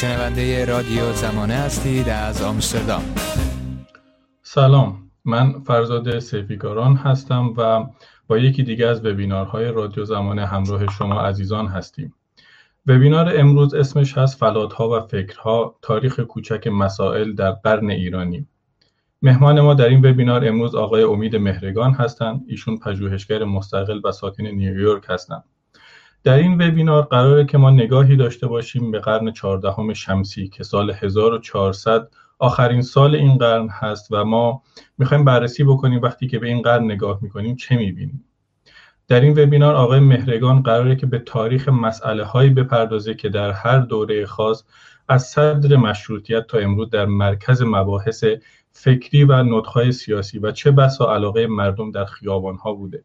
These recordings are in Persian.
شنونده رادیو زمانه هستید از آمستردام. سلام من فرزاد سیفیکاران هستم و با یکی دیگه از وبینارهای رادیو زمانه همراه شما عزیزان هستیم. وبینار امروز اسمش هست فلاتها و فکرها تاریخ کوچک مسائل در قرن ایرانی. مهمان ما در این وبینار امروز آقای امید مهرگان هستند. ایشون پژوهشگر مستقل و ساکن نیویورک هستند. در این وبینار قراره که ما نگاهی داشته باشیم به قرن چهاردهم شمسی که سال 1400 آخرین سال این قرن هست و ما می‌خوایم بررسی بکنیم وقتی که به این قرن نگاه می‌کنیم چه می‌بینیم. در این وبینار آقای مهرگان قراره که به تاریخ مسئله هایی بپردازه که در هر دوره خاص از صدر مشروطیت تا امروز در مرکز مباحث فکری و نطخهای سیاسی و چه بسا علاقه مردم در خیابان ها بوده.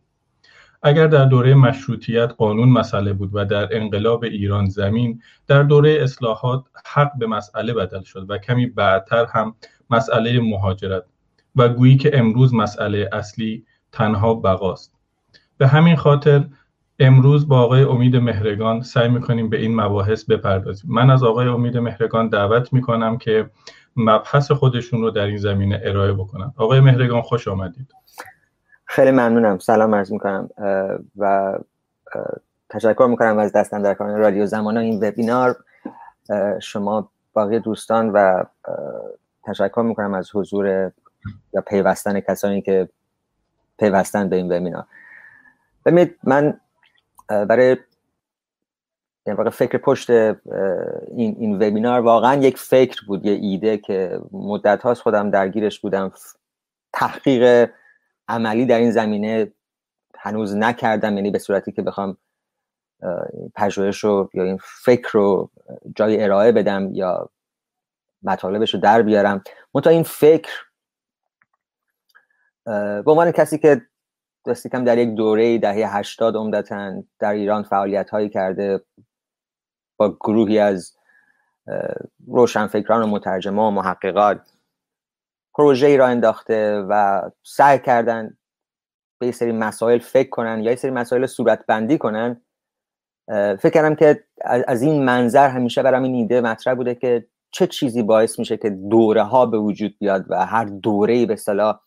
اگر در دوره مشروطیت قانون مسئله بود و در انقلاب ایران زمین در دوره اصلاحات حق به مسئله بدل شد و کمی بعدتر هم مسئله مهاجرت و گویی که امروز مسئله اصلی تنها بقاست. به همین خاطر امروز با آقای امید مهرگان سعی می‌کنیم به این مباحث بپردازیم. من از آقای امید مهرگان دعوت می‌کنم که مبحث خودشون رو در این زمینه ارائه بکنن آقای مهرگان خوش آمدید. خیلی ممنونم. سلام عرض می‌کنم و تشکر می‌کنم از دستن در رادیو زمان این وبینار. شما باقی دوستان و تشکر می‌کنم از حضور یا پیوستن کسانی که پیوستن به این وبینار. ببینید من برای یعنی فکر پشت این, این وبینار واقعا یک فکر بود یه ایده که مدت هاست خودم درگیرش بودم. تحقیق عملی در این زمینه هنوز نکردم یعنی به صورتی که بخوام پژوهش رو یا این فکر رو جای ارائه بدم یا مطالبش رو در بیارم. منتها این فکر به عنوان کسی که دستی کم در یک دوره دهه هشتاد عمدتا در ایران فعالیت هایی کرده با گروهی از روشنفکران و مترجمان و محققات پروژه ای را انداخته و سعی کردن به یه سری مسائل فکر کنن یا یه سری مسائل صورت بندی کنن فکر کردم که از این منظر همیشه برام این ایده مطرح بوده که چه چیزی باعث میشه که دوره ها به وجود بیاد و هر دوره به صلاح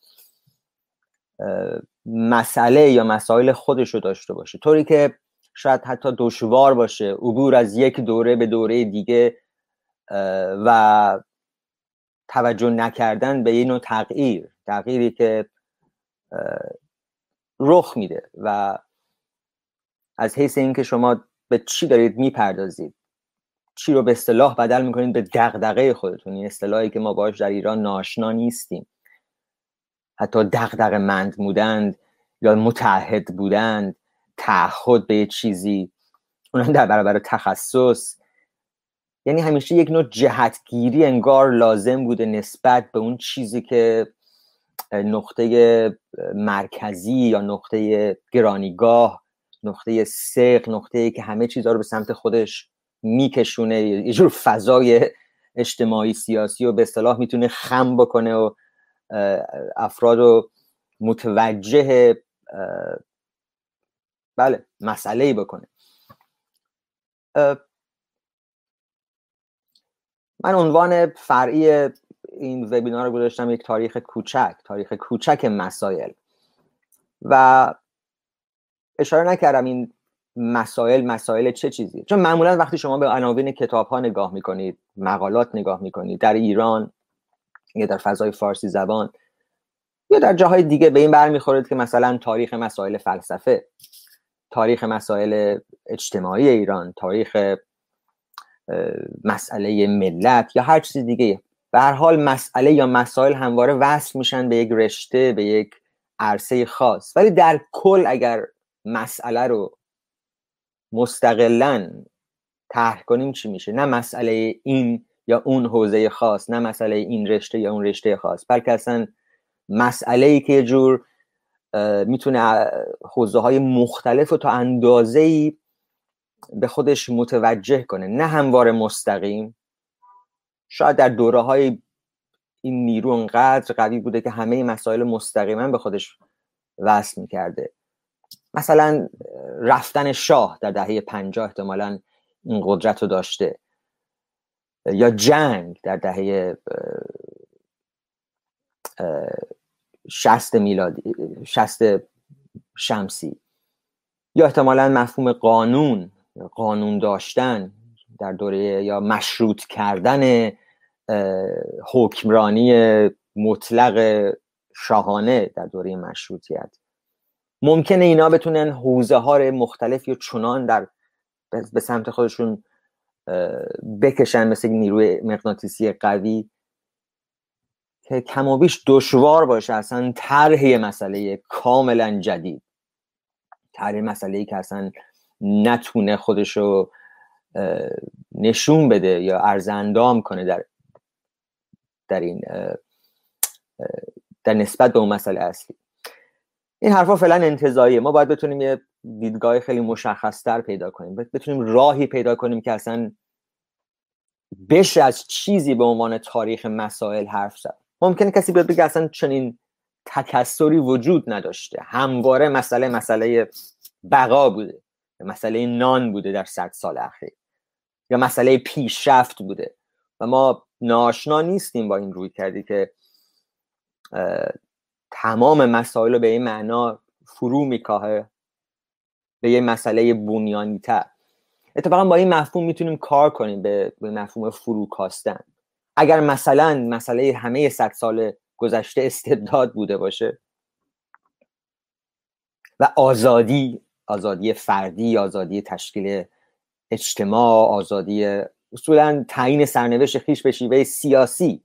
مسئله یا مسائل خودش رو داشته باشه. طوری که شاید حتی دشوار باشه عبور از یک دوره به دوره دیگه و توجه نکردن به یه نوع تغییر تغییری که رخ میده و از حیث اینکه شما به چی دارید می‌پردازید چی رو به اصطلاح بدل می‌کنید به دغدغه خودتون این اصطلاحی که ما باش در ایران ناشنا نیستیم. حتی دغدغه مند بودند یا متحد بودند تعهد به چیزی اونم در برابر تخصص یعنی همیشه یک نوع جهتگیری انگار لازم بوده نسبت به اون چیزی که نقطه مرکزی یا نقطه گرانیگاه نقطه سق نقطه که همه چیزها رو به سمت خودش میکشونه. یه جور فضای اجتماعی سیاسی و به اصطلاح می‌تونه خم بکنه و افراد رو متوجه بله مسئله بکنه. من عنوان فرعی این وبینار رو گذاشتم یک تاریخ کوچک تاریخ کوچک مسائل. و اشاره نکردم این مسائل مسائل چه چیزی؟ چون معمولا وقتی شما به عناوین کتاب ها نگاه می‌کنید مقالات نگاه می‌کنید در ایران یا در فضای فارسی زبان یا در جاهای دیگه به این برمیخورید که مثلا تاریخ مسائل فلسفه تاریخ مسائل اجتماعی ایران تاریخ مسئله ملت یا هر چیز دیگه. به هر حال مسئله یا مسائل همواره وصل میشن به یک رشته به یک عرصه خاص. ولی در کل اگر مسئله رو مستقلا طرح کنیم چی میشه؟ نه مسئله این یا اون حوزه خاص نه مسئله این رشته یا اون رشته خاص. بلکه اصلا مسئله ای که یه جور می‌تونه حوزه های مختلف و تا اندازه ای به خودش متوجه کنه. نه هموار مستقیم. شاید در دوره های این نیرو انقدر قوی بوده که همه مسائل مستقیما به خودش وصل می‌کرده. مثلا رفتن شاه در دهه پنجاه احتمالا این قدرت رو داشته. یا جنگ در دهه شست میلادی شست شمسی. یا احتمالا مفهوم قانون قانون داشتن در دوره یا مشروط کردن حکمرانی مطلق شاهانه در دوره مشروطیت. ممکنه اینا بتونن حوزه ها مختلف یا چنان در به سمت خودشون بکشن مثل نیروی مغناطیسی قوی که کم بیش دشوار باشه. اصلا طرح مسئله کاملا جدید. طرح مسئله ای که اصلا نتونه خودشو نشون بده یا ارزندام کنه در در این در نسبت به اون مسئله اصلی. این حرفا فعلا انتظاییه ما باید بتونیم یه دیدگاه خیلی مشخصتر پیدا کنیم. بتونیم راهی پیدا کنیم که اصلا بشه از چیزی به عنوان تاریخ مسائل حرف زد. ممکنه کسی بیاد بگه اصلا چنین تکسری وجود نداشته. همواره مسئله مسئله بقا بوده. مسئله نان بوده در صد سال اخیر یا مسئله پیشرفت بوده. و ما ناشنا نیستیم با این روی کردی که تمام مسائل رو به این معنا فرو میکاهه به یه مسئله بنیانی تر اتفاقا با این مفهوم می‌تونیم کار کنیم به, به مفهوم فروکاستن اگر مثلا مسئله همه صد سال گذشته استبداد بوده باشه و آزادی آزادی فردی آزادی تشکیل اجتماع آزادی اصولا تعیین سرنوشت خیش به شیوه سیاسی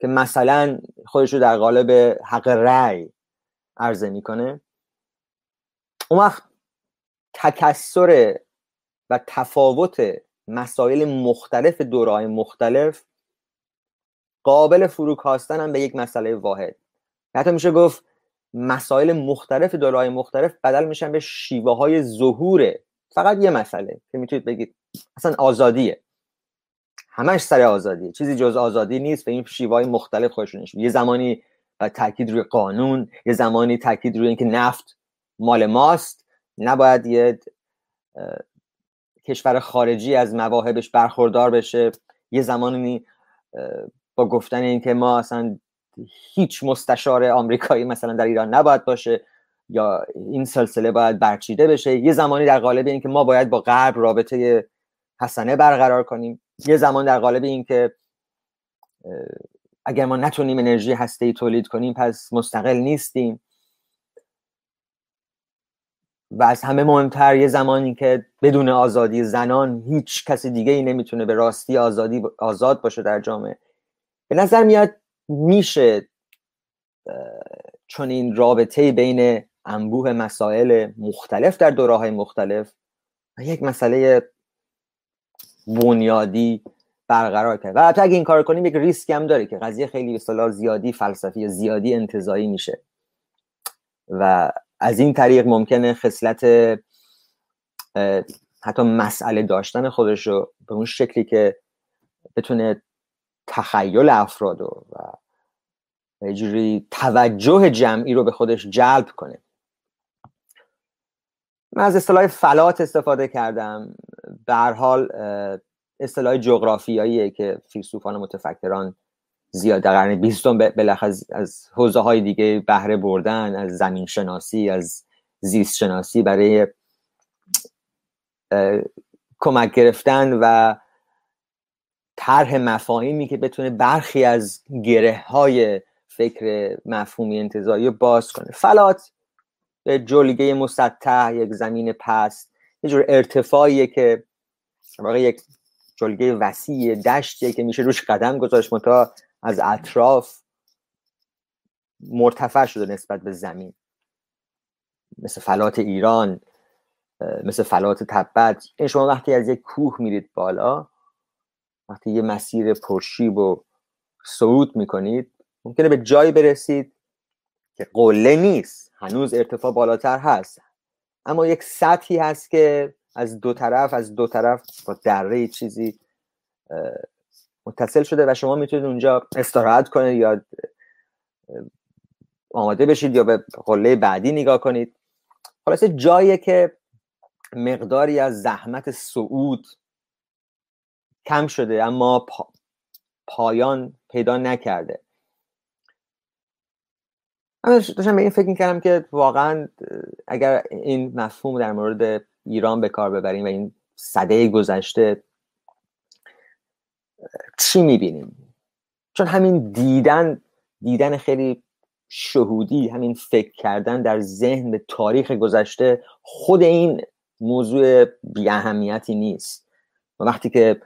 که مثلا خودش رو در قالب حق رأی عرضه می‌کنه. اون وقت تکسر و تفاوت مسائل مختلف دورهای مختلف قابل فروکاستن هم به یک مسئله واحد. حتی میشه گفت مسائل مختلف دورهای مختلف بدل میشن به شیوه های ظهور. فقط یه مسئله که می‌تونید بگید اصلا آزادیه. همش سر آزادیه. چیزی جز آزادی نیست به این شیوه های مختلف خودشون یه زمانی تاکید روی قانون یه زمانی تاکید روی اینکه نفت مال ماست. نباید یه کشور خارجی از مواهبش برخوردار بشه. یه زمانی با گفتن اینکه ما اصلا هیچ مستشار آمریکایی مثلا در ایران نباید باشه یا این سلسله باید برچیده بشه. یه زمانی در قالب اینکه ما باید با غرب رابطه حسنه برقرار کنیم. یه زمان در قالب اینکه اگر ما نتونیم انرژی هسته تولید کنیم پس مستقل نیستیم. و از همه مهمتر یه زمانی که بدون آزادی زنان هیچ کسی دیگه ای نمی‌تونه به راستی آزادی آزاد باشه در جامعه. به نظر میاد میشه چون این رابطه بین انبوه مسائل مختلف در دوره های مختلف و یک مسئله بنیادی برقرار کرد. و حتی اگه این کار کنیم یک ریسک هم داره که قضیه خیلی به زیادی فلسفی یا زیادی انتظایی میشه. و از این طریق ممکنه خصلت حتی مسئله داشتن خودش رو به اون شکلی که بتونه تخیل افراد و یه جوری توجه جمعی رو به خودش جلب کنه. من از اصطلاح فلات استفاده کردم. به حال اصطلاح جغرافیاییه که فیلسوفان متفکران زیاد در قرن بیستم بالاخره از حوزه های دیگه بهره بردن از زمین شناسی از زیست شناسی برای کمک گرفتن و طرح مفاهیمی که بتونه برخی از گره های فکر مفهومی انتظایی باز کنه. فلات به جلگه مسطح یک زمین پست یه جور ارتفاعیه که واقع یک جلگه وسیع دشتیه که میشه روش قدم گذاشت متا از اطراف مرتفع شده نسبت به زمین. مثل فلات ایران مثل فلات تبت. این شما وقتی از یک کوه میرید بالا وقتی یه مسیر پرشیب و صعود می‌کنید ممکنه به جایی برسید که قله نیست هنوز ارتفاع بالاتر هست. اما یک سطحی هست که از دو طرف از دو طرف با دره چیزی متصل شده و شما می‌تونید اونجا استراحت کنید یا آماده بشید یا به قله بعدی نگاه کنید. خلاصه جایی که مقداری از زحمت صعود کم شده اما پایان پیدا نکرده. داشتم به این فکر می‌کردم که واقعا اگر این مفهوم در مورد ایران به کار ببریم و این صده گذشته چی می‌بینیم؟ چون همین دیدن دیدن خیلی شهودی همین فکر کردن در ذهن به تاریخ گذشته خود این موضوع بی اهمیتی نیست. و وقتی که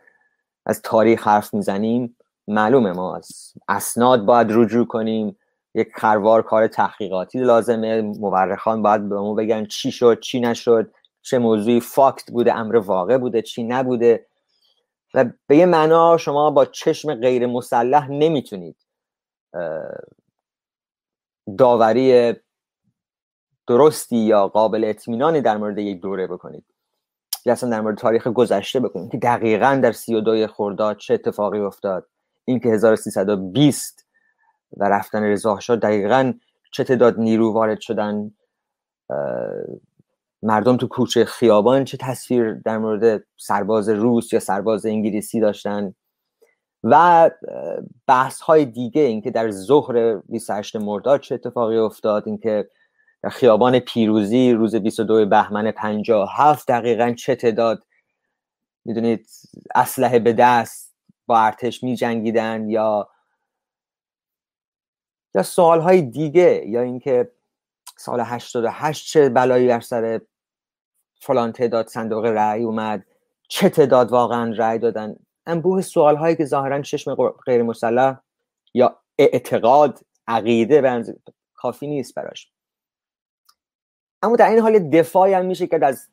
از تاریخ حرف می‌زنیم معلومه ما اسناد باید رجوع کنیم. یک خروار کار تحقیقاتی لازمه. مورخان باید به ما بگن چی شد چی نشد چه موضوعی فاکت بوده امر واقع بوده چی نبوده. و به یه معنا شما با چشم غیر مسلح نمی‌تونید داوری درستی یا قابل اطمینانی در مورد یک دوره بکنید. یا اصلا در مورد تاریخ گذشته بکنید. که دقیقا در سی و دوی خرداد چه اتفاقی افتاد. اینکه 1320 و رفتن رضا شد دقیقا چه تعداد نیرو وارد شدن مردم تو کوچه خیابان چه تصویر در مورد سرباز روس یا سرباز انگلیسی داشتن و بحث های دیگه اینکه در ظهر 28 مرداد چه اتفاقی افتاد اینکه در خیابان پیروزی روز 22 بهمن 57 دقیقا چه تعداد می‌دونید اسلحه به دست با ارتش می جنگیدن یا یا سوال های دیگه یا اینکه سال 88 چه بلایی بر سر فلان تعداد صندوق رأی اومد چه تعداد واقعا رأی دادن. انبوه سوال هایی که ظاهرا چشم غیر مسلح یا اعتقاد عقیده به کافی نیست براش. اما در این حال دفاعی هم میشه که از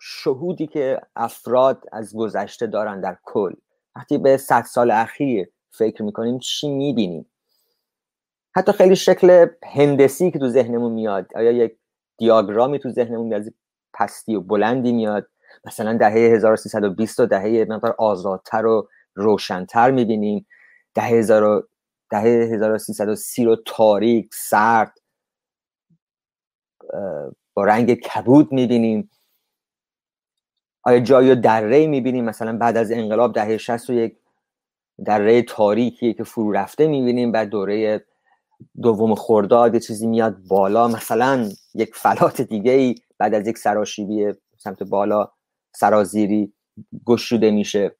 شهودی که افراد از گذشته دارن در کل. وقتی به صد سال اخیر فکر می‌کنیم چی می‌بینیم؟ حتی خیلی شکل هندسی که تو ذهنمون میاد. آیا یک دیاگرامی تو ذهنمون میاد پستی و بلندی میاد؟ مثلا دهه 1320 و دهه مقدار آزادتر و روشنتر می‌بینیم. دهه, هزار دهه 1330 رو تاریک سرد با رنگ کبود می‌بینیم. آیا جایی دره می‌بینیم؟ مثلا بعد از انقلاب دهه 60 و یک دره تاریکی که فرو رفته می‌بینیم بعد دوره دوم خرداد یه چیزی میاد بالا مثلا یک فلات دیگه ای بعد از یک سراشیبی سمت بالا سرازیری گشوده میشه.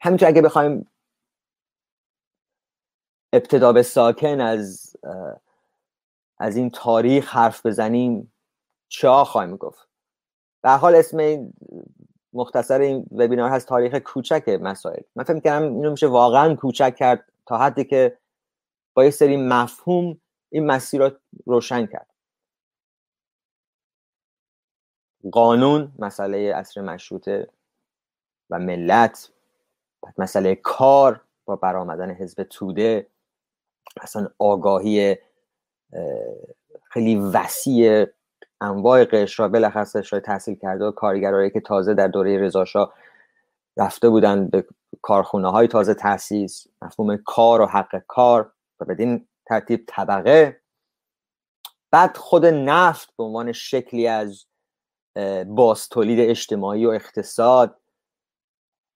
همینطور اگه بخوایم ابتدا به ساکن از از این تاریخ حرف بزنیم چه خواهیم گفت؟ به حال اسم مختصر این وبینار هست تاریخ کوچک مسائل. من فکر می‌کنم اینو میشه واقعا کوچک کرد. تا حدی که با یه سری مفهوم این مسیر رو روشن کرد. قانون مسئله اصر مشروطه و ملت مسئله کار با برآمدن حزب توده اصلا آگاهی خیلی وسیع انواع قشرها بالاخص تحصیل کرده و کارگرایی که تازه در دوره رضاشاه رفته بودن به کارخونه های تازه تاسیس مفهوم کار و حق کار و بدین ترتیب طبقه. بعد خود نفت به عنوان شکلی از باز تولید اجتماعی و اقتصاد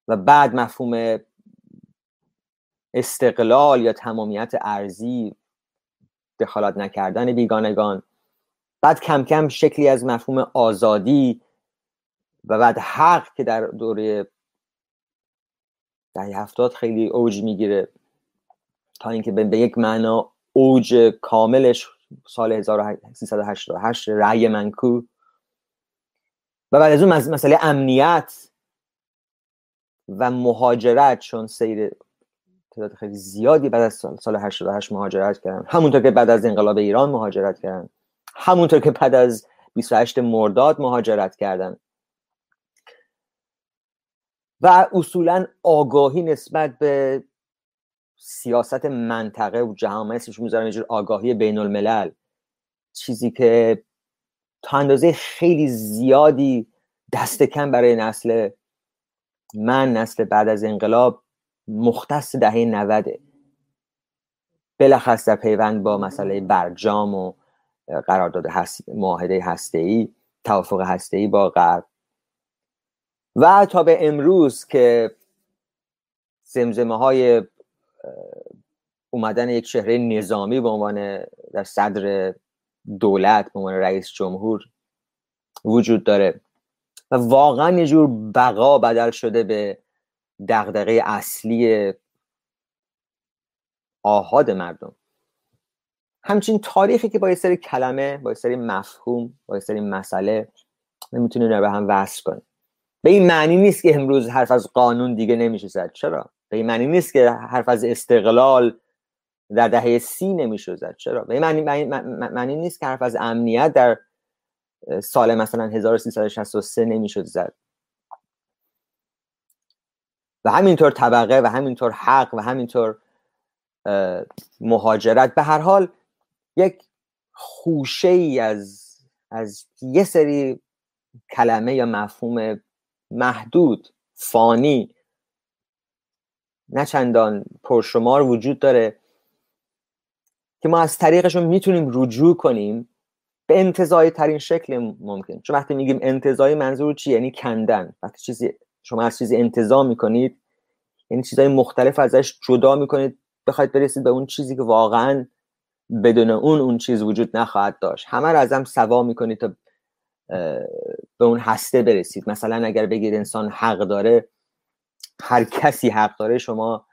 و بعد مفهوم استقلال یا تمامیت ارزی دخالت نکردن بیگانگان. بعد کم کم شکلی از مفهوم آزادی و بعد حق که در دوره دهه هفتاد خیلی اوج می‌گیره تا اینکه به یک معنا اوج کاملش سال 1388 رأی منکو. و بعد از اون مسئله امنیت و مهاجرت چون سیر تعداد خیلی زیادی بعد از سال 88 مهاجرت کردن. همونطور که بعد از انقلاب ایران مهاجرت کردن. همونطور که بعد از 28 مرداد مهاجرت کردن. و اصولا آگاهی نسبت به سیاست منطقه و جهان اسمش می‌ذارم یه آگاهی بین الملل چیزی که تا اندازه خیلی زیادی دست کم برای نسل من نسل بعد از انقلاب مختص دهه نوده بلخص در پیوند با مسئله برجام و قرارداد هست معاهده هسته ای توافق هسته با غرب. و تا به امروز که زمزمه های اومدن یک چهره نظامی به عنوان در صدر دولت به عنوان رئیس جمهور وجود داره و واقعا یه جور بقا بدل شده به دغدغه اصلی آهاد مردم. همچین تاریخی که با یه سری کلمه با یه سری مفهوم با یه سری مسئله نمی‌تونه به هم وصل کنه به این معنی نیست که امروز حرف از قانون دیگه نمیشه زد. چرا؟ به این معنی نیست که حرف از استقلال در دهه سی نمیشه زد. چرا؟ به این معنی, معنی, معنی نیست که حرف از امنیت در سال مثلا 1363 نمی‌شد زد. و همینطور طبقه و همینطور حق و همینطور مهاجرت. به هر حال یک خوشه ای از از یه سری کلمه یا مفهوم محدود فانی نه پرشمار وجود داره که ما از طریقشون می‌تونیم رجوع کنیم به انتظایی ترین شکل ممکن. چون وقتی میگیم انتظایی منظور چی؟ یعنی کندن. وقتی چیزی شما از چیزی انتظا می‌کنید یعنی چیزهای مختلف ازش جدا می‌کنید بخواید برسید به اون چیزی که واقعا بدون اون اون چیز وجود نخواهد داشت. همه رو ازم سوا می‌کنید تا به اون هسته برسید. مثلا اگر بگید انسان حق داره هر کسی حق داره شما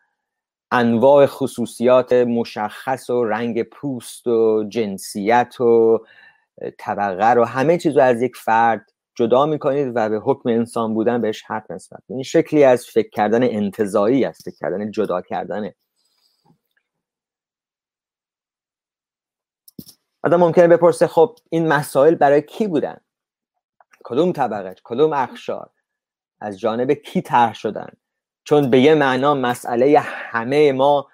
انواع خصوصیات مشخص و رنگ پوست و جنسیت و طبقه رو همه چیز رو از یک فرد جدا می‌کنید و به حکم انسان بودن بهش حق نسبت این شکلی از فکر کردن انتظایی است فکر کردن جدا کردنه آدم ممکنه بپرسه خب این مسائل برای کی بودن؟ کدوم طبقه کدوم اخشار از جانب کی طرح شدن؟ چون به یه معنا مسئله همه ما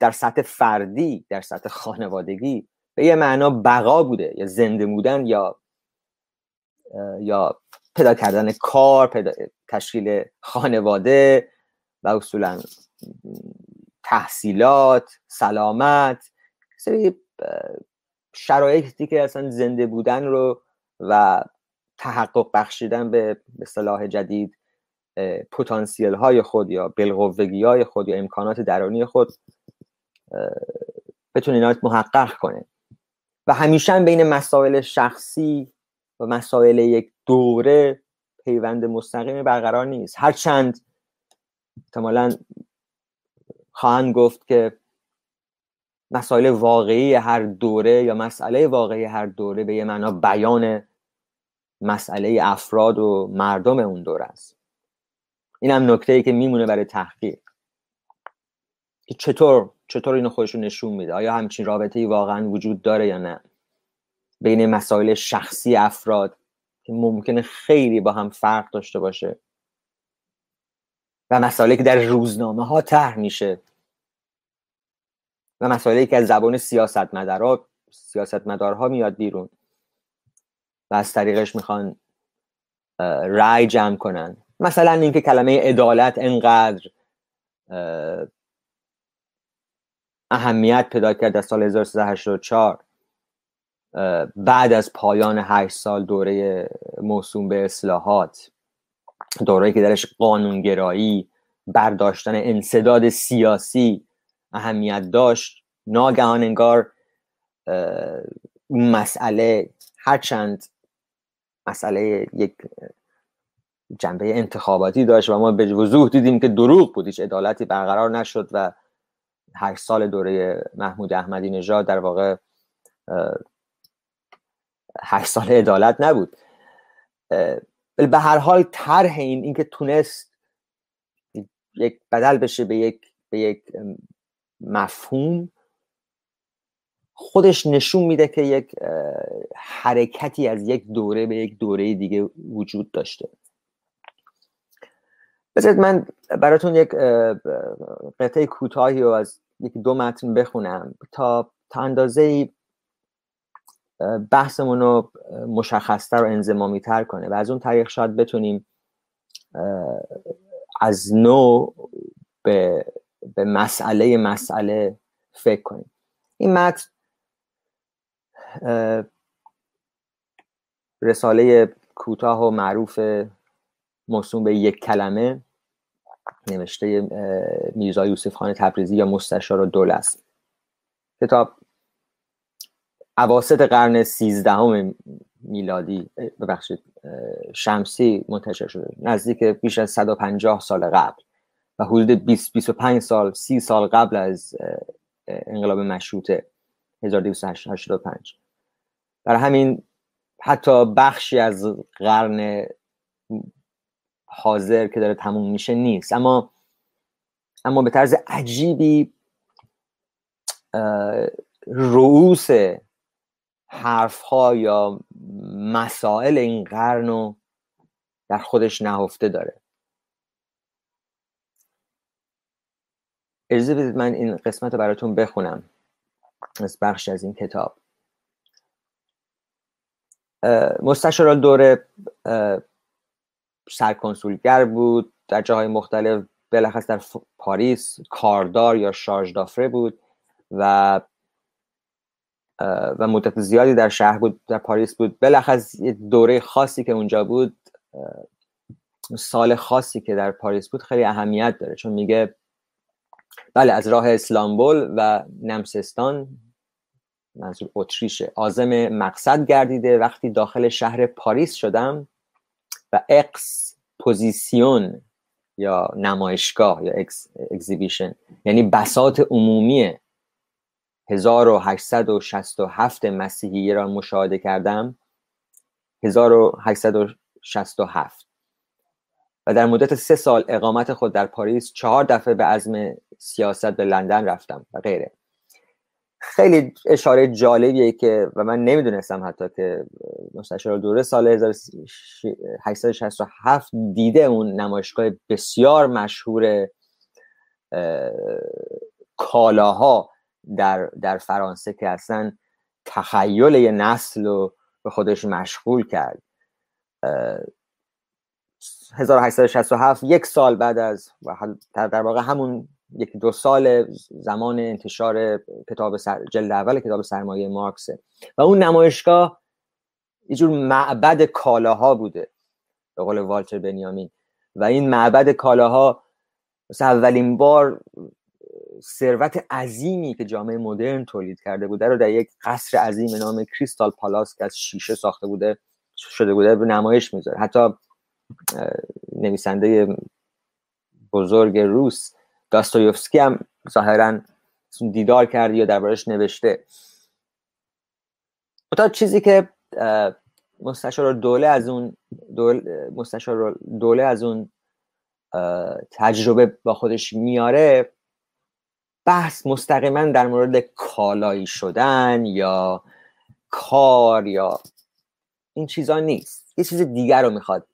در سطح فردی در سطح خانوادگی به یه معنا بقا بوده یا زنده بودن یا یا پیدا کردن کار پیدا، تشکیل خانواده و اصولا تحصیلات سلامت سری شرایطی که اصلا زنده بودن رو و تحقق بخشیدن به صلاح جدید پتانسیل های خود یا بلغوگی های خود یا امکانات درونی خود بتونه اینا محقق کنه. و همیشه بین مسائل شخصی و مسائل یک دوره پیوند مستقیمی برقرار نیست. هرچند احتمالا خواهند گفت که مسائل واقعی هر دوره یا مسئله واقعی هر دوره به یه معنا بیان مسئله افراد و مردم اون دوره است. این هم نکته ای که میمونه برای تحقیق. که چطور چطور اینو خودشون نشون میده؟ آیا همچین رابطه ای واقعا وجود داره یا نه؟ بین مسائل شخصی افراد که ممکنه خیلی با هم فرق داشته باشه و مسائلی که در روزنامه ها طرح میشه و مسائلی که از زبان سیاست مدارها سیاست مدارها میاد بیرون. و از طریقش می‌خوان رای جمع کنن. مثلا اینکه کلمه عدالت انقدر اهمیت پیدا کرد در سال 1384 بعد از پایان هشت سال دوره موسوم به اصلاحات دوره که درش قانونگرایی برداشتن انصداد سیاسی اهمیت داشت. ناگهان انگار مسئله هرچند مسئله یک جنبه انتخاباتی داشت و ما به وضوح دیدیم که دروغ بود هیچ عدالتی برقرار نشد و هر سال دوره محمود احمدی نژاد در واقع هشت سال عدالت نبود. به هر حال طرح این اینکه تونست یک بدل بشه به یک به یک مفهوم خودش نشون میده که یک حرکتی از یک دوره به یک دوره دیگه وجود داشته. بذارید من براتون یک قطعه کوتاهی رو از یک دو متن بخونم تا تا اندازه بحثمون رو مشخصتر و انزمامی تر کنه و از اون طریق شاید بتونیم از نو به, به مسئله مسئله فکر کنیم. این متن رساله کوتاه و معروف موسوم به یک کلمه نوشته میرزا یوسف خان تبریزی یا مستشار دوله است. کتاب عواست قرن سیزدهم میلادی ببخشید شمسی منتشر شده نزدیک بیش از 150 سال قبل و حدود 20 25 سال 30 سال قبل از انقلاب مشروطه. 1285 برای همین حتی بخشی از قرن حاضر که داره تموم میشه نیست. اما اما به طرز عجیبی رؤوس حرف ها یا مسائل این قرن رو در خودش نهفته داره. اجازه بدید من این قسمت رو براتون بخونم. از بخش از این کتاب. مستشار دوره سرکنسولگر بود در جاهای مختلف بالاخص در پاریس کاردار یا chargé d'affaires بود و و مدت زیادی در شهر بود در پاریس بود. بالاخص یه دوره خاصی که اونجا بود سال خاصی که در پاریس بود خیلی اهمیت داره. چون میگه بله از راه اسلامبول و نمسستان منظور اتریشه. عازم مقصد گردیده. وقتی داخل شهر پاریس شدم و exposition یا نمایشگاه یا ex exhibition یعنی بساط عمومی 1867 مسیحی را مشاهده کردم 1867 و در مدت سه سال اقامت خود در پاریس چهار دفعه به عزم سیاحت به لندن رفتم و غیره. خیلی اشاره جالبیه که و من نمی‌دونستم حتی که مستشار دوره سال 1867 دیده اون نمایشگاه بسیار مشهور کالاها در, در فرانسه که اصلا تخیل یه نسل رو به خودش مشغول کرد. 1867 یک سال بعد از در واقع همون یکی دو سال زمان انتشار کتاب سر... جلد اول کتاب سرمایه مارکسه و اون نمایشگاه یه جور معبد کالاها بوده به قول والتر بنیامین. و این معبد کالاها مثل اولین بار ثروت عظیمی که جامعه مدرن تولید کرده بوده رو در یک قصر عظیم نام کریستال پالاس که از شیشه ساخته بوده شده بوده به نمایش می‌ذاره. حتی نویسنده بزرگ روس داستایوفسکی هم ظاهرا دیدار کرده یا دربارش نوشته. تا چیزی که مستشار دوله از اون دوله مستشار دوله از اون تجربه با خودش میاره بحث مستقیما در مورد کالایی شدن یا کار یا این چیزا نیست. یه چیز دیگر رو می‌خواد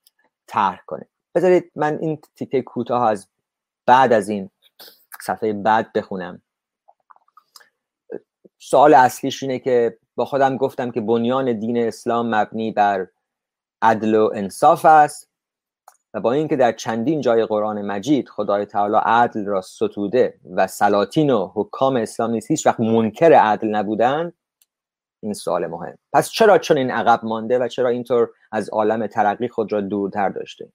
طرح کنه. بذارید من این تیکه کوتاه از بعد از این صفحه بعد بخونم. سوال اصلیش اینه که با خودم گفتم که بنیان دین اسلام مبنی بر عدل و انصاف است و با اینکه در چندین جای قرآن مجید خدای تعالی عدل را ستوده و سلاطین و حکام اسلام نیست هیچ وقت منکر عدل نبودن این سوال مهم. پس چرا چون این عقب مانده و چرا اینطور از عالم ترقی خود را دورتر داشته؟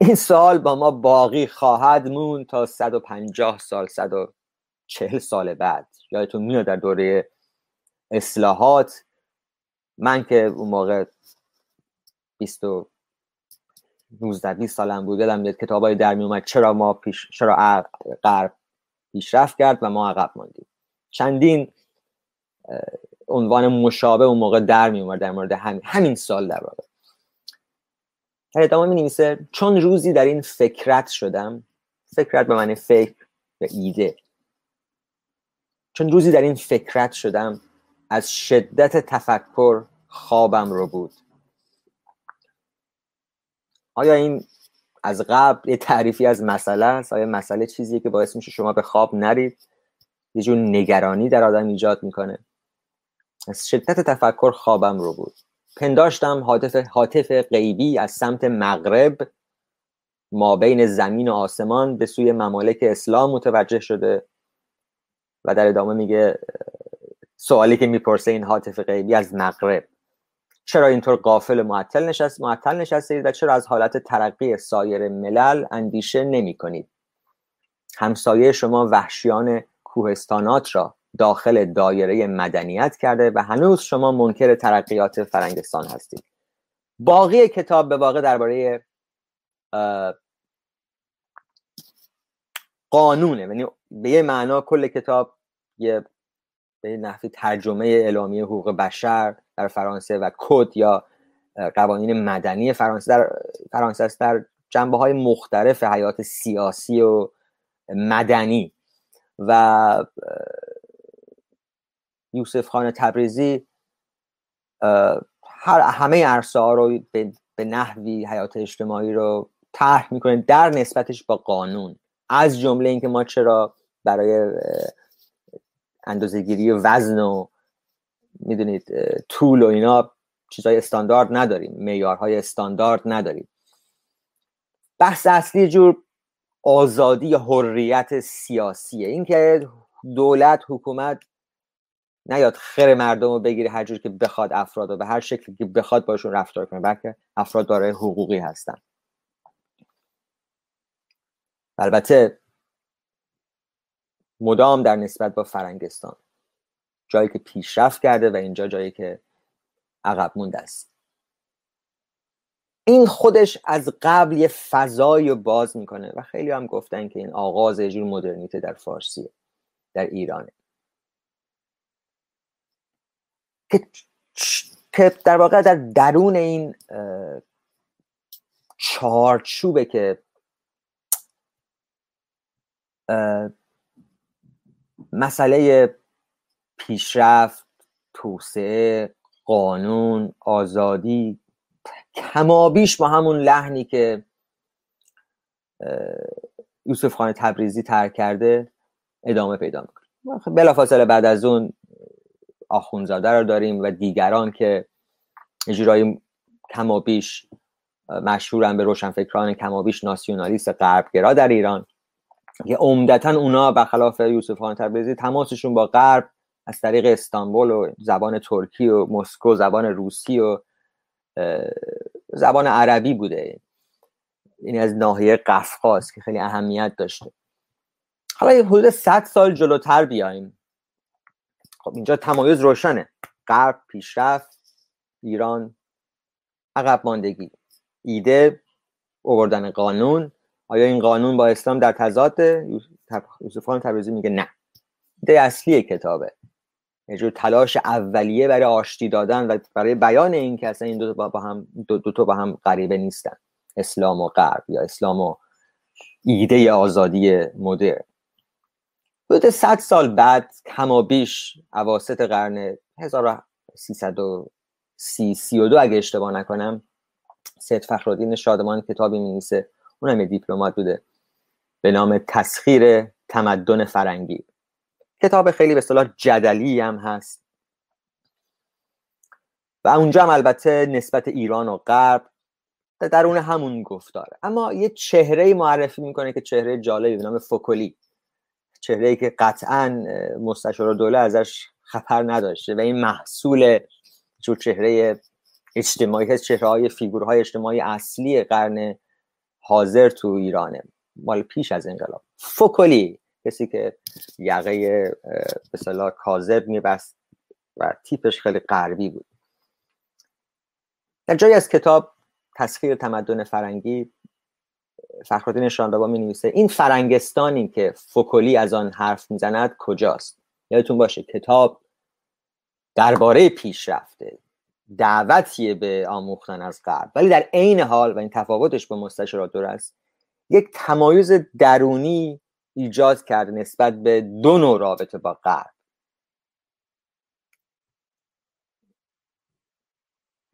این سال با ما باقی خواهد مون تا 150 سال 140 سال بعد. یادتون میاد در دوره اصلاحات من که اون موقع 20 19 20 سالم بود یادم میاد کتابای در می اومد چرا ما پیش چرا غرب پیشرفت کرد و ما عقب ماندیم. چندین عنوان مشابه اون موقع در می در مورد همین همین سال در واقع. در ادامه می نویسه چون روزی در این فکرت شدم فکرت به معنی فکر و ایده. چون روزی در این فکرت شدم از شدت تفکر خوابم رو بود. آیا این از قبل یه تعریفی از مسئله است؟ آیا مسئله چیزیه که باعث میشه شما به خواب نرید؟ یه جور نگرانی در آدم ایجاد می‌کنه. از شدت تفکر خوابم رو بود. پنداشتم حاطف, حاطف غیبی از سمت مغرب ما بین زمین و آسمان به سوی ممالک اسلام متوجه شده و در ادامه میگه سوالی که می‌پرسه این حاطف غیبی از مغرب. چرا اینطور قافل معطل نشست معطل نشستید و چرا از حالت ترقی سایر ملل اندیشه نمی کنید همسایه شما وحشیان کوهستانات را داخل دایره مدنیت کرده و هنوز شما منکر ترقیات فرنگستان هستید. باقی کتاب به واقع درباره قانونه یعنی به یه معنا کل کتاب یه به نحوی ترجمه اعلامیه حقوق بشر در فرانسه و کد یا قوانین مدنی فرانسه در فرانسه است در جنبه های مختلف حیات سیاسی و مدنی و یوسف خان تبریزی هر همه عرصه ها رو به, به نحوی حیات اجتماعی رو طرح می‌کنه در نسبتش با قانون. از جمله اینکه ما چرا برای اندازهگیری وزن و می‌دونید طول و اینا چیزهای استاندارد نداریم معیارهای استاندارد نداریم. بحث اصلی جور آزادی یا حریت سیاسیه. اینکه دولت حکومت نیاد خیر مردم رو بگیره هر جور که بخواد افراد و به هر شکلی که بخواد باشون رفتار کنه بلکه افراد دارای حقوقی هستن. البته مدام در نسبت با فرنگستان جایی که پیشرفت کرده و اینجا جایی که عقب مونده است. این خودش از قبل یه فضایی باز می‌کنه و خیلی هم گفتن که این آغاز یه جور مدرنیته در فارسیه در ایرانه. که در واقع در درون این چارچوبه که مسئله پیشرفت توسعه قانون آزادی کمابیش با همون لحنی که یوسف خان تبریزی ترک کرده ادامه پیدا می‌کنه. بلافاصله بعد از اون آخونزاده رو داریم و دیگران که اجرای کمابیش مشهورن به روشنفکران کمابیش ناسیونالیست غربگرا در ایران. که عمدتا اونا برخلاف یوسف خان تبریزی تماسشون با غرب از طریق استانبول و زبان ترکی و مسکو زبان روسی و زبان عربی بوده. این از ناحیه قفقاز که خیلی اهمیت داشته. حالا یه حدود 100 سال جلوتر بیایم. خب اینجا تمایز روشنه. غرب پیشرفت ایران عقب ماندگی. ایده اووردن قانون. آیا این قانون با اسلام در تضاد؟ یوسف خان تبریزی میگه نه. ایده اصلی کتابه. یه جور تلاش اولیه برای آشتی دادن و برای بیان این که اصلا این دو با هم دو, دو تا با هم غریبه نیستن. اسلام و غرب یا اسلام و ایده آزادی مدرن. حدود 100 سال بعد کما بیش اواسط قرن 1330 32 اگه اشتباه نکنم سید فخرالدین شادمان کتابی می‌نویسه. اونم یه دیپلمات بوده. به نام تسخیر تمدن فرنگی. کتاب خیلی به اصطلاح جدلی هم هست. و اونجا هم البته نسبت ایران و غرب در درون همون گفتاره. اما یه چهره معرفی می‌کنه که چهره جالبی به نام فوکولی. چهره ای که قطعا مستشار دوله ازش خطر نداشته و این محصول جو چهره اجتماعی هست چهره های فیگورهای اجتماعی اصلی قرن حاضر تو ایرانه. مال پیش از انقلاب. فوکولی کسی که یقه به صلاح کاذب میبست و تیپش خیلی غربی بود. در جایی از کتاب تسخیر تمدن فرنگی فخرالدین شاندابا می نویسه این فرنگستانی که فوکولی از آن حرف می‌زند کجاست؟ یادتون باشه کتاب درباره پیشرفته دعوتیه به آموختن از غرب ولی در عین حال و این تفاوتش با مستشارات دور است یک تمایز درونی ایجاد کرده نسبت به دو نوع رابطه با غرب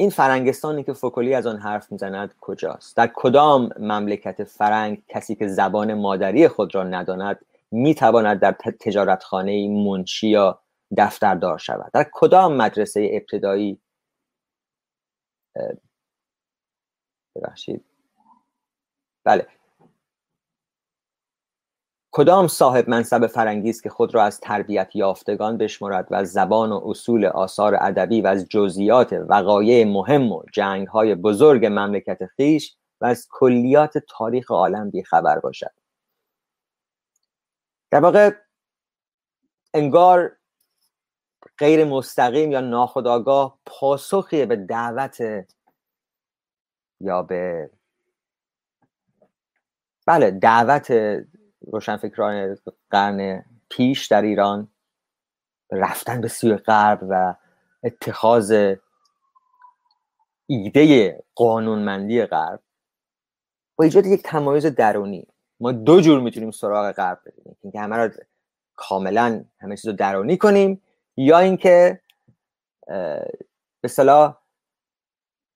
این فرنگستانی که فوکولی از آن حرف می‌زند کجاست؟ در کدام مملکت فرنگ کسی که زبان مادری خود را نداند می‌تواند در تجارتخانه منشی یا دفتردار شود؟ در کدام مدرسه ابتدایی ببخشید. بله. کدام صاحب منصب فرنگی که خود را از تربیت یافتگان بشمرد و زبان و اصول آثار ادبی و از جزئیات وقایع مهم و جنگ های بزرگ مملکت خیش و از کلیات تاریخ عالم بیخبر باشد؟ در واقع انگار غیر مستقیم یا ناخداگاه پاسخی به دعوت یا به بله دعوت روشنفکران قرن پیش در ایران رفتن به سوی غرب و اتخاذ ایده قانونمندی غرب با ایجاد یک تمایز درونی. ما دو جور می‌تونیم سراغ غرب بریم. اینکه همه را کاملا همه چیز رو درونی کنیم یا اینکه به صلاح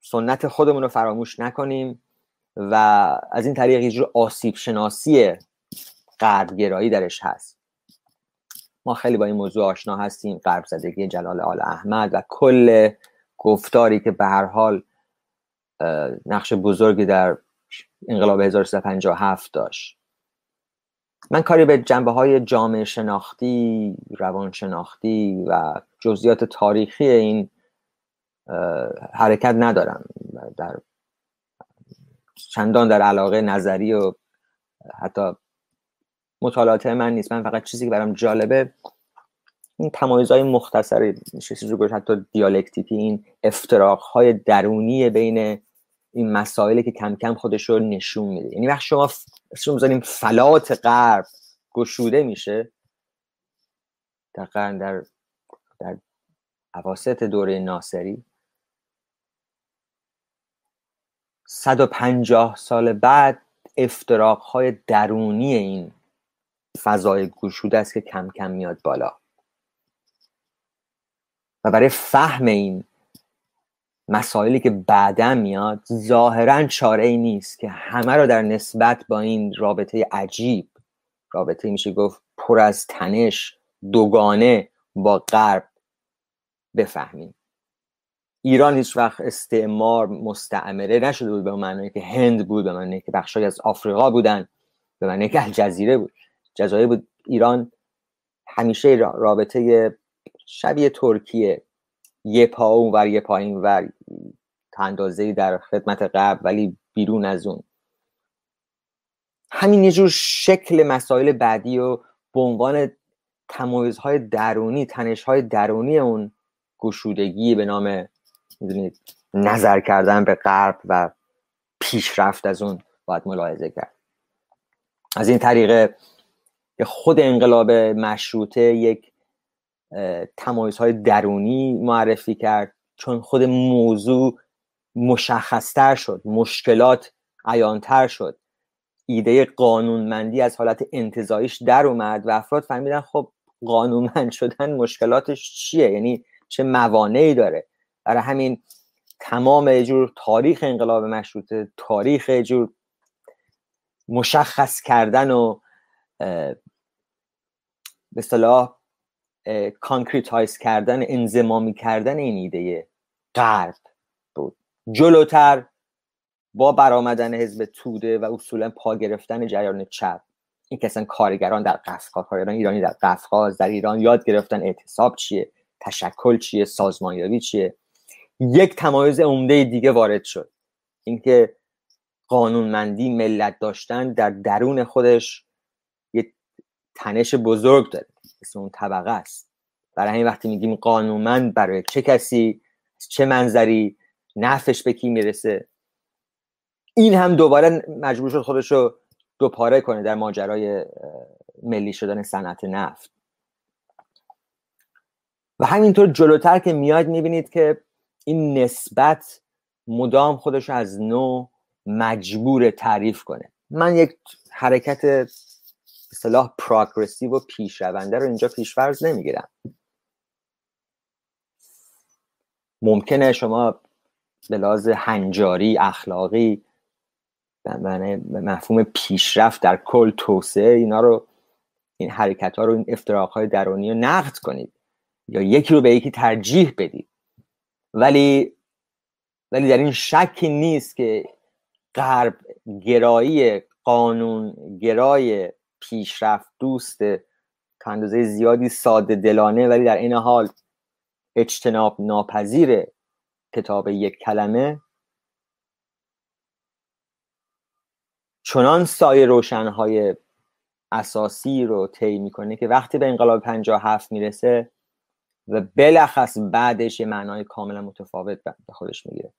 سنت خودمون رو فراموش نکنیم و از این طریق یه جور آسیب شناسی غربگرایی درش هست. ما خیلی با این موضوع آشنا هستیم غرب زدگی جلال آل احمد و کل گفتاری که به هر حال نقش بزرگی در انقلاب 1357 داشت. من کاری به جنبه های جامعه شناختی روان شناختی و جزئیات تاریخی این حرکت ندارم. در چندان در علاقه نظری و حتی مطالعات من نیست. من فقط چیزی که برام جالبه این تمایزهای مختصری چیزی رو حتی دیالکتیکی این های درونی بین این مسائلی که کم کم خودش رو نشون میده. یعنی وقتی شما شما بزنیم فلات غرب گشوده میشه در در در عواسط دوره ناصری 150 سال بعد افتراق های درونی این فضای گشوده است که کم کم میاد بالا. و برای فهم این مسائلی که بعدا میاد ظاهرا چاره ای نیست که همه رو در نسبت با این رابطه عجیب رابطه میشه گفت پر از تنش دوگانه با غرب بفهمیم. ایران هیچ وقت استعمار مستعمره نشده بود به معنی که هند بود به معنی که بخشای از آفریقا بودن به معنی که الجزیره بود. جزایر ایران همیشه رابطه شبیه ترکیه. یه پا اون ور یه پایین ور. اندازه در خدمت قبل ولی بیرون از اون. همین یه جور شکل مسائل بعدی و به عنوان تمایزهای درونی تنشهای درونی اون گشودگی به نام می‌دونید نظر کردن به غرب و پیشرفت از اون باید ملاحظه کرد. از این طریق خود انقلاب مشروطه یک تمایزهای درونی معرفی کرد. چون خود موضوع مشخصتر شد مشکلات عیانتر شد. ایده قانونمندی از حالت انتزاعیش در اومد و افراد فهمیدن خب قانونمند شدن مشکلاتش چیه؟ یعنی چه موانعی داره؟ برای همین تمام جور تاریخ انقلاب مشروطه تاریخ جور مشخص کردن و به اصطلاح concretize کردن انضمامی کردن این ایده غرب بود. جلوتر با برآمدن حزب توده و اصولا پا گرفتن جریان چپ. این که اصلا کارگران در قفقاز کارگران ایرانی در قفقاز در ایران یاد گرفتن اعتصاب چیه تشکل چیه سازمانیابی چیه. یک تمایز عمده دیگه وارد شد. اینکه قانونمندی ملت داشتن در درون خودش تنش بزرگ داره. اسم اون طبقه است. برای همین وقتی میگیم قانونمند برای چه کسی چه منظری نفش به کی می‌رسه این هم دوباره مجبور شد خودش رو دوپاره کنه در ماجرای ملی شدن صنعت نفت. و همینطور جلوتر که میاد می‌بینید که این نسبت مدام خودش از نو مجبور تعریف کنه. من یک حرکت اصطلاح پروگرسیو و پیشرونده رو اینجا پیشورز نمی‌گیرم. ممکنه شما به لحاظ هنجاری اخلاقی به مفهوم پیشرفت در کل توسعه اینا رو این حرکت ها رو این افتراق های درونی رو نقد کنید یا یکی رو به یکی ترجیح بدید. ولی ولی در این شکی نیست که غرب گرایی قانون گرای پیشرفت دوست تا زیادی ساده دلانه ولی در این حال اجتناب ناپذیر کتاب یک کلمه. چنان سایه روشنهای اساسی رو طی می‌کنه که وقتی به انقلاب 57 می‌رسه و بلخص بعدش یه معنای کاملا متفاوت به خودش می‌گیره.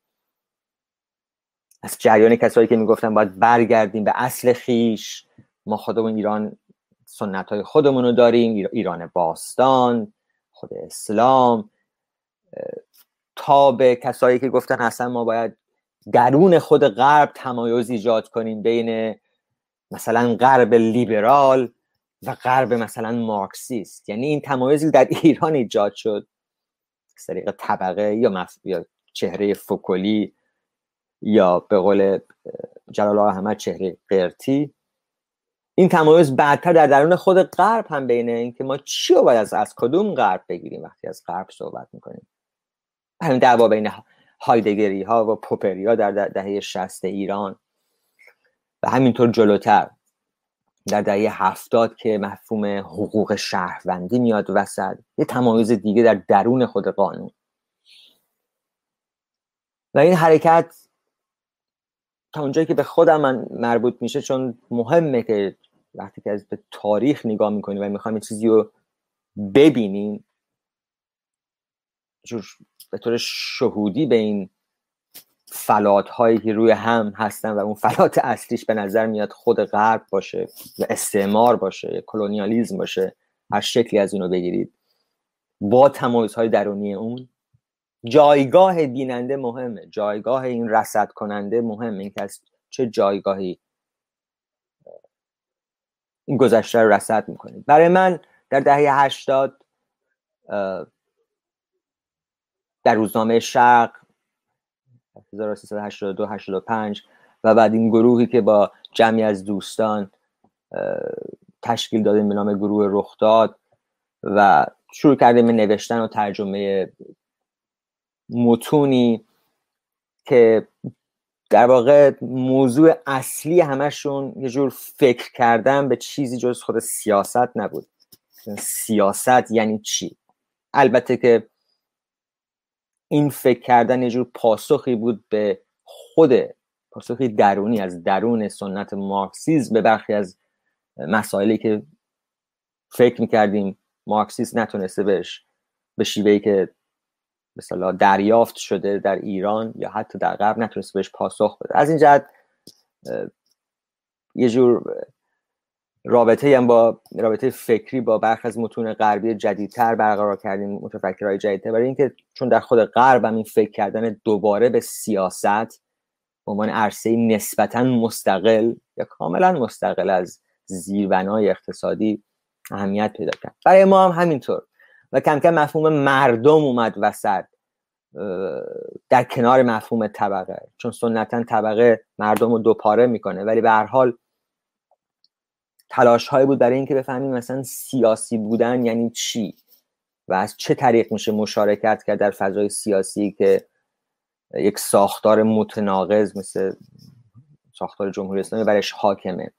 از جریان کسایی که می‌گفتن باید برگردیم به اصل خیش ما خودمون ایران سنت های خودمون رو داریم ایران باستان خود اسلام تا به کسایی که گفتن اصلا ما باید درون خود غرب تمایز ایجاد کنیم بین مثلا غرب لیبرال و غرب مثلا مارکسیست. یعنی این تمایزی در ایران ایجاد شد. از طریق طبقه یا, مف... یا چهره فکلی یا به قول جلال احمد چهره قرتی این تمایز بعدتر در درون خود غرب هم بینه اینکه ما چی رو باید از, از کدوم غرب بگیریم وقتی از غرب صحبت می‌کنیم؟ همین دعوا بین هایدگری ها و پوپری ها در دهه شست ایران. و همینطور جلوتر در دهه هفتاد که مفهوم حقوق شهروندی میاد وسط. یه تمایز دیگه در درون خود قانون. و این حرکت تا اونجایی که به خودم من مربوط میشه چون مهمه که وقتی که از به تاریخ نگاه می‌کنیم و می‌خوایم چیزی رو ببینیم به طور شهودی به این فلات هایی که روی هم هستن و اون فلات اصلیش به نظر میاد خود غرب باشه یا استعمار باشه یا کلونیالیزم باشه هر شکلی از اونو بگیرید. با های درونی اون جایگاه بیننده مهمه. جایگاه این رسد کننده مهمه. این که چه جایگاهی این گذشته رو رسد می‌کنید برای من در دهه هشتاد در روزنامه شرق 1382 85 و بعد این گروهی که با جمعی از دوستان تشکیل دادیم به نام گروه رخداد و شروع کردیم نوشتن و ترجمه متونی که در واقع موضوع اصلی همشون یه جور فکر کردن به چیزی جز خود سیاست نبود. سیاست یعنی چی؟ البته که این فکر کردن یه جور پاسخی بود به خود پاسخی درونی از درون سنت مارکسیزم به برخی از مسائلی که فکر می‌کردیم مارکسیست نتونسته بهش به شیوهی که مثلا دریافت شده در ایران یا حتی در غرب نتونسته بهش پاسخ بده. از این جهت یه جور رابطه هم با رابطه فکری با برخی از متون غربی جدیدتر برقرار کردیم متفکرهای جدیدتر. برای اینکه چون در خود غرب هم این فکر کردن دوباره به سیاست به عنوان عرصه نسبتا مستقل یا کاملا مستقل از زیربنای اقتصادی اهمیت پیدا کرد. برای ما هم همینطور. و کم کم مفهوم مردم اومد وسط در کنار مفهوم طبقه. چون سنتا طبقه مردم رو دوپاره می‌کنه. ولی به هر حال تلاش هایی بود برای اینکه بفهمیم مثلا سیاسی بودن یعنی چی و از چه طریق میشه مشارکت کرد در فضای سیاسی که یک ساختار متناقض مثل ساختار جمهوری اسلامی برش حاکمه.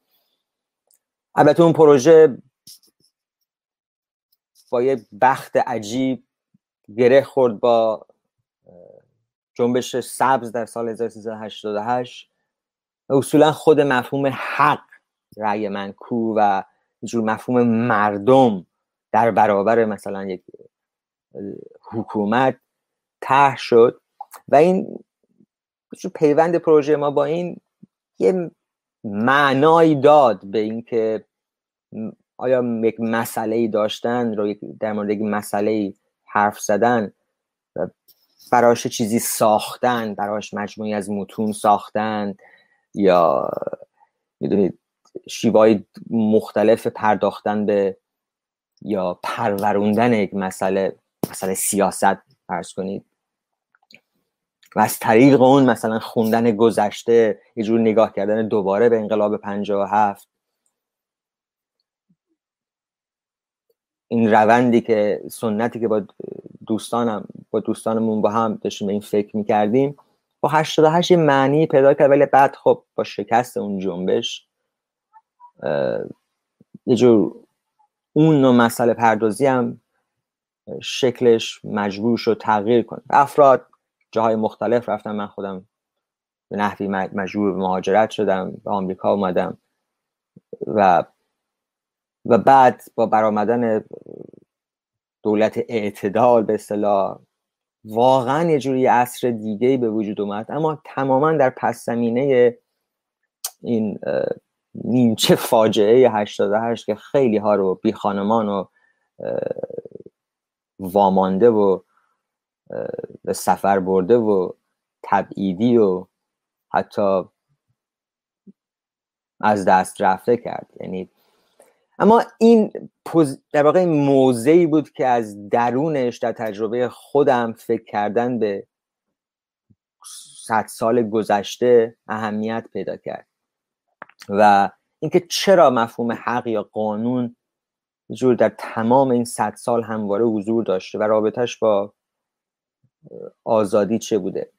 البته اون پروژه با یه بخت عجیب گره خورد با جنبش سبز در سال 1388 اصولا خود مفهوم حق رأی من کو و جور مفهوم مردم در برابر مثلا یک حکومت ته شد و این پیوند پروژه ما با این یه معنایی داد به اینکه آیا یک مسئله داشتن رو در مورد یک مسئله حرف زدن براش چیزی ساختن براش مجموعی از متون ساختن یا می‌دونید شیوهای مختلف پرداختن به یا پروروندن یک مسئله مسئله سیاست فرض کنید؟ و از طریق اون مثلا خوندن گذشته یه جور نگاه کردن دوباره به انقلاب 57 این روندی که سنتی که با دوستانم با دوستانمون با هم داشتیم این فکر می‌کردیم با 88 یه معنی پیدا کرد ولی بعد خب با شکست اون جنبش یه جور اون نوع مسئله پردازی هم شکلش مجبور شد تغییر کنه. افراد جاهای مختلف رفتم من خودم به نحوی مجبور به مهاجرت شدم به آمریکا اومدم و و بعد با برآمدن دولت اعتدال به اصطلاح واقعا یه جوری عصر دیگه به وجود اومد. اما تماما در پس زمینه این نیمچه فاجعه 88 که خیلی ها رو بی خانمان و وامانده و به سفر برده و تبعیدی و حتی از دست رفته کرد. یعنی اما این در واقع موضعی بود که از درونش در تجربه خودم فکر کردن به صد سال گذشته اهمیت پیدا کرد. و اینکه چرا مفهوم حق یا قانون جور در تمام این صد سال همواره حضور داشته و رابطش با آزادی چه بوده.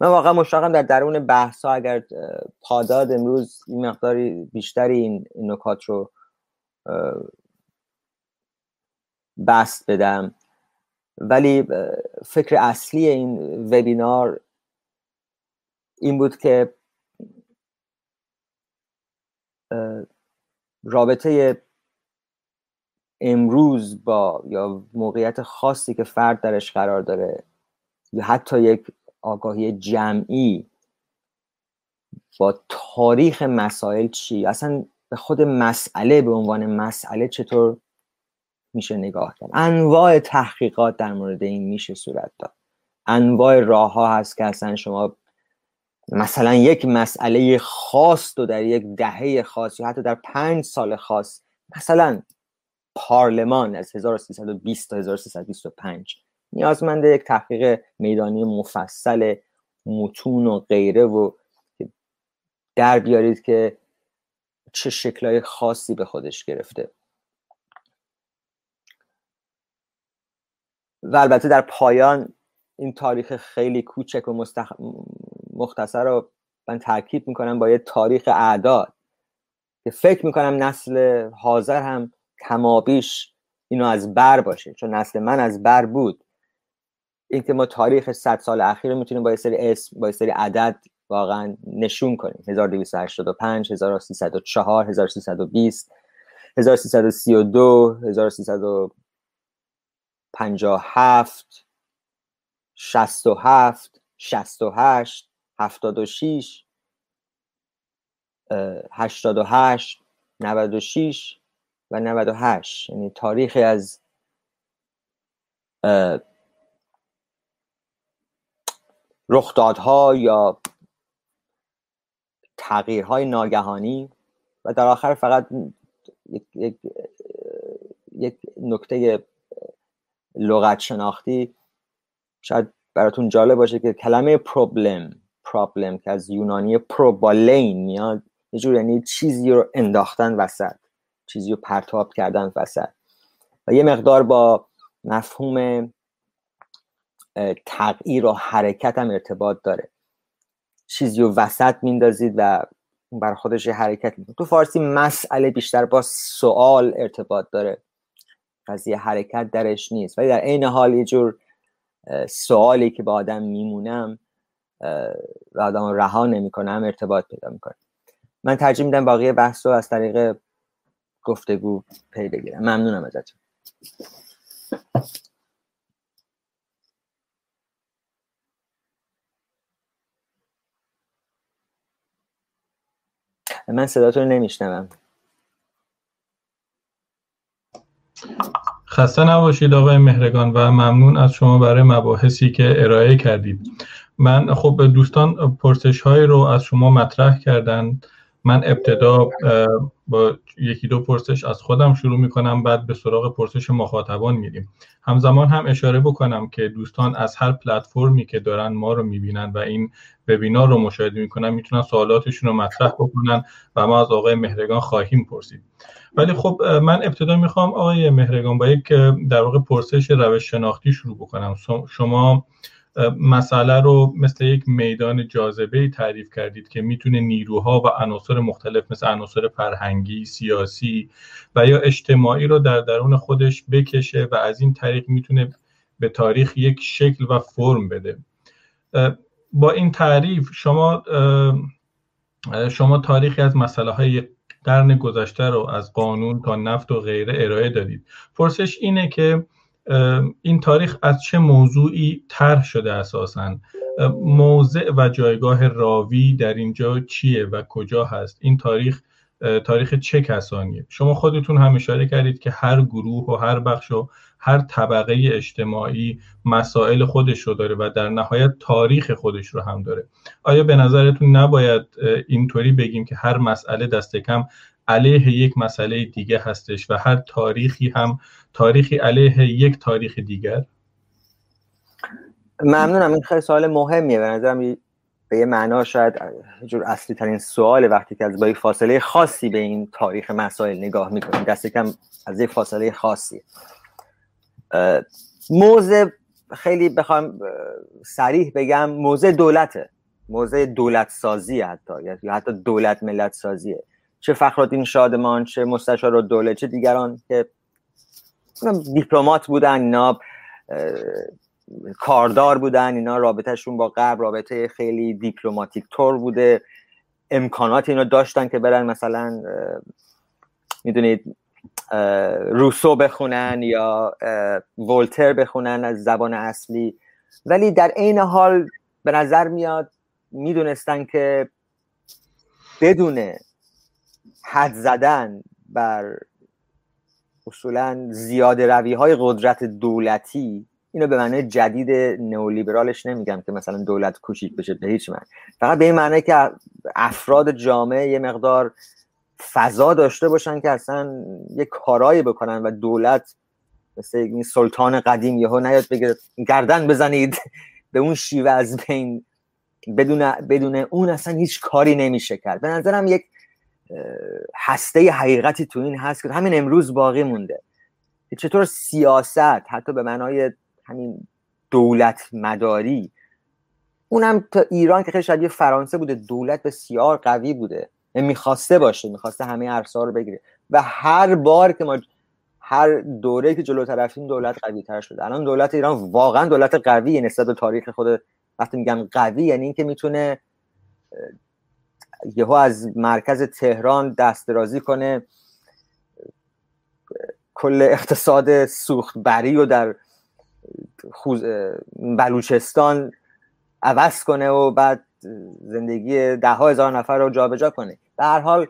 من واقعا مشتاقم در درون بحث ها اگر پاداد امروز این مقداری بیشتری این نکات رو بست بدم. ولی فکر اصلی این وبینار این بود که رابطه امروز با یا موقعیت خاصی که فرد درش قرار داره یا حتی یک آگاهی جمعی با تاریخ مسائل چی؟ اصلا به خود مسئله به عنوان مسئله چطور میشه نگاه کرد؟ انواع تحقیقات در مورد این میشه صورت داد. انواع راه ها هست که اصلا شما مثلا یک مسئله خاص و در یک دهه خاص یا حتی در پنج سال خاص مثلا پارلمان از 1320 تا 1325 نیازمنده یک تحقیق میدانی مفصل متون و غیره و در بیارید که چه شکلهای خاصی به خودش گرفته. و البته در پایان این تاریخ خیلی کوچک و مستخ... مختصر رو من ترکیب می‌کنم با یه تاریخ اعداد که فکر می‌کنم نسل حاضر هم کمابیش اینو از بر باشه چون نسل من از بر بود. اینکه ما تاریخ 100 سال اخیر رو می‌تونیم با یه سری اسم با یه سری عدد واقعا نشون کنیم. 1285 1304 1320 1332 1357 67 68 76 88 96 و 98 یعنی تاریخی از رخدادها یا تغییرهای ناگهانی و در آخر فقط یک, یک, یک نکته لغت شناختی. شاید براتون جالب باشه که کلمه پروبلم پروبلم که از یونانی پروبالین میاد یه جور یعنی چیزی رو انداختن وسط چیزی رو پرتاب کردن وسط. و یه مقدار با مفهوم تغییر و حرکت هم ارتباط داره. چیزی رو وسط میندازید و بر خودش یه حرکت می‌کنه. تو فارسی مسئله بیشتر با سوال ارتباط داره. قضیه حرکت درش نیست. ولی در عین حال یه جور سوالی که با آدم میمونم و آدم رها نمی‌کنم ارتباط پیدا می‌کنه. من ترجیح میدم باقی بحث رو از طریق گفتگو پی بگیرم. ممنونم ازتون. من صداتون نمیشنوم. خسته نباشید آقای مهرگان و ممنون از شما برای مباحثی که ارائه کردید. من خب دوستان پرسش هایی رو از شما مطرح کردن من ابتدا با یکی دو پرسش از خودم شروع می‌کنم بعد به سراغ پرسش مخاطبان میریم. همزمان هم اشاره بکنم که دوستان از هر پلتفرمی که دارن ما رو می‌بینن و این وبینار رو مشاهده می‌کنن می‌تونن سوالاتشون رو مطرح بکنن و ما از آقای مهرگان خواهیم پرسید. ولی خب من ابتدا می‌خوام آقای مهرگان با یک در واقع پرسش روش شناختی شروع بکنم. شما مسئله رو مثل یک میدان جاذبه تعریف کردید که می‌تونه نیروها و عناصر مختلف مثل عناصر فرهنگی، سیاسی و یا اجتماعی رو در درون خودش بکشه و از این طریق می‌تونه به تاریخ یک شکل و فرم بده. با این تعریف شما شما تاریخی از مسئله های قرن گذشته رو از قانون تا نفت و غیره ارائه دادید. پرسش اینه که این تاریخ از چه موضوعی طرح شده اساسا؟ موضع و جایگاه راوی در اینجا چیه و کجا هست؟ این تاریخ تاریخ چه کسانیه؟ شما خودتون هم اشاره کردید که هر گروه و هر بخش و هر طبقه اجتماعی مسائل خودش رو داره و در نهایت تاریخ خودش رو هم داره. آیا به نظرتون نباید اینطوری بگیم که هر مسئله دست کم علیه یک مسئله دیگه هستش و هر تاریخی هم تاریخی علیه یک تاریخ دیگر؟ ممنونم این خیلی سوال مهمیه. به نظرم به یه معنا شاید جور اصلی ترین سوال وقتی که از با فاصله خاصی به این تاریخ مسائل نگاه می‌کنیم. دست کم از یک فاصله خاصی. موضع خیلی بخوام سریح بگم موضع دولته. موضع دولت سازی حتی یا حتی دولت ملت سازیه چه فخرالدین شادمان چه مستشار دوله چه دیگران که دیپلمات بودن اینا کاردار بودن اینا رابطهشون با غرب رابطه خیلی دیپلماتیک تور بوده. امکانات اینا داشتن که برن مثلا می‌دونید روسو بخونن یا ولتر بخونن از زبان اصلی. ولی در عین حال به نظر میاد می‌دونستن که بدون حد زدن بر اصولا زیاده روی های قدرت دولتی اینو به معنی جدید نئولیبرالش نمیگم که مثلا دولت کوچیک بشه به هیچ معنی. فقط به این معنی که افراد جامعه یه مقدار فضا داشته باشن که اصلا یه کارایی بکنن و دولت مثل این سلطان قدیم یهو نیاد بگه گردن بزنید به اون شیوه از بین بدون بدون اون اصلا هیچ کاری نمیشه کرد. به نظرم یک هسته حقیقتی تو این هست که همین امروز باقی مونده. چطور سیاست حتی به معنای همین دولت مداری اونم تا ایران که خیلی شاید فرانسه بوده دولت بسیار قوی بوده. می‌خواسته باشه می‌خواسته همه ارسا رو بگیره. و هر بار که ما هر دوره که جلو رفتیم دولت قوی تر شده. الان دولت ایران واقعا دولت قویه نسبت به تاریخ خود. وقتی میگم قوی یعنی اینکه می‌تونه یهو از مرکز تهران دست درازی کنه. کل اقتصاد سوخت بری و در بلوچستان عوض کنه و بعد زندگی ده ها هزار نفر رو جابجا کنه. به هر حال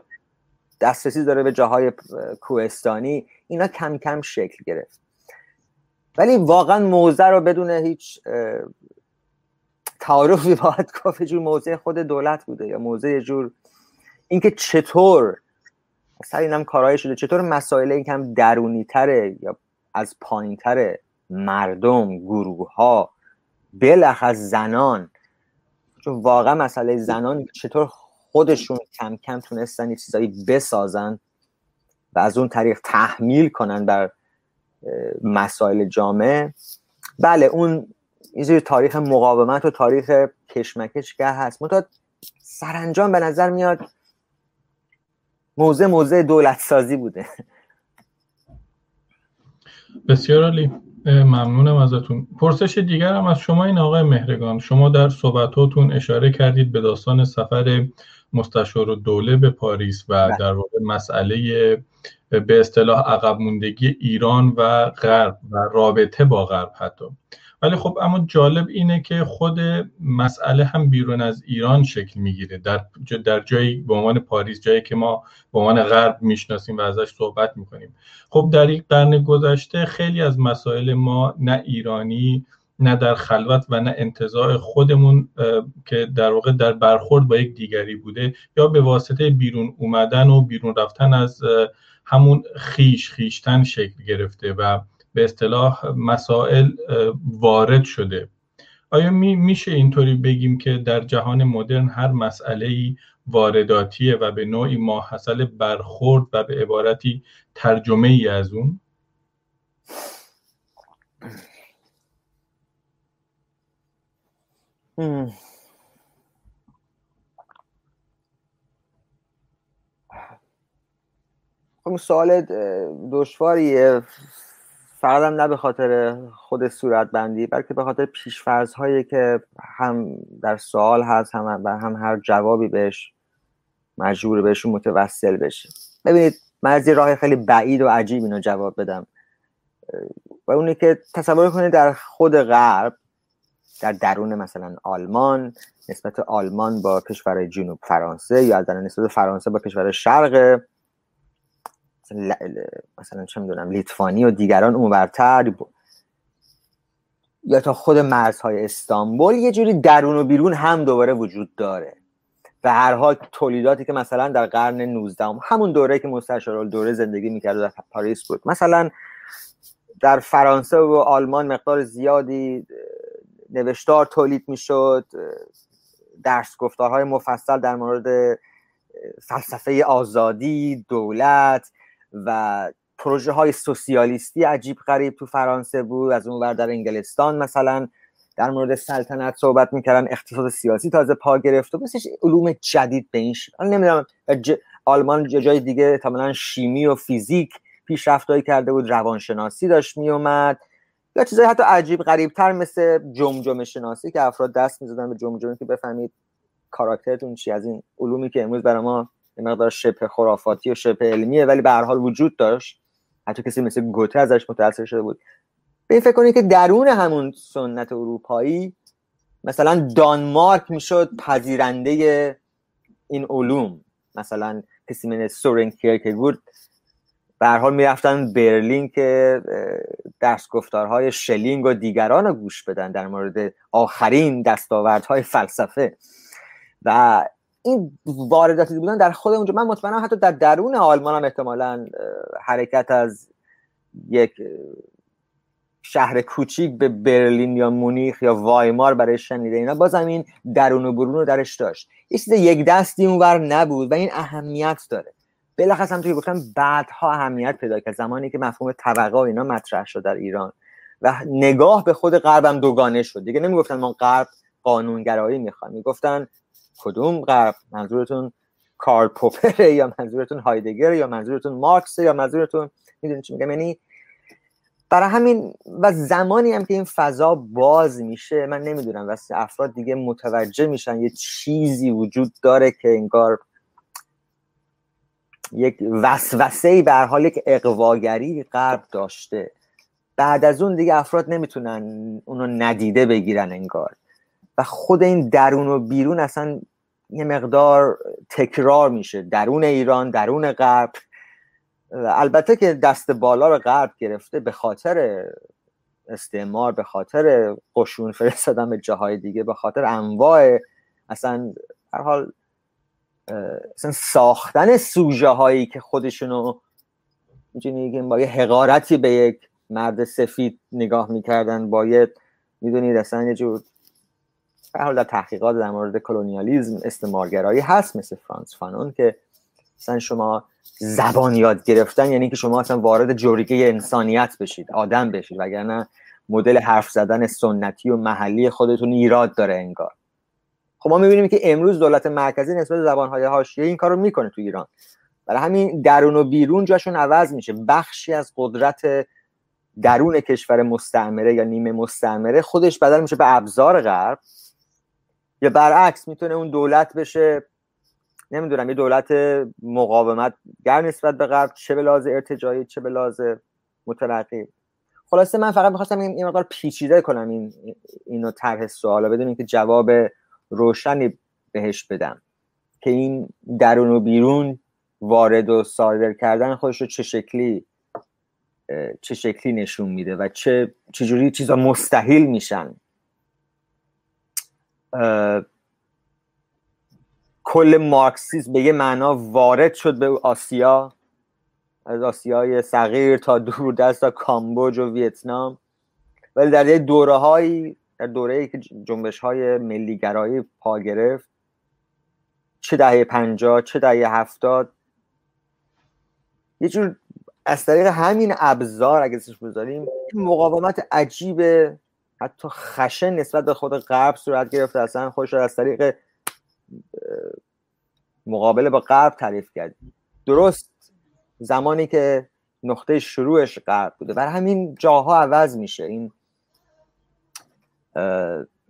دسترسی داره به جاهای کوهستانی. اینا کم کم شکل گرفت. ولی واقعا موزه رو بدون هیچ تعارفی باید گفت جور موضع خود دولت بوده یا موضع جور اینکه چطور سر اینم کارهای شده چطور مسائل این کم درونی تره یا از پایین تره مردم گروه ها بلخص زنان. چون واقعا مسئله زنان چطور خودشون کم کم تونستن یه چیزایی بسازن و از اون طریق تحمیل کنن بر مسائل جامعه. بله اون اینجوری تاریخ مقاومت و تاریخ کشمکش که هست. منتها سرانجام به نظر میاد موزه موزه دولت سازی بوده. بسیار عالی. ممنونم ازتون. پرسش دیگر هم از شما این آقای مهرگان. شما در صحبتاتون اشاره کردید به داستان سفر مستشار و دوله به پاریس و بله. در واقع مسئله به اصطلاح عقب موندگی ایران و غرب و رابطه با غرب حتی. ولی خب اما جالب اینه که خود مسئله هم بیرون از ایران شکل می‌گیره. در در جایی به عنوان پاریس جایی که ما به عنوان غرب می‌شناسیم و ازش صحبت می‌کنیم. خب در این قرن گذشته خیلی از مسائل ما نه ایرانی نه در خلوت و نه انتظاع خودمون که در واقع در برخورد با یک دیگری بوده یا به واسطه بیرون اومدن و بیرون رفتن از همون خیش خیشتن شکل گرفته و به اصطلاح مسائل وارد شده. آیا می میشه اینطوری بگیم که در جهان مدرن هر مسئله ای وارداتیه و به نوعی ماحصل برخورد و به عبارتی ترجمه ای از اون؟ خب سوال دشواریه. فقط هم نه به خاطر خود صورت بندی بلکه به خاطر پیشفرض هایی که هم در سوال هست هم و هم هر جوابی بهش مجبور بهشون متوسل بشه. ببینید من از راه خیلی بعید و عجیب اینو جواب بدم. و اونی که تصور کنید در خود غرب در درون مثلا آلمان نسبت آلمان با کشور جنوب فرانسه یا در نسبت فرانسه با کشور شرق مثلا چه می‌دونم لیتوانی و دیگران اونورتر یا تا خود مرزهای استانبول یه جوری درون و بیرون هم دوباره وجود داره. و هر حال تولیداتی که مثلا در قرن 19 هم همون دوره که مستشار دوره زندگی می‌کرد در پاریس بود. مثلا در فرانسه و آلمان مقدار زیادی نوشتار تولید می‌شد. درس گفتارهای مفصل در مورد فلسفه آزادی دولت و پروژه های سوسیالیستی عجیب غریب تو فرانسه بود. از اون ور در انگلستان مثلا در مورد سلطنت صحبت می‌کردن اقتصاد سیاسی تازه پا گرفت و مثلش علوم جدید به این شکل. نمی‌دونم آلمان جای دیگه تماما شیمی و فیزیک پیشرفتهایی کرده بود روانشناسی داشت میومد یا چیزای حتی عجیب غریبتر مثل جمجمه شناسی که افراد دست می‌زدن به جمجمه که بفهمید کاراکترتون چی از این علومی که امروز برای ما مقدار شبه خرافاتی و شبه علمیه ولی به هر حال وجود داشت. حتی کسی مثل گوته ازش متاثر شده بود. به این فکر کنید که درون همون سنت اروپایی مثلا دانمارک می‌شد پذیرنده این علوم. مثلا کسی من سورن کیرکگورد به هر حال می‌رفتن برلین که درس گفتارهای شلینگ و دیگران رو گوش بدن در مورد آخرین دستاوردهای فلسفه. و این وارداتی بودن در خود اونجا. من مطمئنم حتی در درون آلمان هم احتمالا حرکت از یک شهر کوچیک به برلین یا مونیخ یا وایمار برای شنیده اینا بازم این درون و برون رو درش داشت. یه چیز یک دستی اونور نبود و این اهمیت داره. بلخص هم توی گفتم بعدها اهمیت پیدا کرد. زمانی که مفهوم طبقه و اینا مطرح شد در ایران و نگاه به خود غربم دوگانه شد. دیگه نمی‌گفتن ما غرب قانونگرایی می‌خوان می‌گفتن کدوم غرب؟ منظورتون کارل پوپر یا منظورتون هایدگر یا منظورتون مارکس یا منظورتون می‌دونید چی میگم؟ یعنی برای همین و زمانی هم که این فضا باز میشه من نمی‌دونم و افراد دیگه متوجه میشن یه چیزی وجود داره که انگار یک وسوسه ای به حال یک اقواگری غرب داشته. بعد از اون دیگه افراد نمی‌تونن اونو ندیده بگیرن انگار. خود این درون و بیرون اصلا یه مقدار تکرار میشه. درون ایران درون غرب. البته که دست بالا رو غرب گرفته به خاطر استعمار به خاطر قشون فرستادن به جاهای دیگه به خاطر انواع اصلا هر حال اصلا ساختن سوژه هایی که خودشونو می‌تونی با یه حقارتی به یک مرد سفید نگاه می‌کردن باید می‌دونید اصلا یه جور در تحقیقات در مورد کلونیالیزم استعمارگرایی هست مثل فرانس فانون که مثلا شما زبان یاد گرفتن یعنی که شما اصلا وارد جوریگه انسانیت بشید آدم بشید وگرنه مدل حرف زدن سنتی و محلی خودتون ایراد داره انگار. خب ما می‌بینیم که امروز دولت مرکزی نسبت زبانهای حاشیه این کارو می‌کنه تو ایران. برای همین درون و بیرون جاشون عوض میشه. بخشی از قدرت درون کشور مستعمره یا نیمه مستعمره خودش بدل میشه به ابزار غرب یا برعکس می‌تونه اون دولت بشه. نمی‌دونم یه دولت مقاومت گر نسبت به غرب چه به لحاظ ارتجاعی چه به لحاظ مترقی. خلاصه من فقط می‌خواستم این مقدار پیچیده کنم این اینو طرح سوالا بدون اینکه جواب روشنی بهش بدم. که این درون و بیرون وارد و صادر کردن خودش رو چه شکلی چه شکلی نشون میده و چه چجوری چیزا مستحیل میشن. کل مارکسیسم به یه معنا وارد شد به آسیا از آسیای صغیر تا دور دست تا کامبوج و ویتنام. ولی در یه دوره هایی در دوره ای که جنبش های ملیگرایی پا گرفت چه دهه پنجاه چه دهه هفتاد یه جور از طریق همین ابزار اگه اسمش بذاریم مقاومت عجیب حتی خشن نسبت به خود غرب صورت گرفته. اصلا خودش از طریق مقابله با غرب تعریف کرد. درست زمانی که نقطه شروعش غرب بوده. برای همین جاها عوض میشه. این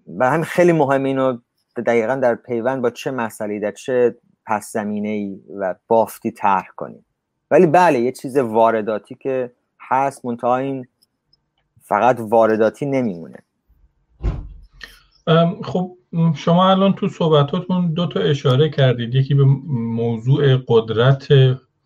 برای همین خیلی مهمه اینو دقیقا در پیوند با چه مسئله در چه پس زمینه ای و بافتی طرح کنیم. ولی بله یه چیز وارداتی که هست. منتها این فقط وارداتی نمیمونه. خب شما الان تو صحبتاتون دو تا اشاره کردید. یکی به موضوع قدرت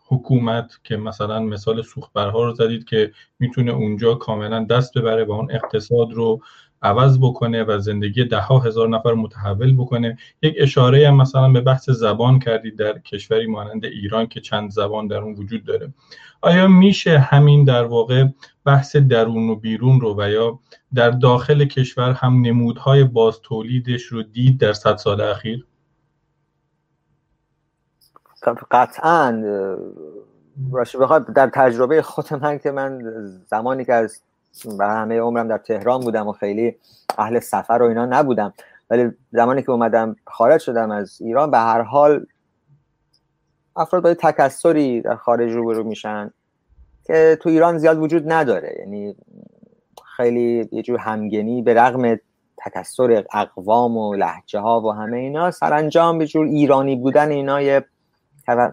حکومت که مثلا مثال سوختبرها رو زدید که می‌تونه اونجا کاملا دست ببره و اون اقتصاد رو عوض بکنه و زندگی ده ها هزار نفر متحول بکنه. یک اشاره هم مثلا به بحث زبان کردید در کشوری مانند ایران که چند زبان در اون وجود داره. آیا میشه همین در واقع بحث درون و بیرون رو و یا در داخل کشور هم نمودهای باز تولیدش رو دید در صد سال اخیر؟ قطعا راشه بخواد در تجربه خود من که من زمانی که از برای همه عمرم در تهران بودم و خیلی اهل سفر و اینا نبودم. ولی زمانی که اومدم خارج شدم از ایران به هر حال افراد با تکسری در خارج روبرو میشن که تو ایران زیاد وجود نداره. یعنی خیلی یه جور همگنی به رغم تکسر اقوام و لحجه ها و همه اینا سرانجام به جور ایرانی بودن اینا یه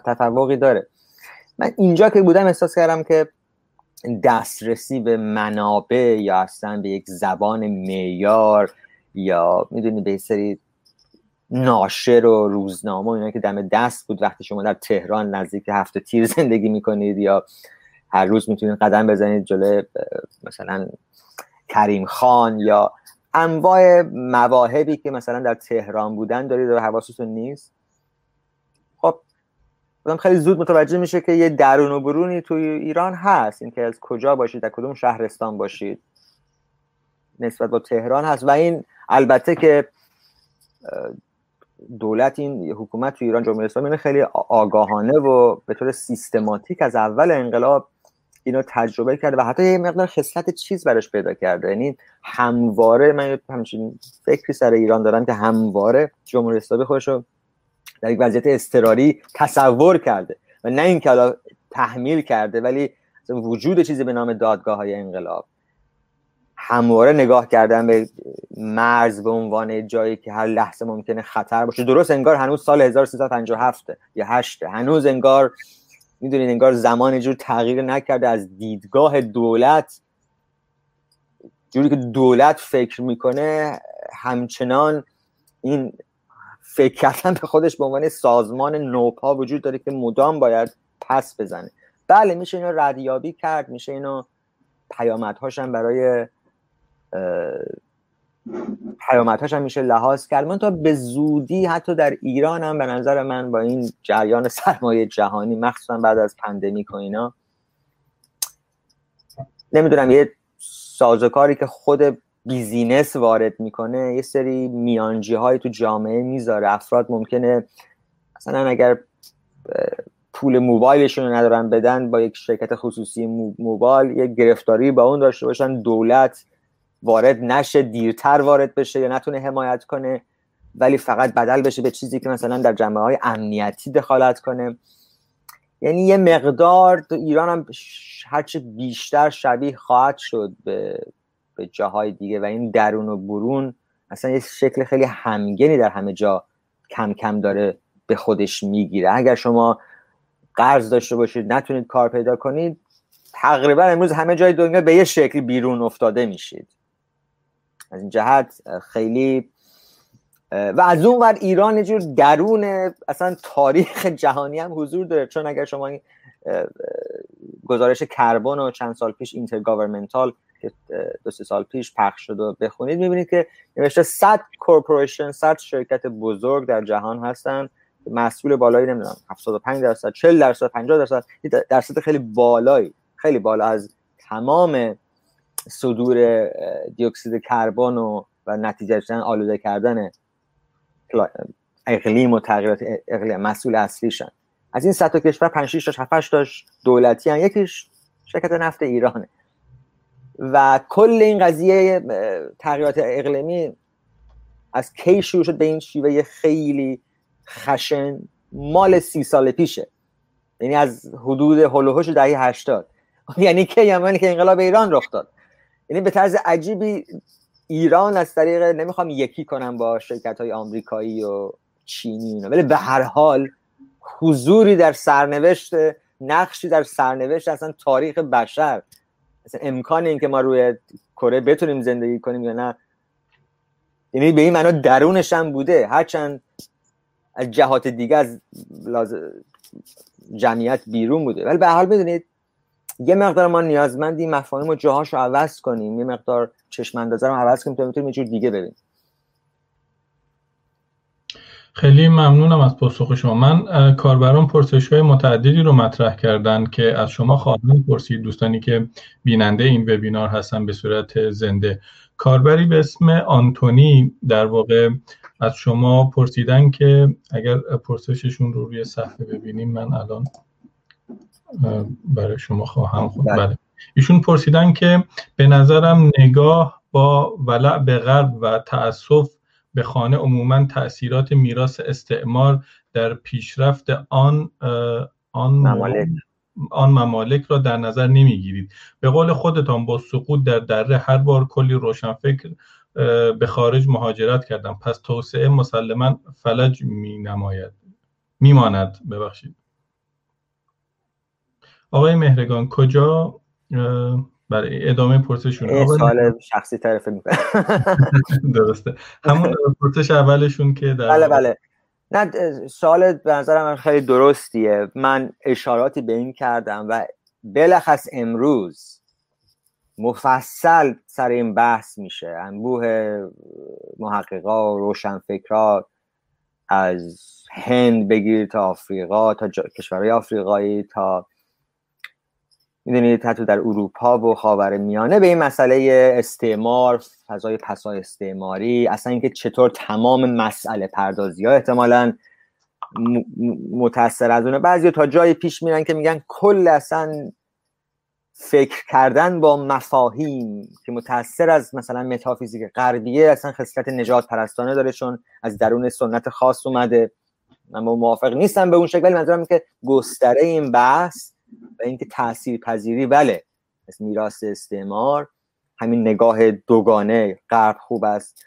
تفوقی داره. من اینجا که بودم احساس کردم که دسترسی به منابع یا اصلا به یک زبان معیار یا می‌دونی به سری ناشر و روزنامه اینا که دم دست بود وقتی شما در تهران نزدیک هفته تیر زندگی می‌کنید یا هر روز می‌تونید قدم بزنید جلوی مثلا کریم خان یا انواع مواهبی که مثلا در تهران بودن دارید و حواستون نیست؟ آدم خیلی زود متوجه میشه که یه درون و برونی توی ایران هست. اینکه از کجا باشید در کدوم شهرستان باشید. نسبت با تهران هست. و این البته که دولت این حکومت تو ایران جمهوری اسلامی خیلی آگاهانه و به طور سیستماتیک از اول انقلاب اینو تجربه کرده و حتی یه مقدار خصلت چیز براش پیدا کرده. یعنی همواره من همچین فکری سر ایران دارم که همواره جمهوری اسلامی خودش رو در یک وضعیت اضطراری تصور کرده و نه اینکه حالا تحمیل کرده ولی وجود چیزی به نام دادگاه های انقلاب. همواره نگاه کردن به مرز به عنوان جایی که هر لحظه ممکنه خطر باشه. درست انگار هنوز سال 1357 یا 8 هنوز انگار می‌دونید انگار زمان جور تغییر نکرده. از دیدگاه دولت جوری که دولت فکر می‌کنه همچنان این فکر کردن به خودش به عنوان سازمان نوپا وجود داره که مدام باید پس بزنه. بله میشه اینو ردیابی کرد میشه اینو پیامدهاش هم برای پیامدهاش هم میشه لحاظ کرد. من تا به زودی حتی در ایران هم به نظر من با این جریان سرمایه جهانی مخصوصا بعد از پندمیک و اینا نمی‌دونم یه سازوکاری که خود بیزینس وارد می‌کنه یه سری میانجی های تو جامعه می‌ذاره. افراد ممکنه مثلا اگر پول موبایلشون رو ندارن بدن با یک شرکت خصوصی موبایل یک گرفتاری با اون داشته باشن دولت وارد نشه دیرتر وارد بشه یا نتونه حمایت کنه ولی فقط بدل بشه به چیزی که مثلا در جمعه های امنیتی دخالت کنه. یعنی یه مقدار تو ایران هم هرچه بیشتر شبیه خواهد شد به, به جاهای دیگه و این درون و برون اصلا یه شکل خیلی همگنی در همه جا کم کم داره به خودش می‌گیره. اگر شما قرض داشته باشید نتونید کار پیدا کنید تقریبا امروز همه جای دنیا به یه شکل بیرون افتاده میشید. از این جهت خیلی و از اون ور ایران یه جور درون اصلا تاریخ جهانی هم حضور داره. چون اگر شما گزارش کربن و چند سال پیش intergovernmental که دو سه سال پیش پخش شد و بخونید می‌بینید که نوشته 100 corporation 100 شرکت بزرگ در جهان هستن مسئول بالایی نمی‌دونم 75 درصد 40 درصد 50 درصد درصد خیلی بالایی خیلی بالا از تمام صدور دیوکسید کربن و و نتیجه آلوده کردن اقلیم و تغییرات اقلیم مسئول اصلیشن از این صد تا کشور 5 6 تا 7 تاش دولتی هن. یکیش شرکت نفت ایرانه و کل این قضیه تغییرات اقلیمی از کی شروع شد به این شیوه خیلی خشن مال سی سال پیشه. یعنی از حدود هلوهوش دهه هشتاد. یعنی که یمنی که انقلاب ایران رخ داد. یعنی به طرز عجیبی ایران از طریق نمی‌خوام یکی کنم با شرکت های آمریکایی و چینی اینا ولی به هر حال حضوری در سرنوشت نقشی در سرنوشت اصلا تاریخ بشر. اصلا امکان این که ما روی کره بتونیم زندگی کنیم یا نه یعنی به این معنا درونش هم بوده. هرچند از جهات دیگه از جمعیت بیرون بوده. ولی به حال بدونید یه مقدار ما نیازمندی مفاهیم و جاهاش رو عوض کنیم. یه مقدار چشم رو عوض کنیم تا بتونیم یه جور دیگه ببینیم. خیلی ممنونم از پاسخ شما من کاربران پرسش های متعددی رو مطرح کردن که از شما خواهم پرسید دوستانی که بیننده این وبینار هستن به صورت زنده کاربری به اسم آنتونی در واقع از شما پرسیدن که اگر پرسششون رو روی صفحه ببینیم من الان برای شما خواهم خود بله. بله. ایشون پرسیدن که به نظرم نگاه با ولع به غرب و تأسف به خانه عموما تاثیرات میراث استعمار در پیشرفت آن آن ممالک. آن ممالک را در نظر نمی‌گیرید. به قول خودتان با سقوط در دره هر بار کلی روشنفکر به خارج مهاجرت کردم. پس توسعه مسلما فلج می نماید میماند. ببخشید. آقای مهرگان کجا برای ادامه پرسشون. سوال شخصی طرف می‌کنه درسته. همون پرسش اولشون که در بله بله. نه سوال به نظرم خیلی درستیه. من اشاراتی به این کردم و بلخص امروز مفصل سر این بحث میشه. انبوه محققا و روشنفکرا از هند بگیر تا آفریقا تا کشورهای آفریقایی تا می‌دونید حتی در اروپا و خاور میانه به این مسئله استعمار فضای پسای استعماری اصلا اینکه چطور تمام مسئله پردازی ها احتمالا متاثر از اونه. بعضی تا جای پیش میرن که میگن کل اصلا فکر کردن با مفاهیم که متاثر از مثلا متافیزیک غربیه اصلا خصلت نجات پرستانه داره چون از درون سنت خاص اومده. من موافق نیستم به اون شکل ولی منظورم که گستره این بحث و اینکه تاثیر پذیری بله از میراث استعمار همین نگاه دوگانه غرب خوب است.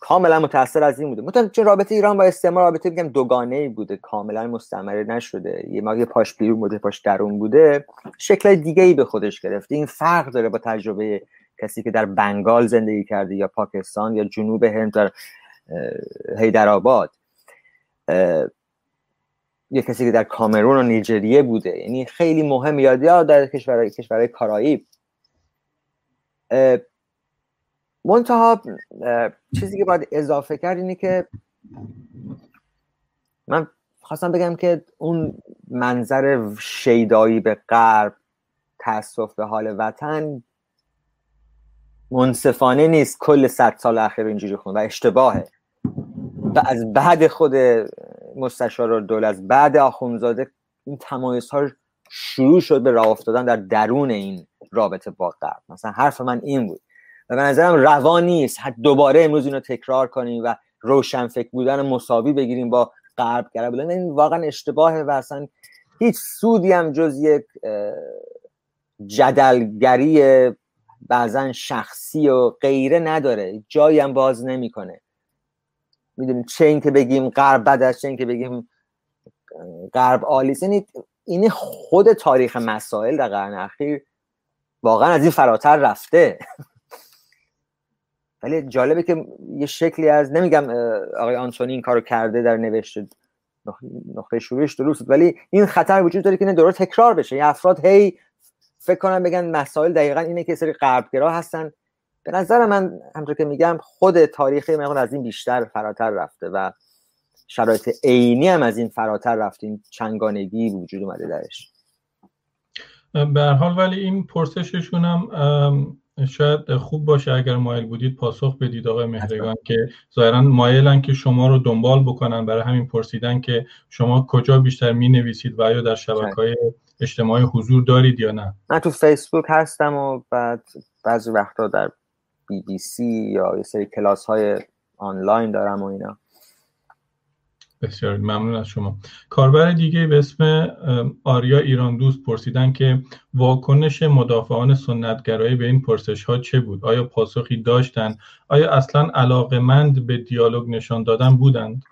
کاملا متاثر از این بوده. مثلا چون رابطه ایران با استعمار رابطه بگم دوگانه بوده کاملا مستمره نشده. یه ما پاش بیرون بوده پاش درون بوده. شکل دیگه ای به خودش گرفته این فرق داره با تجربه کسی که در بنگال زندگی کرده یا پاکستان یا جنوب هند در هیدرآباد یه کسی که در کامرون و نیجریه بوده. یعنی خیلی مهم یادی در کشورهای کشورهای کارائیب. منتها چیزی که باید اضافه کرد اینه که من خواستم بگم که اون منظر شیدایی به غرب تاسف به حال وطن منصفانه نیست کل صد سال اخیر اینجوری خون و اشتباهه. و از بعد خود مستشار دولت بعد آخونزاده این تمایز ها شروع شد به راه افتادن در درون این رابطه با غرب. مثلا حرف من این بود. و به نظرم روا نیست. دوباره امروز اینو تکرار کنیم و روشن فکر بودن مساوی بگیریم با غرب. گره بودن این واقعا اشتباهه و اصلا هیچ سودی هم جز یک جدلگری بعضا شخصی و غیره نداره. جایی هم باز نمی‌کنه. می‌دونیم چه این که بگیم غرب بد است چه این که بگیم غرب عالی یعنی این خود تاریخ مسائل در قرن اخیر واقعا از این فراتر رفته. ولی جالبه که یه شکلی از نمیگم آقای آنتونی این کارو کرده در نوشته نقطه شروعش درست ولی این خطر وجود داره که این دوره تکرار بشه. یه افراد هی فکر کنم بگن مسائل دقیقا اینه که سری غربگرا هستن. به نظر من همطور که میگم خود تاریخ مقدار از این بیشتر فراتر رفته و شرایط عینی هم از این فراتر رفته این چنگانگی وجود اومده درش. به حال ولی این پرسششون هم شاید خوب باشه اگر مایل بودید پاسخ بدید آقای مهرگان که ظاهرا مایلن که شما رو دنبال بکنن. برای همین پرسیدن که شما کجا بیشتر می نویسید و یا در شبکه های اجتماعی حضور دارید یا نه. من تو فیسبوک هستم و بعد بعضی وقتا در بی بی سی یا یه سری کلاس های آنلاین دارم و اینا. بسیار ممنون از شما. کاربر دیگه به اسم آریا ایران دوست پرسیدن که واکنش مدافعان سنتگرایی به این پرسش ها چه بود؟ آیا پاسخی داشتند آیا اصلا علاقمند به دیالوگ نشان دادن بودند؟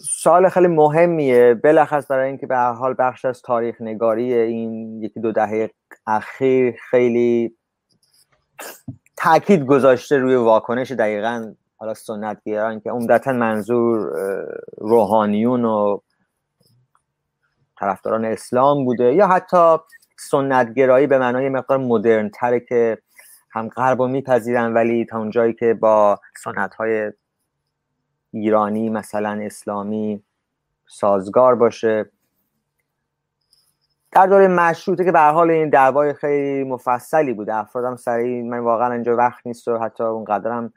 سوال خیلی مهمیه. بلخص برای اینکه به هر حال بخش از تاریخ نگاری این یکی دو دهه اخیر خیلی تاکید گذاشته روی واکنش دقیقا حالا سنتگرایان که عمدتا منظور روحانیون و طرفداران اسلام بوده یا حتی سنتگرایی به معنای مقدار مدرن تره که هم غرب رو میپذیرن ولی تا اونجایی که با سنت های ایرانی مثلا اسلامی سازگار باشه. در دوره مشروطه که به حال این دعوای خیلی مفصلی بوده. افرادم سریع من واقعا اینجا وقت نیست و حتی اونقدرم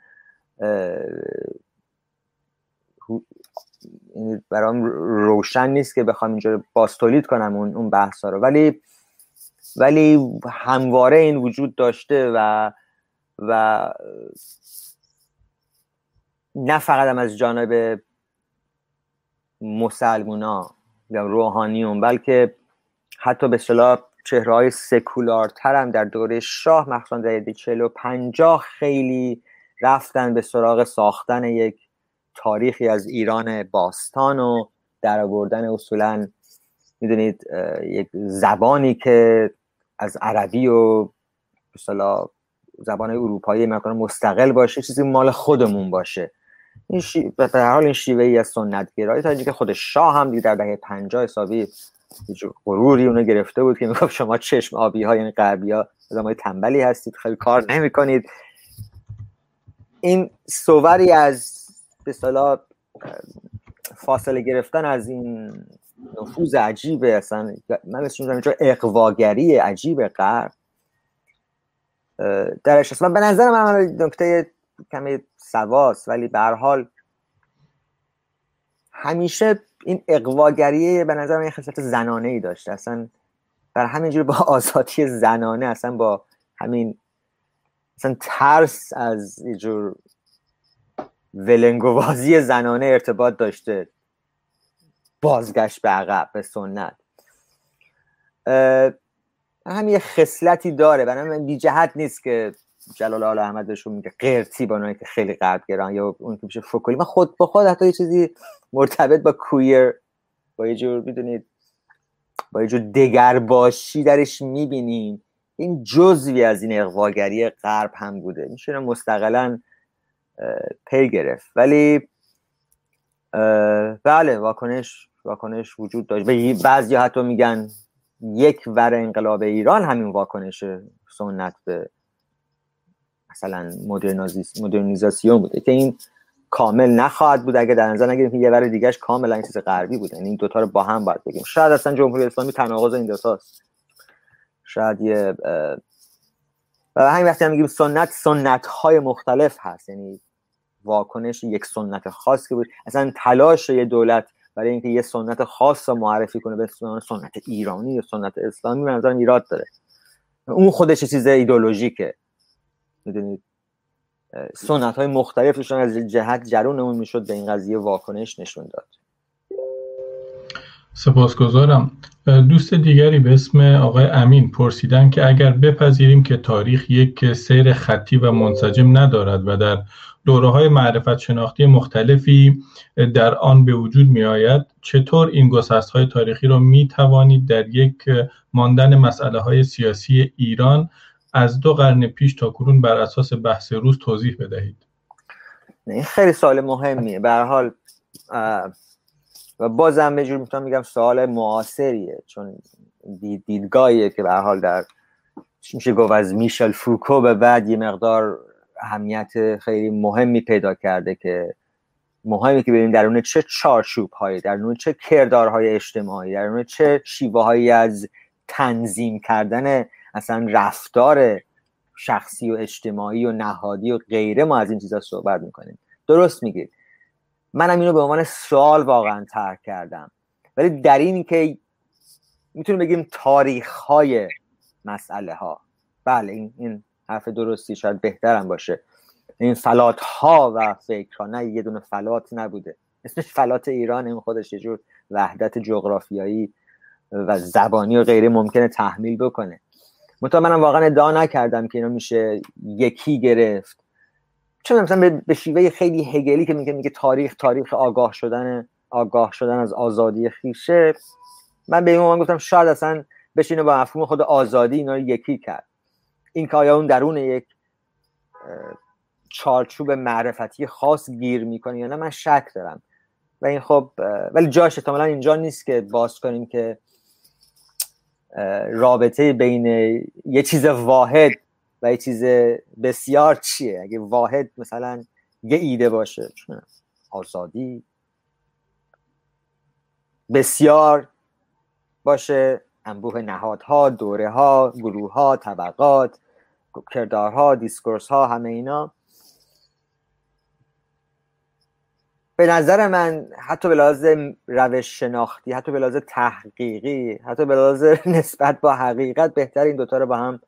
برام روشن نیست که بخوام اینجا باستولید کنم اون اون بحثا رو. ولی ولی همواره این وجود داشته و و نه فقط هم از جانب مسلمونا یا روحانیون بلکه حتی به صلاح چهره های سکولارتر هم در دوره شاه مخصوصا در چهل و پنجاه خیلی رفتن به سراغ ساختن یک تاریخی از ایران باستان و در آوردن اصولا می‌دونید یک زبانی که از عربی و مثلا زبان اروپایی مکان مستقل باشه چیزی مال خودمون باشه. این شی... به هر حال این شیوه ای از سنتگرایی تا که خود شاه هم دیگه در دهه 50 حسابی غروری اونو گرفته بود که می‌گفت شما چشم آبی ها یعنی غربی ها تنبلی هستید خیلی کار نمی کنید این صوری از به فاصله گرفتن از این نفوذ عجیبه اصلا من مثل اینجا اقواگری عجیب غرب. درش من به نظر من نکته کمی سواس ولی به حال همیشه این اقواگریه به نظر من خصلت زنانه ای داشته. اصلا بر همینجور با آزادی زنانه اصلا با همین مثلا ترس از یه جور ولنگوازی زنانه ارتباط داشته. بازگشت به عقب به سنت. هم یه خصلتی داره. برای بی جهت نیست که جلال آل احمد بهشون میگه قرتی با که خیلی غرب یا اون که میشه فکولی من خود با خود حتی یه چیزی مرتبط با کویر با یه جور می‌دونید با یه جور دگر باشی درش می‌بینیم. این جزوی از این اقواگری غرب هم بوده. میشه مستقلا پی گرفت. ولی بله واکنش واکنش وجود داشت. بعضی حتی میگن یک ور انقلاب ایران همین واکنش سنت به مثلا مدرنیزاسیون بوده که این کامل نخواهد بود. اگه در نظر نگیریم که یه ور دیگهش کاملا چیز غربی بوده. یعنی این دوتا رو با هم باید بگیم. شاید اصلا جمهوری اسلامی تناقض این دوتاست شاید یه و همین وقتی هم میگیم سنت سنت های مختلف هست. یعنی واکنش یک سنت خاص که بود. اصلا تلاش یه دولت برای اینکه یه سنت خاص رو معرفی کنه به سنت ایرانی یا سنت اسلامی به نظرم ایراد داره. اون خودش چیز ایدولوژیکه می‌دونید سنت های مختلفشون از جهت جرون اون می‌شد به این قضیه واکنش نشون داد. سپاسگزارم. دوست دیگری به اسم آقای امین پرسیدن که اگر بپذیریم که تاریخ یک سیر خطی و منسجم ندارد و در دوره های معرفت شناختی مختلفی در آن به وجود می آید چطور این گسست های تاریخی را می توانید در یک ماندن مسئله های سیاسی ایران از دو قرن پیش تا کنون بر اساس بحث روز توضیح بدهید. این خیلی سوال مهمیه. به حال و بازم به جور می‌تونم میگم سوال معاصریه چون دیدگاهیه که به حال در میشه گفت از میشل فوکو به بعد یه مقدار اهمیت خیلی مهمی پیدا کرده که مهمی که ببینیم درون چه چارچوب هایی درون چه کردارهای اجتماعی درون چه شیوه هایی از تنظیم کردن اصلا رفتار شخصی و اجتماعی و نهادی و غیره ما از این چیزا صحبت می‌کنیم. درست میگید. منم اینو به عنوان سوال واقعا ترک کردم. ولی در این که می‌تونیم بگیم تاریخ های مسئله ها بله این, این حرف درستی شاید بهترم باشه. این فلات ها و فکر ها نه یه دونه فلات نبوده. اسمش فلات ایران این خودش یه جور وحدت جغرافیایی و زبانی و غیره ممکنه تحمیل بکنه. مطمئن منم واقعا ادعا نکردم که اینا میشه یکی گرفت. چون مثلا به شیوه خیلی هگلی که میگه میگه تاریخ تاریخ آگاه شدن آگاه شدن از آزادی خیشه من به این گفتم شاید اصلا بشینه با مفهوم خود آزادی اینا رو یکی کرد. این که آیا اون درون یک چارچوب معرفتی خاص گیر می‌کنه یا نه من شک دارم. و این خب ولی جاش احتمالا اینجا نیست که باز کنیم که رابطه بین یه چیز واحد و یه چیز بسیار چیه؟ اگه واحد مثلا یه ایده باشه آزادی بسیار باشه انبوه نهادها دوره ها گروه ها طبقات کردارها دیسکورس ها همه اینا. به نظر من حتی به لحاظ روش شناختی حتی به لحاظ تحقیقی حتی به لحاظ نسبت با حقیقت بهتر این دوتا رو با هم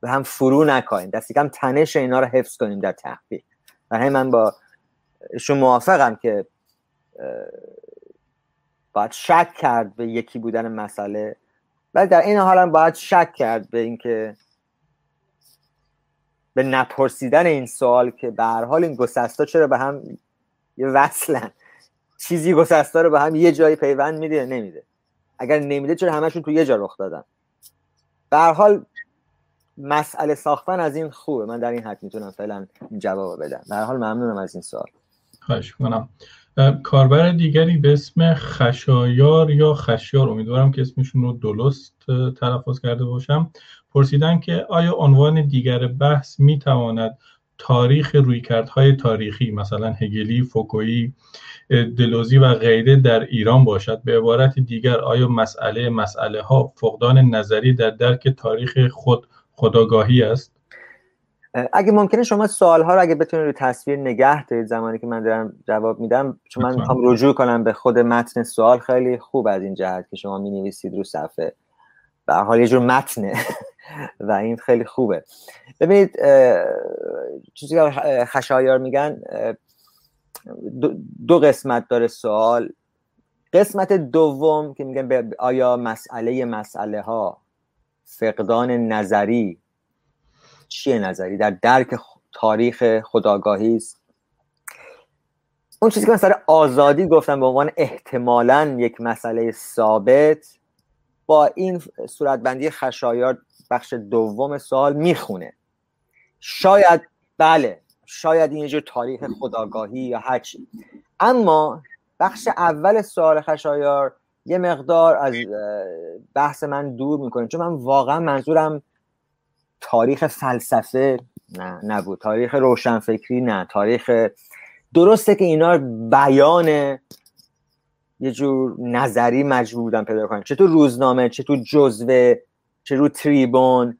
به هم فرو نکنیم دستی کم تنش اینا رو حفظ کنیم در تحقیق. و همین من با شما موافقم که باید شک کرد به یکی بودن مسئله. ولی در این حال هم باید شک کرد به اینکه به نپرسیدن این سوال که به هر حال این گسستا چرا به هم یه وصلن. چیزی گسستا رو به هم یه جایی پیوند میده نمیده؟ اگر نمیده چرا همشون تو یه جا رخ دادن؟ به حال مسئله ساختن از این خوبه. من در این حد می‌تونم فعلا جواب بدم. در حال ممنونم از این سوال. خواهش کنم کاربر دیگری به اسم خشایار یا خشیار؟ امیدوارم که اسمشون رو درست تلفظ کرده باشم. پرسیدن که آیا عنوان دیگر بحث می‌تواند تاریخ رویکردهای تاریخی مثلا هگلی، فوکویی، دلوزی و غیره در ایران باشد. به عبارت دیگر آیا مسئله مسئله ها فقدان نظری در درک تاریخ خود خداگاهی است؟ اگه ممکنه شما سوال ها رو اگه بتونید رو تصویر نگه دارید زمانی که من دارم جواب میدم چون من می‌خوام رجوع کنم به خود متن سوال خیلی خوب از این جهت که شما می نویسید رو صفحه. به حال یه جور متنه. و این خیلی خوبه. ببینید چیزی که خشایار میگن دو قسمت داره سوال. قسمت دوم که میگن آیا مسئله مسئله ها فقدان نظری چیه نظری؟ در درک تاریخ خداگاهی است. اون چیزی که من سر آزادی گفتم به عنوان احتمالا یک مسئله ثابت با این صورتبندی خشایار بخش دوم سوال می‌خونه. شاید بله شاید این یه جور تاریخ خداگاهی یا هرچی اما بخش اول سوال خشایار یه مقدار از بحث من دور می‌کنه چون من واقعا منظورم تاریخ فلسفه نه نبود. تاریخ روشنفکری نه. تاریخ درسته که اینا بیان یه جور نظری مجبور بودن پیدا کنن. چه تو روزنامه چه تو جزوه چه رو تریبون.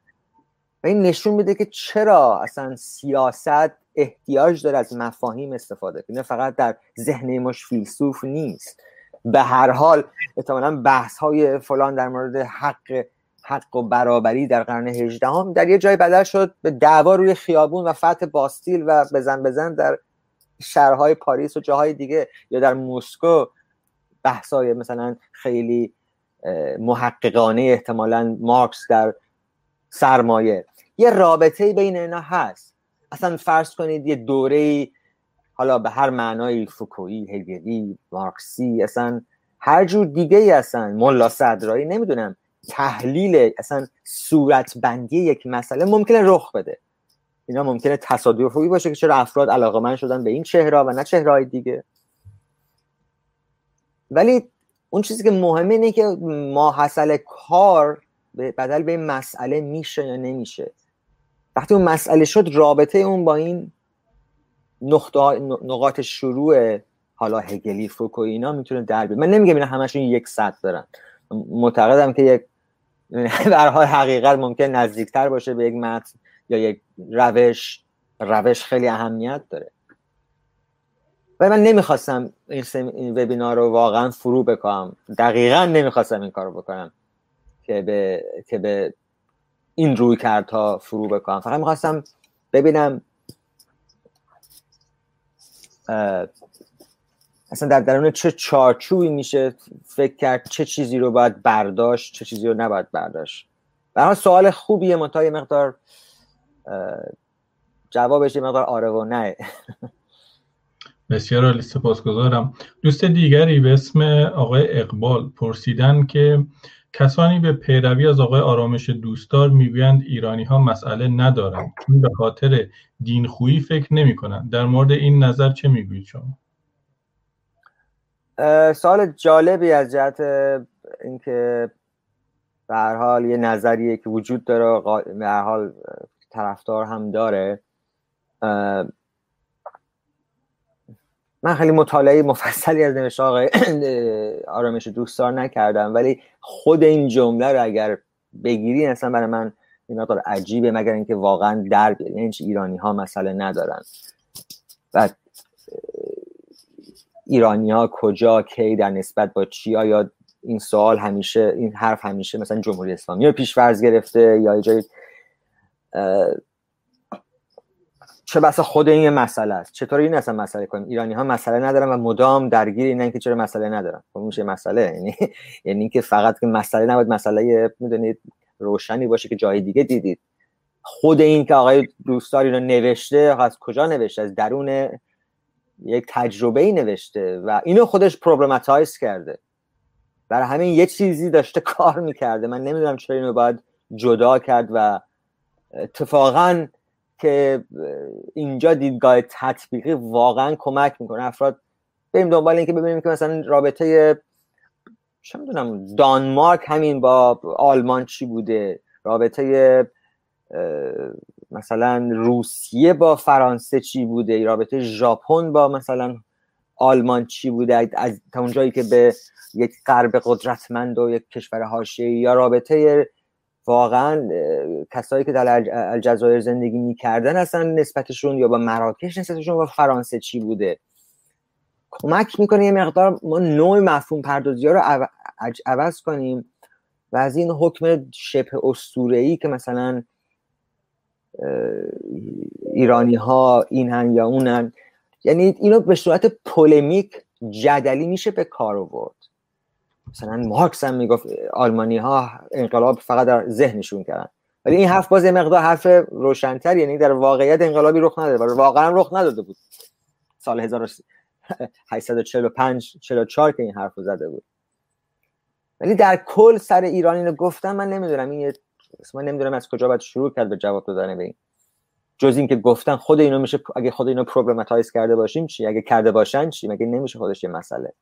و این نشون میده که چرا اصلا سیاست احتیاج داره از مفاهیم استفاده کنه. فقط در ذهن مش فیلسوف نیست. به هر حال احتمالا بحث های فلان در مورد حق حق و برابری در قرن 18 هم در یه جای بدل شد به دعوا روی خیابون و فتح باستیل و بزن بزن در شهرهای پاریس و جاهای دیگه یا در مسکو بحثای مثلا خیلی محققانه احتمالا مارکس در سرمایه. یه رابطه بین اینا هست. اصلا فرض کنید یه دوره حالا به هر معنای فوکویی هگلی مارکسی اصلا هر جور دیگه ای اصلا ملا صدرایی نمی‌دونم تحلیل اصلا صورت بندی یک مسئله ممکنه رخ بده. اینا ممکنه تصادفی باشه که چرا افراد علاقه من شدن به این چهره و نه چهرهای دیگه. ولی اون چیزی که مهمه اینه که ما کار بدل به مسئله میشه یا نمیشه. وقتی اون مسئله شد رابطه اون با این نقاط شروع حالا هگلی فوکو اینا می‌تونه در بیاد. من نمیگم اینا همشون یک سطح دارن. معتقدم که یک به حال حقیقت ممکن نزدیکتر باشه به یک متن یا یک روش. روش خیلی اهمیت داره. و من نمی‌خواستم این, این وبینار رو واقعا فرو بکنم دقیقا نمی‌خواستم این کار رو بکنم که به, که به این روی کردها فرو بکنم فقط می‌خواستم ببینم اصلا در درون چه چارچوبی میشه فکر کرد چه چیزی رو باید برداشت چه چیزی رو نباید برداشت. برای سوال خوبیه منتها یه مقدار جوابش یه مقدار آره و نه. بسیار عالی سپاسگزارم. دوست دیگری به اسم آقای اقبال پرسیدن که کسانی به پیروی از آقای آرامش دوستدار می‌گویند ایرانی ها مسئله ندارند. چون به خاطر دین خویی فکر نمی کنند در مورد این نظر چه می‌گویید شما؟ سوال جالبی از جهت اینکه به هر حال یه نظریه که وجود داره به هر حال طرفدار هم داره. من خیلی مطالعه مفصلی از نوشته آقای آرامش دوستدار نکردم ولی خود این جمله رو اگر بگیری اصلا برای من این مقدار عجیبه مگر اینکه واقعا در بیاری یعنی ایرانی ها مسئله ندارن. و ایرانی ها کجا کی در نسبت با چی آیا این سوال همیشه این حرف همیشه مثلا جمهوری اسلامی رو پیش فرض گرفته یا جای چه بسا خود این مسئله است؟ چطور این اصلا مسئله کنیم ایرانی ها مسئله ندارن و مدام درگیر اینن که چرا مسئله ندارن. خب میشه مسئله. یعنی یعنی اینکه فقط که مسئله نباید مسئله می‌دونید روشنی باشه که جای دیگه دیدید. خود این که آقای دوستاری رو نوشته از کجا نوشته؟ از درون یک تجربه ای نوشته و اینو خودش پروبلماتایز کرده. برای همین یه چیزی داشته کار می‌کرده. من نمی‌دونم چرا اینو باید جدا کرد و اتفاقا که اینجا دیدگاه تطبیقی واقعا کمک می‌کنه. افراد بریم دنبال اینکه ببینیم که مثلا رابطه چه می‌دونم دانمارک همین با آلمان چی بوده؟ رابطه مثلا روسیه با فرانسه چی بوده؟ رابطه ژاپن با مثلا آلمان چی بوده؟ از تا اونجایی که به یک غرب قدرتمند و یک کشور حاشیه‌ای یا رابطه واقعا کسایی که در الجزایر زندگی می‌کردن اصلا نسبتشون یا با مراکش نسبتشون با فرانسه چی بوده؟ کمک می‌کنه یه مقدار ما نوع مفهوم پردازی ها رو عوض کنیم و از این حکم شبه ای که مثلا ایرانی ها اینن یا اونن یعنی اینو به صورت پولمیک جدلی میشه به کار آورد. مثلا مارکس هم می‌گفت آلمانی ها انقلاب فقط در ذهنشون کردن. ولی این حرف باز مقدار حرف روشنتر یعنی در واقعیت انقلابی رخ نداده و واقعا رخ نداده بود. سال 1845 44 که این حرف رو زده بود. ولی در کل سر ایران اینو گفتم من نمی‌دونم این من نمی‌دونم از کجا باید شروع کرد به جواب دادن به این. جز اینکه گفتن خود اینو میشه اگه خود اینو problematize کرده باشیم چی؟ اگه کرده باشن چی؟ مگه نمیشه خودش یه مسئله؟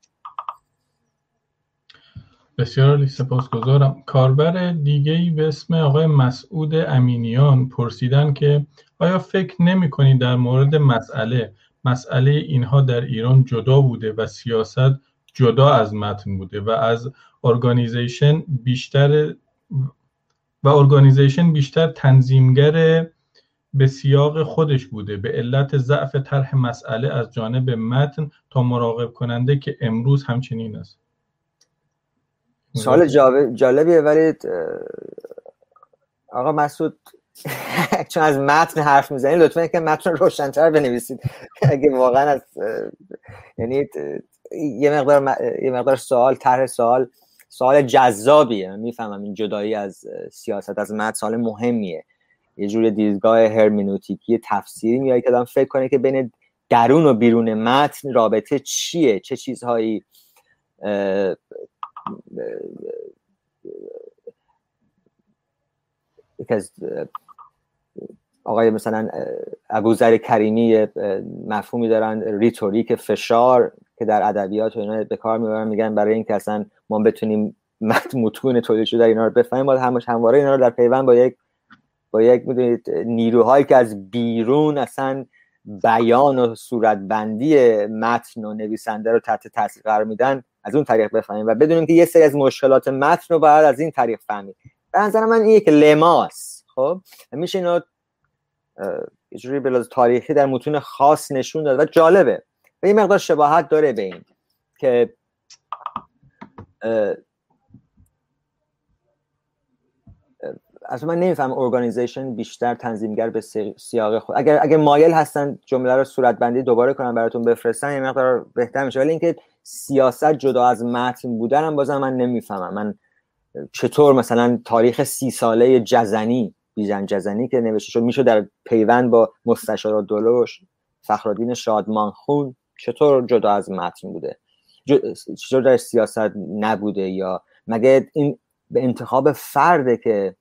بسیار سپاسگزارم. کاربر دیگه ای به اسم آقای مسعود امینیان پرسیدن که آیا فکر نمی کنید در مورد مسئله مسئله اینها در ایران جدا بوده و سیاست جدا از متن بوده و از organization بیشتر و ارگانیزیشن بیشتر تنظیمگر به سیاق خودش بوده. به علت ضعف طرح مسئله از جانب متن تا مراقب کننده که امروز همچنین است. سوال جالبیه ولی آقا مسعود چون از متن حرف می‌زنید لطفا که متن روشنتر بنویسید. اگه واقعا از یعنی یه مقدار یه مقدار سوال طرح سوال سوال جذابیه. من می‌فهمم این جدایی از سیاست از متن سوال مهمیه. یه جور دیدگاه هرمنوتیکی تفسیری میاد که فکر کنه که بین درون و بیرون متن رابطه چیه؟ چه چیزهایی یکی از آقای مثلا ابوذر کریمی مفهومی دارن ریتوریک فشار که در ادبیات و اینا به کار می‌برن میگن برای اینکه اصلا ما بتونیم متون تولید شده اینا رو بفهمیم باید همش همواره اینا رو در پیوند با یک با یک می‌دونید نیروهایی که از بیرون اصلا بیان و صورتبندی متن و نویسنده رو تحت تاثیر قرار میدن از اون طریق بفهمیم و بدونیم که یه سری از مشکلات متن رو باید از این طریق فهمید به نظر من این یک لماس خب؟ میشه اینو یه جوری تاریخی در متون خاص نشون داد و جالبه. و یه مقدار شباهت داره به این که از من نمیفهم ارگانیزیشن بیشتر تنظیمگر به سیاق خود. اگر اگر مایل هستن جمله رو صورت بندی دوباره کنم براتون بفرستن یه مقدار بهتر میشه. ولی اینکه سیاست جدا از متن بودن هم بازم من نمی‌فهمم. من چطور مثلا تاریخ سی ساله جزنی بیژن جزنی که نوشته شد میشه در پیوند با مستشار دلوش فخرالدین شادمانخون چطور جدا از متن بوده؟ چطور در سیاست نبوده یا مگه این به انتخاب فرده که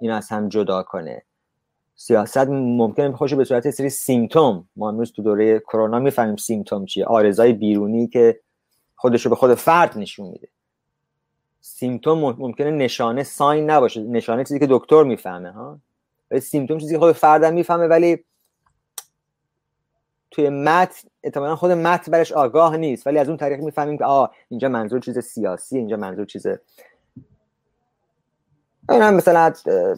این از هم جدا کنه؟ سیاست ممکنه خوش به صورت سری سیمتوم. ما امروز تو دوره کرونا می‌فهمیم سیمتوم چیه. آرزای بیرونی که خودش رو به خود فرد نشون میده. سیمتوم ممکنه نشانه ساین نباشه نشانه چیزی که دکتر می‌فهمه ها؟ ولی سیمتوم چیزی که خود فردم می‌فهمه ولی توی متن احتمالا خود متن برش آگاه نیست. ولی از اون طریق می‌فهمیم که آه اینجا منظور چیز سیاسی اینجا منظور چیز این هم مثلا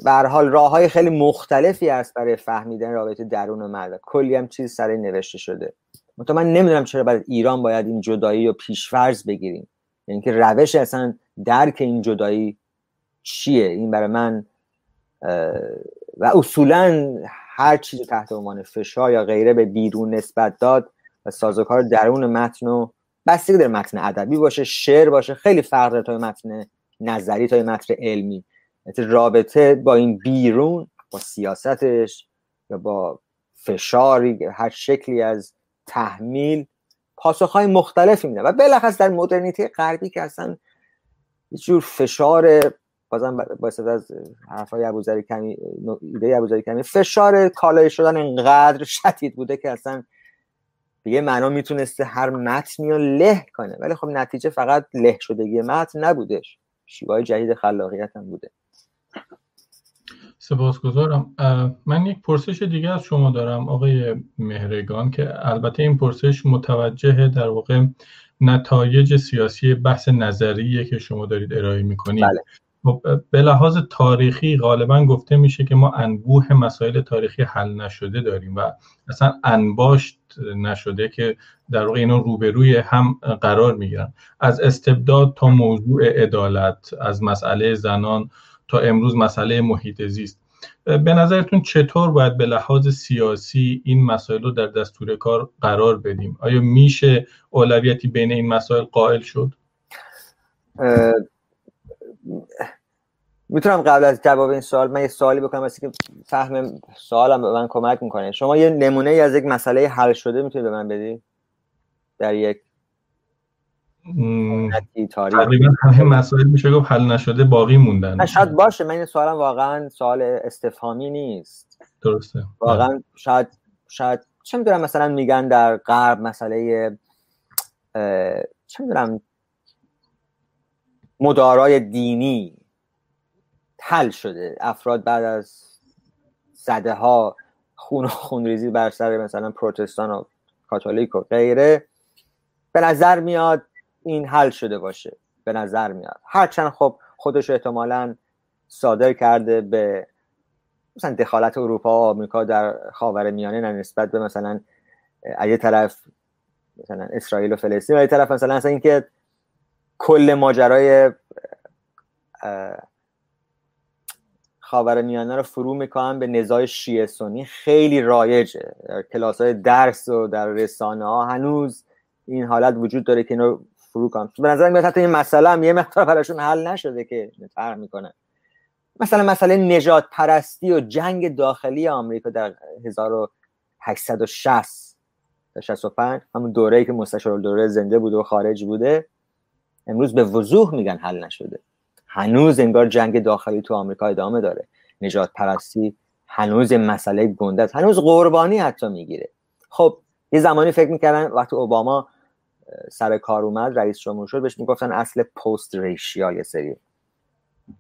به حال راه های خیلی مختلفی هست برای فهمیدن رابطه درون و مرد. کلی هم چیز سر نوشته شده. منتها من نمی‌دونم چرا برای ایران باید این جدایی رو پیشفرض بگیریم. یعنی که روش اصلا درک این جدایی چیه؟ این برای من و اصولا هر چیز تحت عنوان فشار یا غیره به بیرون نسبت داد و سازوکار درون متن و بستگی در متن ادبی باشه شعر باشه خیلی فرق داره تا متن نظری تا متن علمی. رابطه با این بیرون با سیاستش یا با فشاری هر شکلی از تحمیل پاسخهای مختلفی میده و بلخص در مدرنیته غربی که اصلا یه جور فشار بازم باید از حرفای ابوذری کمی ایده ابوذری کمی فشار کالای شدن انقدر شدید بوده که اصلا دیگه معنا می‌تونسته هر متنی رو له کنه. ولی خب نتیجه فقط له شدگی متن نبودش شیوه جدید خلاقیت هم بوده. سپاسگزارم. من یک پرسش دیگه از شما دارم آقای مهرگان که البته این پرسش متوجه در واقع نتایج سیاسی بحث نظریه که شما دارید ارائه می‌کنید. بله. خب، به لحاظ تاریخی غالبا گفته میشه که ما انبوه مسائل تاریخی حل نشده داریم و اصلا انباشت نشده که در واقع اینا روبروی هم قرار می‌گیرن. از استبداد تا موضوع عدالت از مسئله زنان تا امروز مسئله محیط زیست. به نظرتون چطور باید به لحاظ سیاسی این مسائل رو در دستور کار قرار بدیم؟ آیا میشه اولویتی بین این مسائل قائل شد؟ می‌تونم قبل از جواب این سوال من یه سوالی بکنم واسه که فهم سوالم به من کمک می‌کنه. شما یه نمونه از یک مسئله حل شده می‌تونید به من بدی؟ در یک تقریبا همه مسائل میشه گفت حل نشده باقی موندن. شاید باشه من این سوالم واقعا سوال استفهامی نیست. درسته. واقعا شاید شاید چه می‌دونم مثلا میگن در غرب مسئله چه می‌دونم مدارای دینی حل شده. افراد بعد از صده ها خون و خونریزی بر سر مثلا پروتستان و کاتولیک و غیره به نظر میاد این حل شده باشه به نظر میاد. هرچند خب خودش احتمالا صادر کرده به مثلا دخالت اروپا و آمریکا در خاور میانه نسبت به مثلا یه طرف مثلا اسرائیل و فلسطین و طرف مثلا اصلا اینکه کل ماجرای خاور میانه رو فرو می‌کنن به نزاع شیعه سنی خیلی رایجه. کلاس های درس و در رسانه ها هنوز این حالت وجود داره که اینو فرو کنن به نظر میاد حتی این مسئله هم یه مقدار براشون حل نشده که فرق می‌کنه. مثلا مسئله نجات پرستی و جنگ داخلی آمریکا در 1860 تا 65 همون دوره که مستشار دوره زنده بوده و خارج بوده امروز به وضوح میگن حل نشده. هنوز انگار جنگ داخلی تو آمریکا ادامه داره. نجات پرستی هنوز مسئله گنده هنوز قربانی حتی می‌گیره. خب یه زمانی فکر می‌کردن وقتی اوباما سر کار اومد رئیس جمهور شد بهش می‌گفتن اصل پست ریشیال یه سری.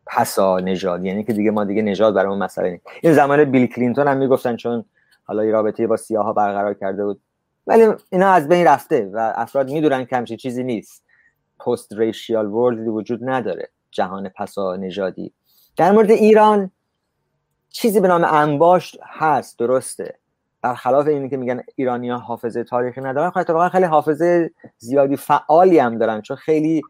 پسا نژاد. یعنی که دیگه ما دیگه نژاد برای اون مسئله نیست. این زمان بیل کلینتون هم می‌گفتن چون حالا یه رابطه با سیاها برقرار کرده بود. ولی اینا از بین رفته و افراد می‌دونن که همچین چیزی نیست. پست ریشیال ورلدی وجود نداره. جهان پسا نژادی. در مورد ایران چیزی به نام انباشت هست درسته. برخلاف اینی که میگن ایرانی ها حافظه تاریخی ندارن خب خیلی حافظه زیادی فعالی هم دارن چون خیلی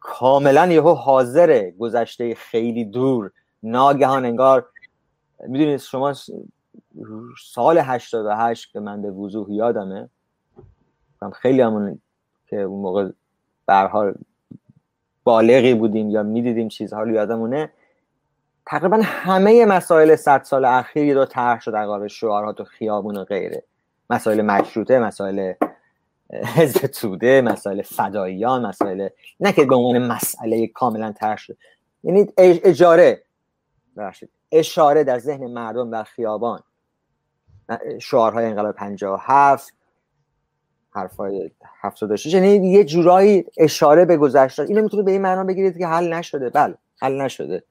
کاملا یهو حاضره گذشته خیلی دور ناگهان انگار می‌دونید شما سال 88 که من به وضوح یادمه خیلی همون که اون موقع برحال بالغی بودیم یا می‌دیدیم چیزها رو یادمونه تقریبا همه مسائل صد سال اخیر رو طرح شد در شعارها تو خیابون و غیره. مسائل مشروطه مسائل حزب توده مسائل فداییان مسائل نه که به عنوان مسئله کاملا طرح شد. یعنی اجاره. اشاره در ذهن مردم در خیابان. شعارهای انقلاب 57 حرفای 76 یعنی یه جورایی اشاره به گذشته. اینو می‌تونه به این معنا بگیرید که حل نشده. بله حل نشده.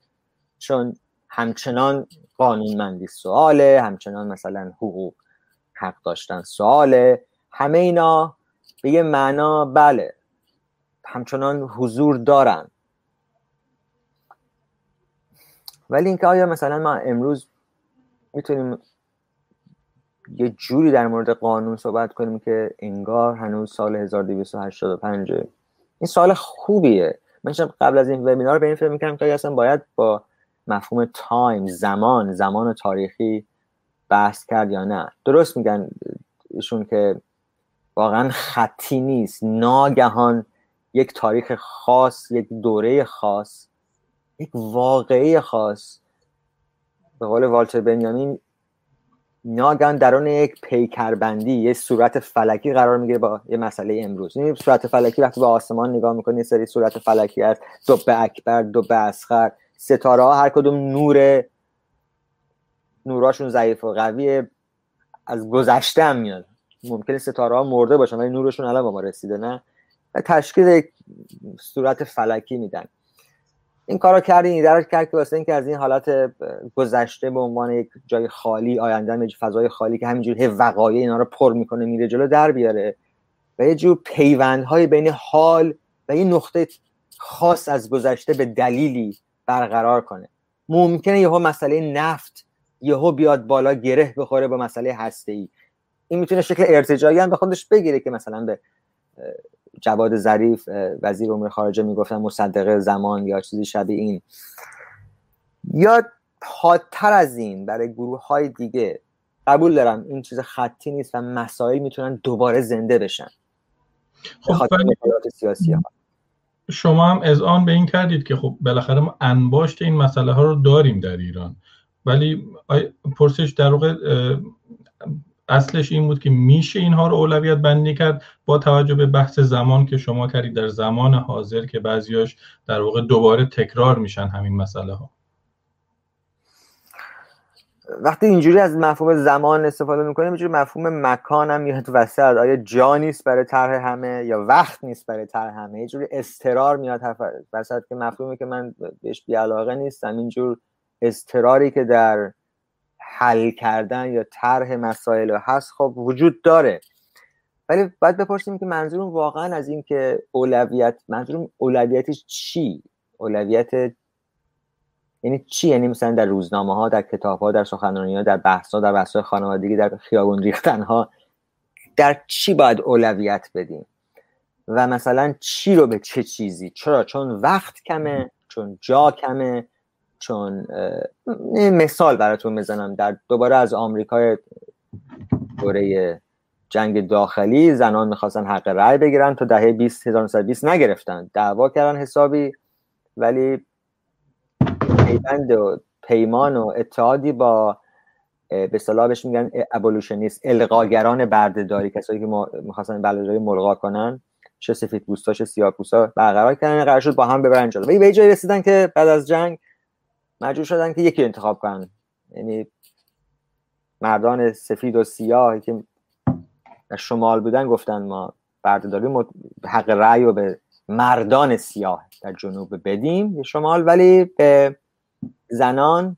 چون همچنان قانونمندی سواله همچنان مثلا حقوق حق داشتن سواله. همه اینا به یه معنا بله همچنان حضور دارن. ولی اینکه آیا مثلا ما امروز می‌تونیم یه جوری در مورد قانون صحبت کنیم که انگار هنوز سال 1285 این سال خوبیه. من قبل از این وبینار به این فکر می‌کنم که اصلا باید با مفهوم تایم زمان زمان تاریخی بحث کرد یا نه؟ درست میگن ایشون که واقعا خطی نیست. ناگهان یک تاریخ خاص یک دوره خاص یک واقعی خاص به قول والتر بنیامین ناگهان درون یک پیکربندی یه صورت فلکی قرار می‌گیره با یه مسئله امروز. این صورت فلکی وقتی به آسمان نگاه می‌کنی یه سری صورت فلکی هست. دو اکبر دو اسخر ستاره ها هر کدوم نور نوراشون ضعیف و قویه. از گذشته هم میاد. ممکنه ستاره ها مرده باشن ولی نورشون الان با ما رسیده نه؟ و تشکیل صورت فلکی میدن. این کارو کردی این درک کرد که واسه اینکه از این حالت گذشته به عنوان یک جای خالی آینده یک فضای خالی که همینجور وقایع اینا رو پر می‌کنه میره جلو در بیاره. و یه جور پیوندهای بین حال و یه نقطه خاص از گذشته به دلیلی برقرار کنه. ممکنه یهو مسئله نفت یهو بیاد بالا گره بخوره با مسئله هسته ای این می‌تونه شکل ارتجایی هم به خودش بگیره که مثلا به جواد ظریف وزیر امور خارجه می‌گفتن مصدقه زمان یا چیزی شبیه این. یا حادتر از این برای گروه های دیگه قبول دارم این چیز خطی نیست و مسائل می‌تونن دوباره زنده بشن. خب سیاسی ها. شما هم از آن به این کردید که خب بالاخره ما انباشت این مسئله ها رو داریم در ایران. ولی پرسش در واقع اصلش این بود که میشه اینها رو اولویت بندی کرد؟ با توجه به بحث زمان که شما کردید در زمان حاضر که بعضیاش در واقع دوباره تکرار میشن همین مسئله ها وقتی اینجوری از مفهوم زمان استفاده می‌کنیم اینجوری مفهوم مکان هم میاد وسط. آیا جا نیست برای طرح همه یا وقت نیست برای طرح همه؟ یه جوری استرار میاد وسط که مفهومی که من بهش بیعلاقه نیستم. اینجور استراری که در حل کردن یا طرح مسائل هست خب وجود داره. ولی باید بپرسیم که منظورم واقعا از این که اولویت منظورم اولویتش چی؟ اولویت یعنی چی؟ یعنی مثلا در روزنامه ها در کتاب ها در سخنرانی ها در بحث ها در بحث خانوادگی در خیابون ریختن ها در چی باید اولویت بدیم؟ و مثلا چی رو به چه چیزی؟ چرا؟ چون وقت کمه چون جا کمه چون مثال براتون بزنم. در دوباره از آمریکای دوره جنگ داخلی زنان می‌خواستن حق رأی بگیرن تا دهه 20 1920 نگرفتن. دعوا کردن حسابی ولی پیوند و پیمان و اتحادی با به صلاح بهش میگن ابولوشنیست القاگران بردهداری کسایی که می‌خواستن بردهداری ملغا کنن. چه سفید پوستا چه سیاه پوستا برقرار کردن قرار شد با هم ببرن جلو. ولی به جایی رسیدن که بعد از جنگ مجبور شدن که یکی انتخاب کنن. یعنی مردان سفید و سیاه که در شمال بودن گفتن ما بردهداری حق رأی رو به مردان سیاه در جنوب بدیم شمال ولی به زنان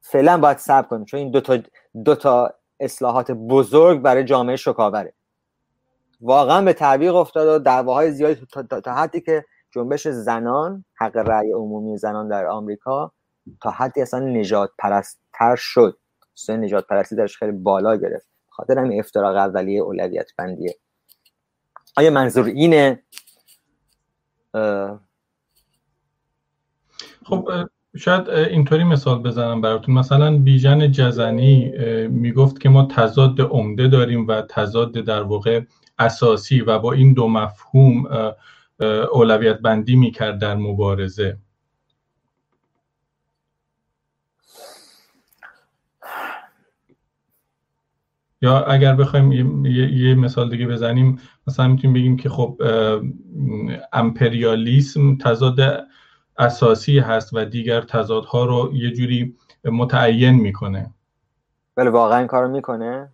فعلا باید صبر کنیم چون این دو تا, دو تا اصلاحات بزرگ برای جامعه شکاوره. واقعا به تعویق افتاد و دعواهای زیادی تا, حدی که جنبش زنان حق رأی عمومی زنان در آمریکا تا حدی اصلا نجات پرستتر شد. سوی نجات پرستی درش خیلی بالا گرفت. خاطر همین افتراق اولیه اولویت بندیه آیا منظور اینه؟ خب شاید اینطوری مثال بزنم براتون. مثلا بیژن جزنی می‌گفت که ما تضاد عمده داریم و تضاد در واقع اساسی و با این دو مفهوم اولویت بندی می‌کرد در مبارزه. یا اگر بخوایم یه،, یه مثال دیگه بزنیم مثلا می‌تونیم بگیم که خب امپریالیسم تضاد اساسی هست و دیگر تضادها رو یه جوری متعین می‌کنه. ولی واقعا این کارو می‌کنه؟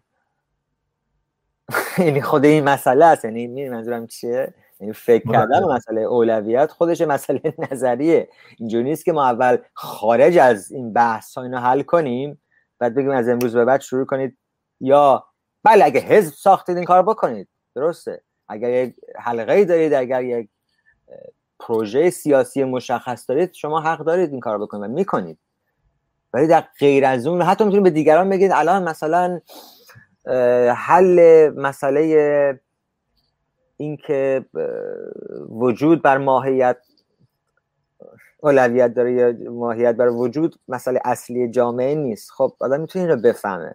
یعنی خود این مسئله است. یعنی منظورم چیه؟ یعنی فکر کردن مسئله اولویت خودش مسئله نظریه. اینجوری نیست که ما اول خارج از این بحث ها اینو حل کنیم بعد بگیم از امروز به بعد شروع کنید. یا بله اگه حزب ساختید این کار بکنید. درسته. اگر یک حلقه ای دارید اگر یک پروژه سیاسی مشخص دارید شما حق دارید این کار بکنید و می‌کنید. ولی در غیر از اون حتی می‌تونید به دیگران بگید الان مثلا حل مسئله اینکه وجود بر ماهیت اولویت داره یا ماهیت بر وجود مسئله اصلی جامعه نیست. خب آدم می‌تونه این رو بفهمه.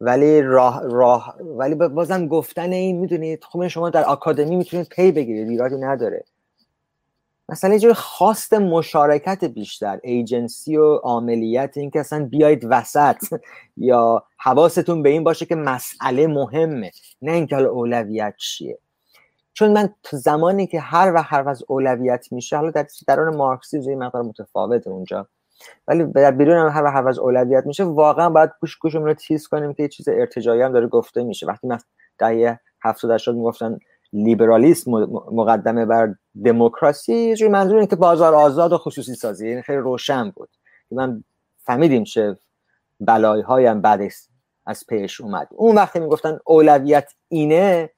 ولی راه, راه ولی بازم گفتن این می‌دونید خب شما در آکادمی می‌تونید پی بگیرید ایرادی نداره. مثلا یه خواست مشارکت بیشتر ایجنسی و عاملیت این که اصلا بیاید وسط یا حواستون به این باشه که مسئله مهمه نه اینکه حالا اولویت چیه. چون من تو زمانی که هر و هر از اولویت میشه حالا در درون مارکسیسم یه مقدار متفاوته اونجا. ولی در بیرون هم هر از اولویت میشه واقعا باید گوش گوشمون رو تیز کنیم که یه چیز ارتجایی هم داره گفته میشه. وقتی من دهه 70 80 می‌گفتن لیبرالیسم مقدمه بر دموکراسی یه منظور اینه که بازار آزاد و خصوصی سازی یعنی خیلی روشن بود. که من فهمیدیم چه بلای هایم بعد از پیش اومد. اون وقتی می‌گفتن اولویت اینه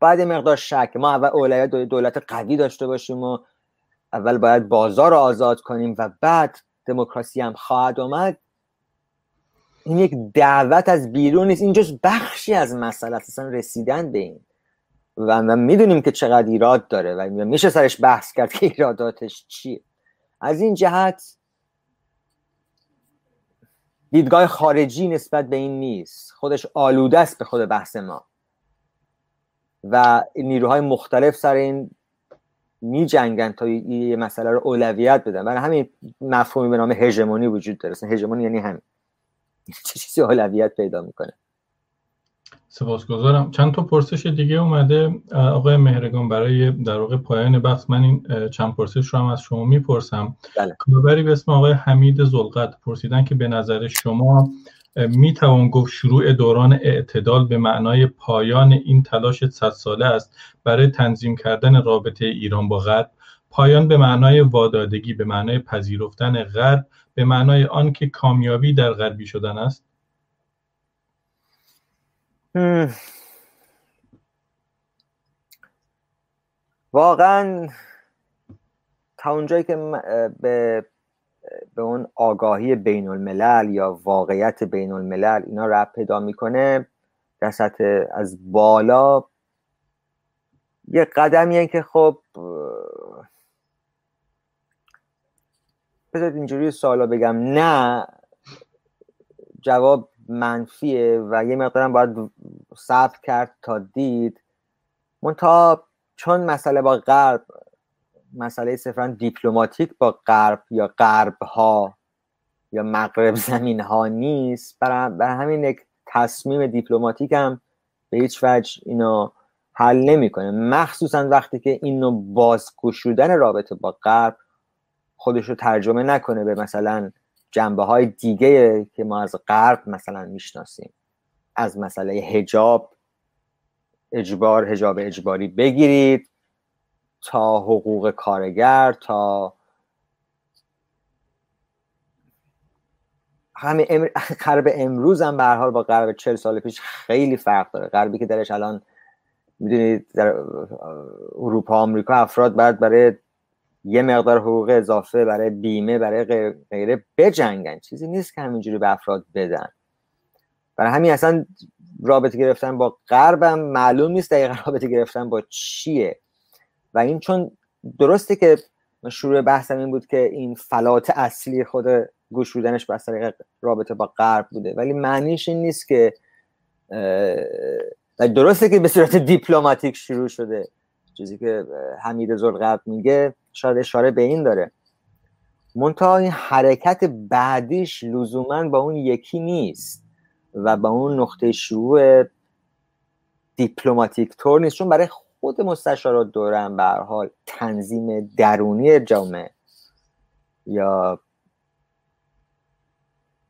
بعد مقدار شک. ما اول اولویت دولت قوی داشته باشیم و اول باید بازار رو آزاد کنیم و بعد دموکراسی هم خواهد آمد. این یک دعوت از بیرون نیست. این جز بخشی از مسئله اصلا رسیدن به این. و می‌دونیم که چقدر ایراد داره و میشه سرش بحث کرد که ایراداتش چیه. از این جهت دیدگاه خارجی نسبت به این نیست. خودش آلوده است به خود بحث ما. و نیروهای مختلف سر این می جنگن تا یه مسئله رو اولویت بدن. برای همین مفهومی به نام هژمونی وجود داره. هژمونی یعنی همین. چه چیزی اولویت پیدا می‌کنه؟ سپاسگزارم. چند تا پرسش دیگه اومده. آقای مهرگان برای در واقع پایان بحث من این چند پرسش رو هم از شما می‌پرسم. بله. کاربری به اسم آقای حمید زلقت پرسیدن که به نظر شما می‌توان گفت شروع دوران اعتدال به معنای پایان این تلاش صد ساله است برای تنظیم کردن رابطه ایران با غرب. پایان به معنای وادادگی به معنای پذیرفتن غرب به معنای آنکه کامیابی در غربی شدن است. واقعا تا اونجایی که به به اون آگاهی بین الملل یا واقعیت بین الملل اینا رب پیدا می‌کنه در سطح از بالا. یه قدمیه که خب بذارید اینجوری سوالا بگم. نه جواب منفیه و یه مقدارم باید صبر کرد تا دید. منتها چون مسئله با غرب مسئله صرفا دیپلماتیک با غرب یا غرب ها یا مغرب زمین ها نیست برای همین یک تصمیم دیپلماتیک هم به هیچ وجه اینو حل نمی‌کنه. مخصوصا وقتی که اینو بازگشودن رابطه با غرب خودش رو ترجمه نکنه به مثلا جنبه های دیگه که ما از غرب مثلا می‌شناسیم. از مسئله هجاب اجبار هجاب اجباری بگیرید. تا حقوق کارگر تا همین ام... غرب امروز هم به حال با غرب چل سال پیش خیلی فرق داره. غربی که درش الان می‌دونید در اروپا آمریکا افراد بعد برای یه مقدار حقوق اضافه برای بیمه برای غیره بجنگن. چیزی نیست که همینجوری به افراد بدن. برای همین اصلا رابطه گرفتن با غربم معلوم نیست دقیقا رابطه گرفتن با چیه. و این چون درسته که شروع بحثم این بود که این فلات اصلی خود گوش بودنش بر طریق رابطه با غرب بوده. ولی معنیش این نیست که درسته که به صورت دیپلماتیک شروع شده چیزی که حمید زلغب میگه شاید اشاره به این داره. منتها این حرکت بعدیش لزوما با اون یکی نیست و با اون نقطه شروع دیپلماتیک طور نیست. چون برای خود مستشارات دورم به حال تنظیم درونی جامعه یا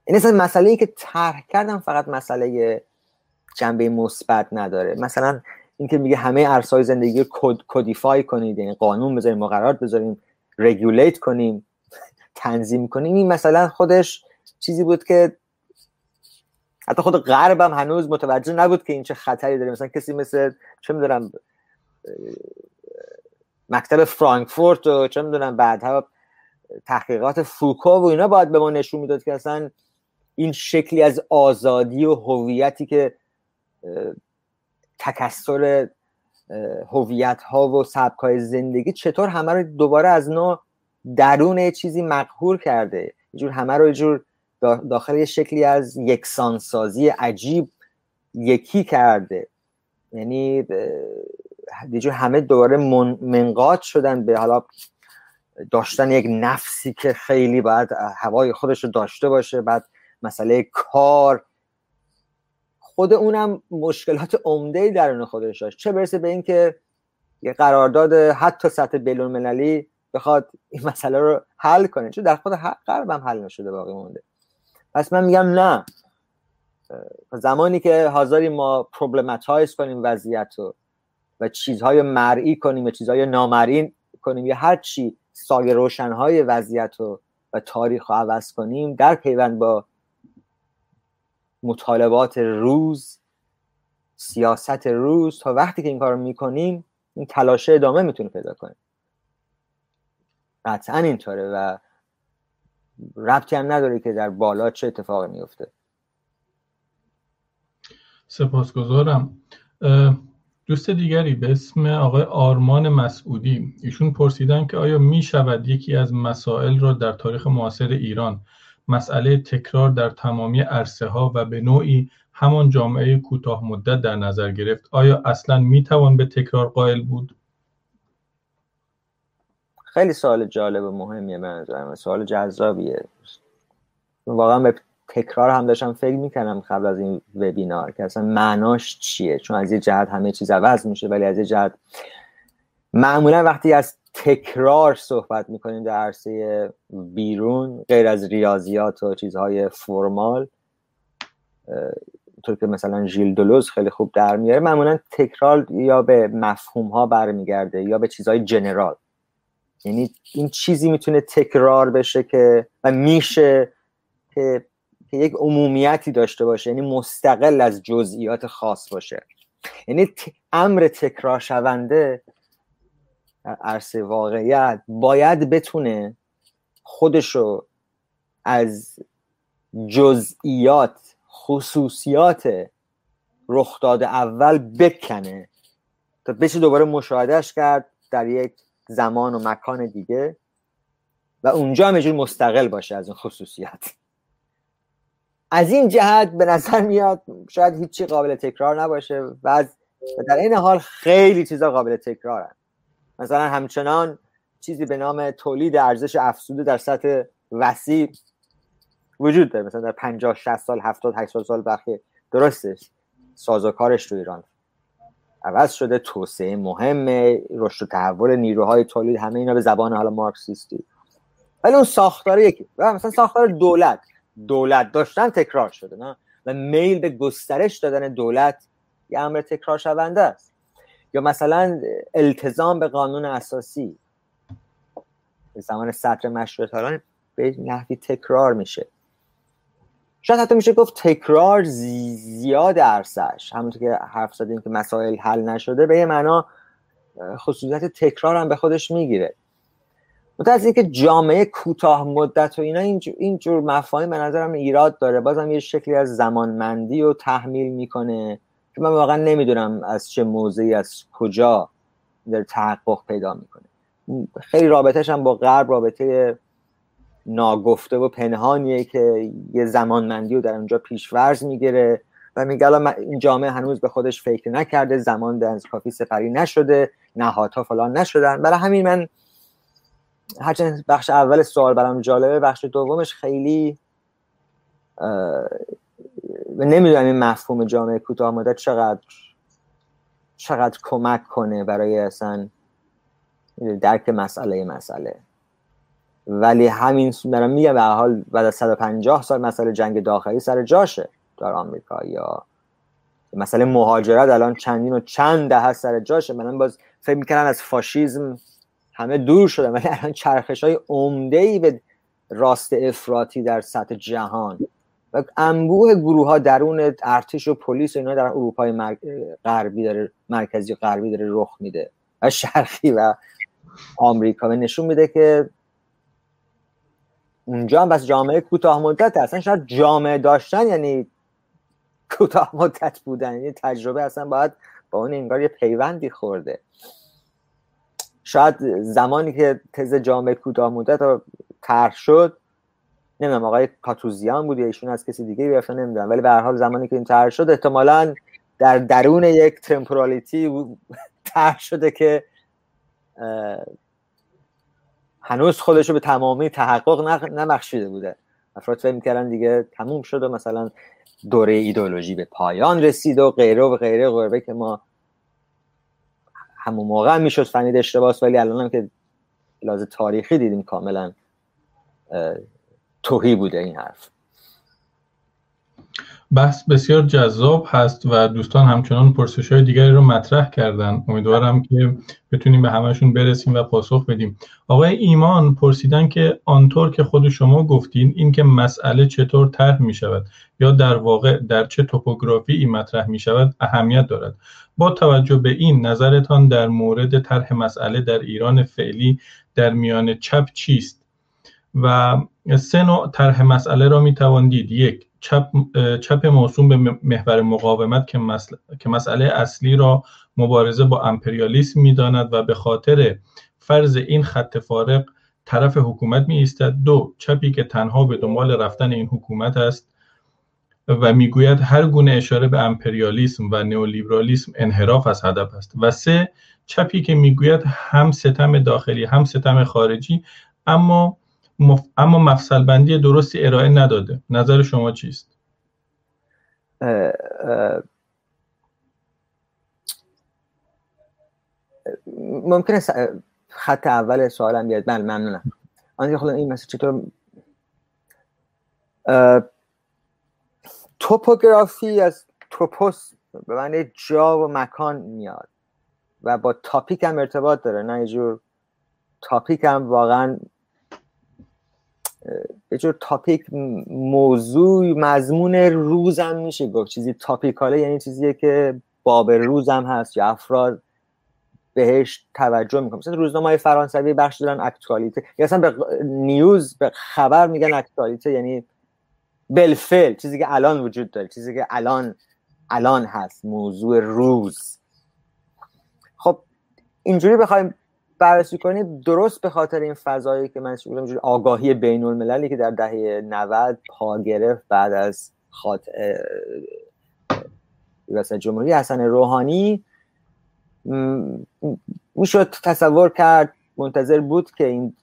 این اصلا مسئله ای که طرح کردم فقط مسئله جنبه مثبت نداره. مثلا اینکه میگه همه ارسای زندگی کدیفای کنید یعنی قانون بذاریم مقررات بذاریم رگولیت کنیم تنظیم کنیم این مثلا خودش چیزی بود که حتی خود غرب هنوز متوجه نبود که این چه خطری داره. مثلا کسی مثل چه می‌دونم مکتب فرانکفورت و چه می‌دونم بعدها تحقیقات فوکو و اینا باید به ما نشون می‌داد که اصلا این شکلی از آزادی و هویتی که تکسر هویت ها و سبک های زندگی چطور همه رو دوباره از نوع درون چیزی مقهور کرده. جور همه رو جور داخل یه شکلی از یکسانسازی عجیب یکی کرده. یعنی دیجور همه دوباره منقاد شدن به حالا داشتن یک نفسی که خیلی باید هوای خودش رو داشته باشه. بعد مسئله کار. خود اونم مشکلات عمده درون خودش داشت. چه برسه به اینکه یه قرارداد حتی سطح بین المللی بخواد این مسئله رو حل کنه. چون در خود غرب هم حل نشده باقی مونده. پس من میگم نه. زمانی که حاضری ما پروبلماتایز کنیم وضعیت رو. و چیزهای مرئی کنیم و چیزهای نامرئی کنیم یا هر چی سایه روشنهای وضعیت رو و تاریخ رو عوض کنیم در پیوند با مطالبات روز سیاست روز تا وقتی که این کار رو می‌کنیم این تلاشه ادامه می‌تونه پیدا کنیم قطعا اینطوره و ربطی هم نداره که در بالا چه اتفاقی میفته سپاسگزارم. دوست دیگری به اسم آقای آرمان مسعودی. ایشون پرسیدن که آیا می شود یکی از مسائل را در تاریخ معاصر ایران مسئله تکرار در تمامی عرصه ها و به نوعی همان جامعه کوتاه مدت در نظر گرفت آیا اصلا می توان به تکرار قائل بود؟ خیلی سوال جالب و مهمیه من سوال جذابیه. واقعا به تکرار هم داشتم فکر می‌کنم قبل از این وبینار که اصلا معناش چیه؟ چون از یه جهت همه چیز عوض میشه ولی از یه جهت معمولا وقتی از تکرار صحبت می‌کنیم در عرصه بیرون غیر از ریاضیات و چیزهای فرمال طور که مثلا ژیل دولوز خیلی خوب در میاره معمولا تکرار یا به مفهوم ها برمیگرده یا به چیزهای جنرال. یعنی این چیزی می‌تونه تکرار بشه که و میشه که که یک عمومیتی داشته باشه یعنی مستقل از جزئیات خاص باشه. یعنی امر تکرار شونده در عرصه واقعیت باید بتونه خودشو از جزئیات خصوصیات رخداد اول بکنه. تا بشه دوباره مشاهدهش کرد در یک زمان و مکان دیگه و اونجا هم مستقل باشه از این خصوصیت از این جهت به نظر میاد شاید هیچی قابل تکرار نباشه و در این حال خیلی چیزا قابل تکرارن. مثلا همچنان چیزی به نام تولید ارزش افزوده در سطح وسیع وجود داره. مثلا در 50 60 سال 70 80 سال بخی درسته سازوکارش تو ایران عوض شده. توسعه مهمه رشد و تحول نیروهای تولید همه اینا به زبان حالا مارکسیستی. ولی اون ساختار یکی. مثلا ساختار دولت. دولت داشتن تکرار شده نه؟ و میل به گسترش دادن دولت یه امر تکرار شونده است. یا مثلا التزام به قانون اساسی. زمان سطر مشروطه به نحوی تکرار میشه. شاید حتی میشه گفت تکرار زیاد عرصش همونطور که حرف زدیم که مسائل حل نشده به یه معنا خصوصیت تکرار هم به خودش می‌گیره. متأ از اینکه جامعه کوتاه مدت و اینا این جور مفاهیم به نظرم ایراد داره. بازم یه شکلی از زمانمندی رو تحمیل می‌کنه که من واقعا نمی‌دونم از چه موضعی از کجا در تحقق پیدا می‌کنه. خیلی رابطهش هم با غرب رابطه ناگفته و پنهانیه که یه زمانمندی رو در اونجا پیشورز می‌گیره و میگه این جامعه هنوز به خودش فکر نکرده زمان دنز کافی سپری نشده نهادها فلان نشدن. برای همین من هرچند بخش اول سوال برام جالبه بخش دومش خیلی نمی‌دونم این مفهوم جامعه کوتاه مدت چقدر چقدر کمک کنه برای اصلا درک مسئله مسئله. ولی همین دارم میگم به حال بعد از 150 سال مسئله جنگ داخلی سر جاشه در آمریکا یا مسئله مهاجرت الان چندین و چند ده سر جاشه. من باز فکر می‌کنن از فاشیزم همه دور شده ولی الان چرخش های عمده ای به راست افراطی در سطح جهان و انبوه گروه ها درون ارتش و پلیس و اینا در اروپای غربی داره مرکزی غربی داره رخ میده و شرقی و آمریکا. و نشون میده که اونجا هم بس جامعه کوتاه مدت اصلا شاید جامعه داشتن یعنی کوتاه مدت بودن یعنی تجربه اصلا باید با اون انگار یه پیوندی خورده. شاید زمانی که تز جامعه کوتاه مدت طرح شد نمی‌دونم آقای کاتوزیان بود یا ایشون از کسی دیگه گرفتن نمی‌دونم ولی به هر حال زمانی که این طرح شد احتمالا در درون یک تمپورالیتی طرح شده که هنوز خودش رو به تمامی تحقق نبخشیده بوده. افراد فکر می‌کردن دیگه تموم شد و مثلا دوره ایدولوژی به پایان رسید و غیره و غیره غیره که ما همون موقع هم می‌شد فنید اشتباس ولی الان هم که لازم تاریخی دیدیم کاملا توهی بوده این حرف. بحث بسیار جذاب هست و دوستان همچنان پرسش های دیگری رو مطرح کردن. امیدوارم که بتونیم به همشون برسیم و پاسخ بدیم. آقای ایمان پرسیدن که آنطور که خود شما گفتین این که مسئله چطور طرح می شود یا در واقع در چه توپوگرافی این مطرح می شود اهمیت دارد. با توجه به این نظرتان در مورد طرح مسئله در ایران فعلی در میان چپ چیست؟ و سه نوع طرح مسئله را می توان دید. یک چپ, چپ موسوم به محور مقاومت که, که مسئله اصلی را مبارزه با امپریالیسم می داند و به خاطر فرض این خط فارق طرف حکومت می ایستد. دو چپی که تنها به دنبال رفتن این حکومت است و می‌گوید هر گونه اشاره به امپریالیسم و نئولیبرالیسم انحراف از هدف است. و سه چپی که می‌گوید هم ستم داخلی هم ستم خارجی اما مف... اما مفصل بندی درستی ارائه نداده. نظر شما چیست؟ ممکنه خط اول سوالم بیاد. بله ممنونم. آنجا خدا این مثل چطور توپوگرافی از توپوس به معنی جا و مکان میاد و با تاپیک هم ارتباط داره نه جور تاپیک هم واقعا یه جور تاپیک موضوع مضمون روزم میشه گفت. چیزی تاپیکاله یعنی چیزیه که باب روزم هست یا افراد بهش توجه می‌کنم مثلا روزنامه فرانسوی بخش دارن اکتوالیته یا اصلا به نیوز به خبر میگن اکتوالیته یعنی بلفل چیزی که الان وجود داره چیزی که الان الان هست موضوع روز. خب اینجوری بخوایم بررسی کنیم درست به خاطر این فضایی که من اینجوری آگاهی بین المللی که در دهه 90 پا گرفت بعد از خاط ریاست جمهوری حسن روحانی می‌شد تصور کرد منتظر بود که این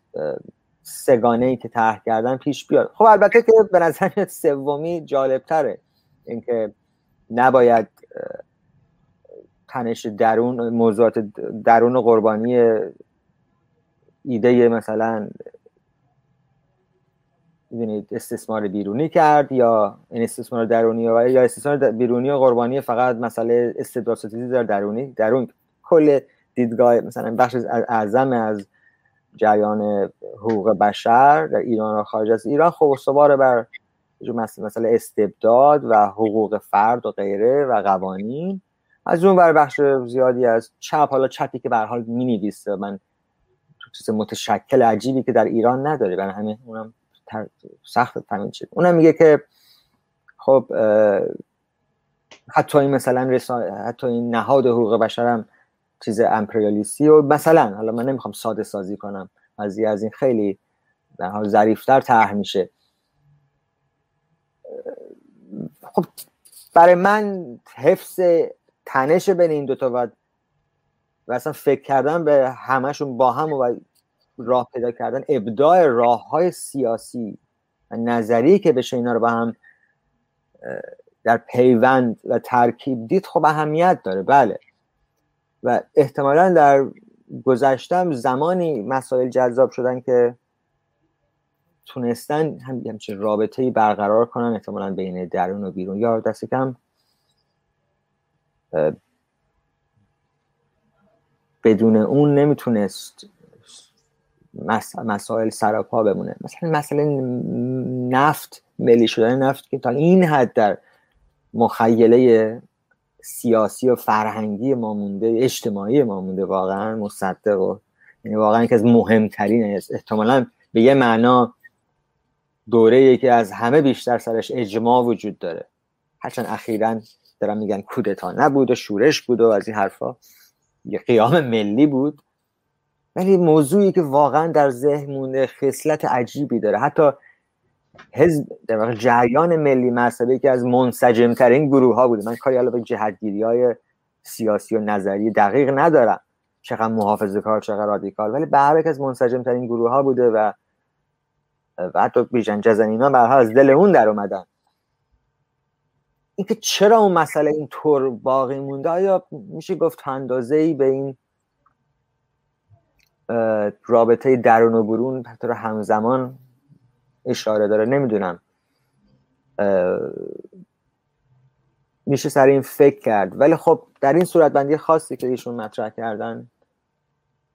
سگانه ای که طرح کردن پیش بیاد. خب البته که به نظر سومی جالب تره اینکه نباید تنش درون موضوعات درون قربانی ایده مثلا ببینید استثمار بیرونی کرد یا این استثمار درونی یا استثمار بیرونی و قربانی فقط مسئله استبداد در درونی درون. کل دیدگاه مثلا بخش اعظم از جریان حقوق بشر در ایران و خارج از ایران. خب استوار بر مثلا استبداد و حقوق فرد و غیره و قوانین. از اون بر بخش زیادی از چپ حالا چپی که به حال می من چیز متشکل عجیبی که در ایران نداره. برای همین اونم سخت فهمید شد اونم میگه که خب حتی این مثلا حتی این نهاد حقوق بشرم چیز امپریالیستی و مثلا حالا من نمی‌خوام ساده سازی کنم از از این خیلی در حال ظریفتر طرح میشه. خب برای من حفظ تنش بین این دوتا و و اصلا فکر کردن به همشون با هم و راه پیدا کردن ابداع راه های سیاسی و نظری که بشه اینا رو با هم در پیوند و ترکیب دید خب اهمیت داره. بله. و احتمالا در گذشتم زمانی مسائل جذاب شدن که تونستن هم همچین رابطه برقرار کنن احتمالا بین درون و بیرون. یا دست کم بدون اون نمی‌تونست مسائل سراپا بمونه. مثلا مسئله نفت ملی شدن نفت که تا این حد در مخیله سیاسی و فرهنگی ما مونده اجتماعی ما مونده واقعا مصدق و یعنی واقعا یکی از مهمترین احتمالا به یه معنا دوره که از همه بیشتر سرش اجماع وجود داره. هرچند اخیرا دارم میگن کودتا نبود و شورش بود و از این حرفا. یه قیام ملی بود. ولی موضوعی که واقعا در ذهن مونده خصلت عجیبی داره. حتی حزب در واقع جریان ملی مذهبی که از منسجم ترین گروه ها بوده. من کاری حالا به جهتگیری های سیاسی و نظری دقیق ندارم. چقدر محافظه کار چقدر رادیکال. ولی به هر از منسجم ترین گروه ها بوده و و حتی بیژن جزنینا برها از دل اون در اومدن. اینکه چرا اون مسئله اینطور باقی مونده؟ آیا میشه گفت اندازه ای به این رابطه درون و برون طور همزمان اشاره داره نمی‌دونم. میشه سر این فکر کرد. ولی خب در این صورت بندی خاصی که ایشون مطرح کردن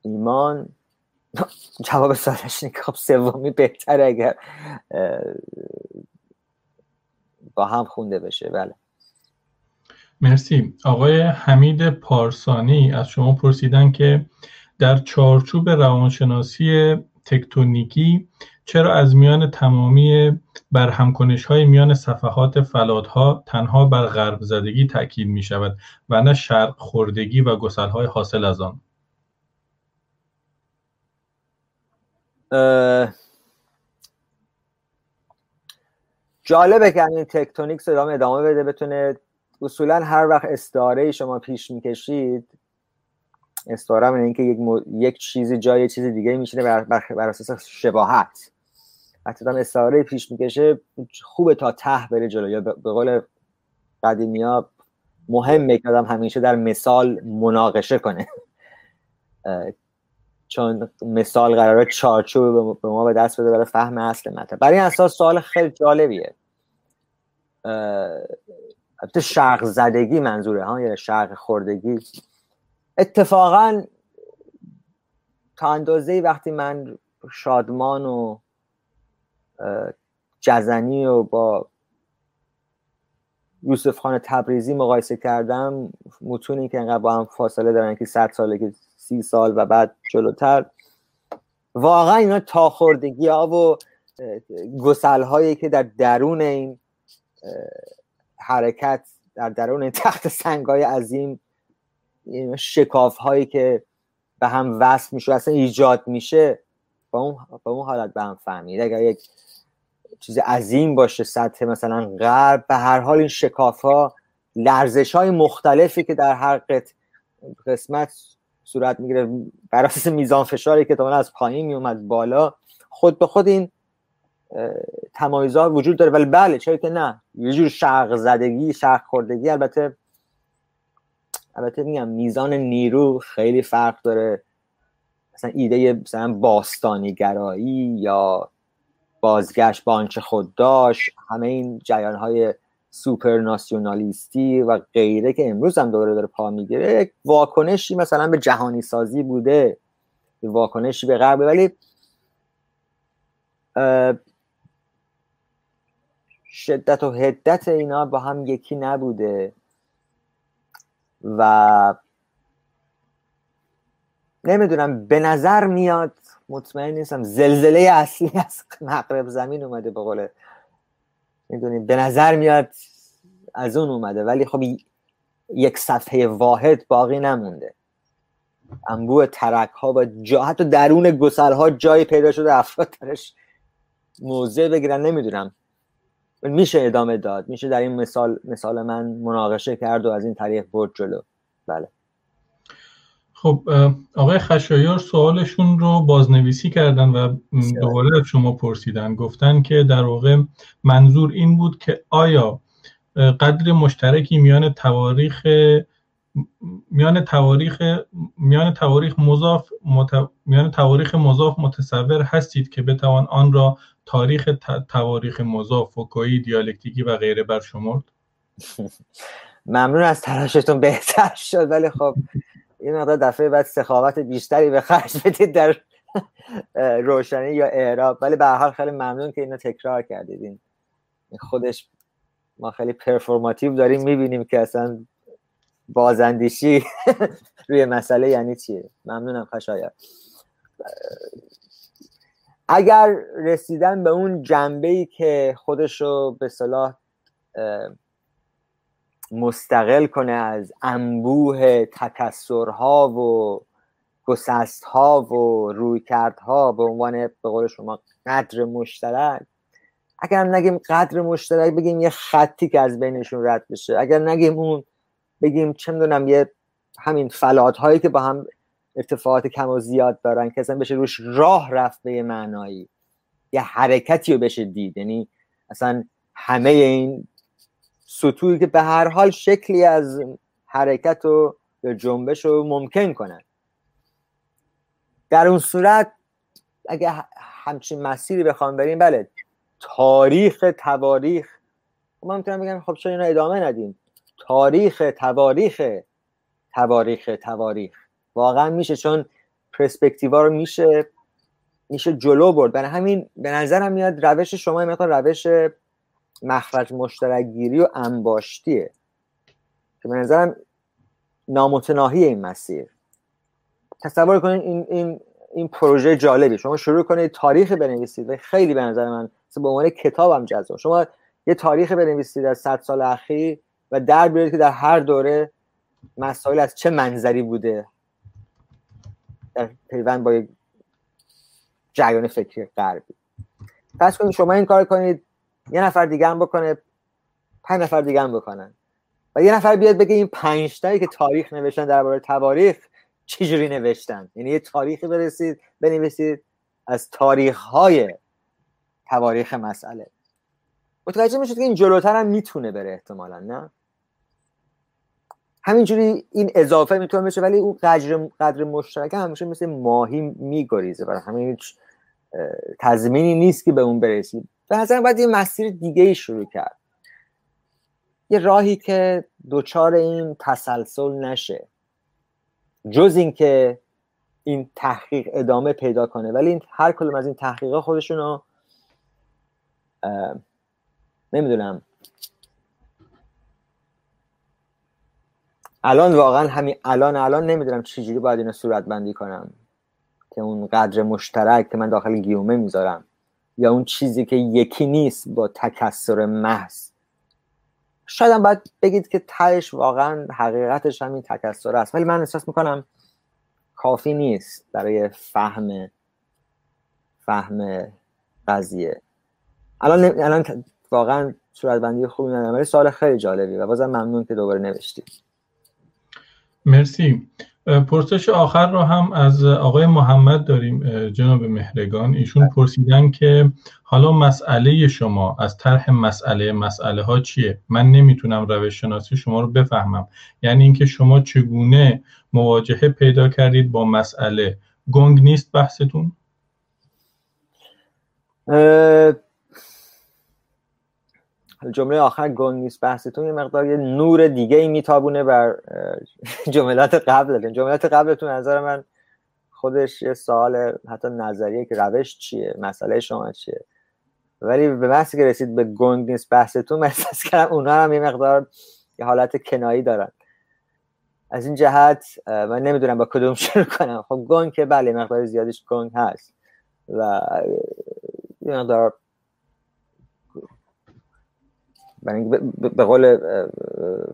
ایمان جواب سالش خب سومی بهتر اگر با هم خونده بشه. بله. مرسی. آقای حمید پارسانی از شما پرسیدن که در چارچوب روانشناسی تکتونیکی چرا از میان تمامی برهمکنش های میان صفحات ها تنها بر غرب زدگی تاکید می شود و نه شرق خوردگی و گسل های حاصل از آن؟ جالبه که این تکتونیک صدام ادامه بده بتونه اصولا هر وقت استعاره شما پیش می‌کشید استعاره اینکه یک, یک چیزی جای چیز دیگه میشینه بر, بر... اساس شباهت. وقتی دام استعاره پیش می‌کشه خوبه تا ته بره جلو. یا به قول قدیمی ها مهمه که آدم همیشه در مثال مناقشه کنه. چون مثال قراره چارچوب به ما به دست بده برای فهم اصل مطلب برای این اساس سوال خیلی جالبیه. البته شرق زدگی منظوره ها یا شرق خوردگی. اتفاقا تا اندازه وقتی من شادمان و جزنی و با یوسف خان تبریزی مقایسه کردم. متونی که انقدر با هم فاصله دارن که صد ساله که سی سال و بعد جلوتر. واقعا اینا تاخوردگی ها و گسل هایی که در درون این حرکت در درون تخت سنگ های عظیم شکاف هایی که به هم وصل میشه اصلا ایجاد میشه با اون, با اون حالت به هم فهمید. اگر یک چیز عظیم باشه سطح مثلا غرب به هر حال این شکاف ها لرزش های مختلفی که در هر قسمت صورت می‌گیره بر اساس میزان فشاری که از پایین میومد بالا خود به خود این تمایزها وجود داره. ولی بله چرا که نه. یه جور شرق زدگی شرق خوردگی البته البته میگم میزان نیرو خیلی فرق داره. مثلا ایده مثلا باستانی گرایی یا بازگشت به آنچه خود داشت همه این جریان های سوپر ناسیونالیستی و غیره که امروز هم دوره داره پا می‌گیره واکنشی مثلا به جهانی سازی بوده واکنشی به غرب. ولی شدت و هدت اینا با هم یکی نبوده و نمی‌دونم به نظر میاد مطمئن نیستم. زلزله اصلی از مغرب زمین اومده به قول می‌دونید به نظر میاد از اون اومده ولی خب یک صفحه واحد باقی نمونده. انبوه ترک ها و جا حتی درون گسل ها جایی پیدا شده افراد درش موضع بگیرن نمی‌دونم. میشه ادامه داد. میشه در این مثال مثال من مناقشه کرد و از این طریق برد جلو. بله. خب آقای خشایار سوالشون رو بازنویسی کردن و دوباره شما پرسیدن. گفتن که در واقع منظور این بود که آیا قدر مشترکی میان تواریخ میان تواریخ میان تواریخ مضاف میان تواریخ مضاف متصور هستید که بتوان آن را تاریخ تواریخ مضاف فوکویی دیالکتیکی و غیره برشمرد؟ ممنون از تلاشتون بهتر شد ولی خب این مقدار دفعه بعد سخاوت بیشتری به خرج بدید در روشنی یا اعراب. ولی به حال خیلی ممنون که اینو تکرار کردید این خودش ما خیلی پرفورماتیو داریم می‌بینیم که اصلا بازندیشی روی مسئله یعنی چیه. ممنونم خشایار. اگر رسیدن به اون جنبه ای که خودشو به صلاح مستقل کنه از انبوه تکسرها و گسستها و رویکردها به عنوان به قول شما قدر مشترک. اگر نگیم قدر مشترک بگیم یه خطی که از بینشون رد بشه. اگر نگیم اون بگیم چه می‌دونم یه همین فلات هایی که با هم ارتفاعات کم و زیاد دارن که اصلا بشه روش راه رفت به معنایی. یه حرکتی رو بشه دید. یعنی اصلا همه این سطوحی که به هر حال شکلی از حرکت و جنبش رو ممکن کنن. در اون صورت اگه همچین مسیری بخوام بریم بله تاریخ تواریخ. من می‌تونم بگم خب چرا اینو ادامه ندیم؟ تاریخ تواریخ تواریخ تواریخ. واقعا میشه چون پرسپکتیوا رو میشه میشه جلو برد. برای همین به نظرم میاد روش شما می‌خواد روش مخرج مشترک گیری و انباشتیه. که به نظرم نامتناهی این مسیر. تصور کنید این, این, این پروژه جالبی شما شروع کنید تاریخ بنویسید و خیلی به نظر من به عنوان کتابم جذاب. شما یه تاریخ بنویسید از صد سال اخیر و در بیارید که در هر دوره مسائل از چه منظری بوده. در پیوند با یک جریان فکری غربی. پس کنید شما این کار کنید. یه نفر دیگه هم بکنه پنج نفر دیگه هم بکنن. و یه نفر بیاد بگه این پنج تایی که تاریخ نوشتن درباره تواریخ چجوری نوشتن؟ یعنی یه تاریخی برسید بنویسید از تاریخ های تواریخ مسئله. متوجه می‌شد که این جلوتر هم می‌تونه بره احتمالا نه؟ همینجوری این اضافه می‌تونه بشه ولی اون قدر, قدر مشترک همیشه مثل ماهی میگریزه. برای همین هیچ تضمینی نیست که به اون برسید به نظر باید یه مسیر دیگه ای شروع کرد. یه راهی که دوچار این تسلسل نشه. جز اینکه این تحقیق ادامه پیدا کنه. ولی این هر کلم از این تحقیقات خودشون رو نمی‌دونم. الان واقعا همین الان الان نمی‌دونم چجوری باید اینو صورت بندی کنم. که اون قدر مشترک که من داخل گیومه می‌ذارم. یا اون چیزی که یکی نیست با تکسر محض. شاید هم باید بگید که تهش واقعا حقیقتش همین تکسر است. ولی من احساس می‌کنم کافی نیست برای فهم فهم قضیه. الان الان واقعا صورتبندی خوبی ندارم ولی سوال خیلی جالبی و بازم ممنون که دوباره نوشتید. مرسی. پرسش آخر رو هم از آقای محمد داریم جناب مهرگان. ایشون پرسیدن که حالا مسئله شما از طرح مسئله مسئله ها چیه؟ من نمی‌تونم روش شناسی شما رو بفهمم. یعنی اینکه شما چگونه مواجهه پیدا کردید با مسئله؟ گنگ نیست بحثتون؟ جمله آخر گنگ نیست بحثتون یه مقدار یه نور دیگه ای میتابونه بر جملات قبل جملات قبلتون نظر من خودش یه سوال حتی نظریه که روش چیه مسئله شما چیه؟ ولی به محضی که رسید به گنگ نیست بحثتون من احساس کردم اونا هم یه مقدار یه حالت کنایی دارن. از این جهت من نمی‌دونم با کدوم شروع کنم. خب گنگ که بله مقدار زیادش گنگ هست و یه مقدار به قول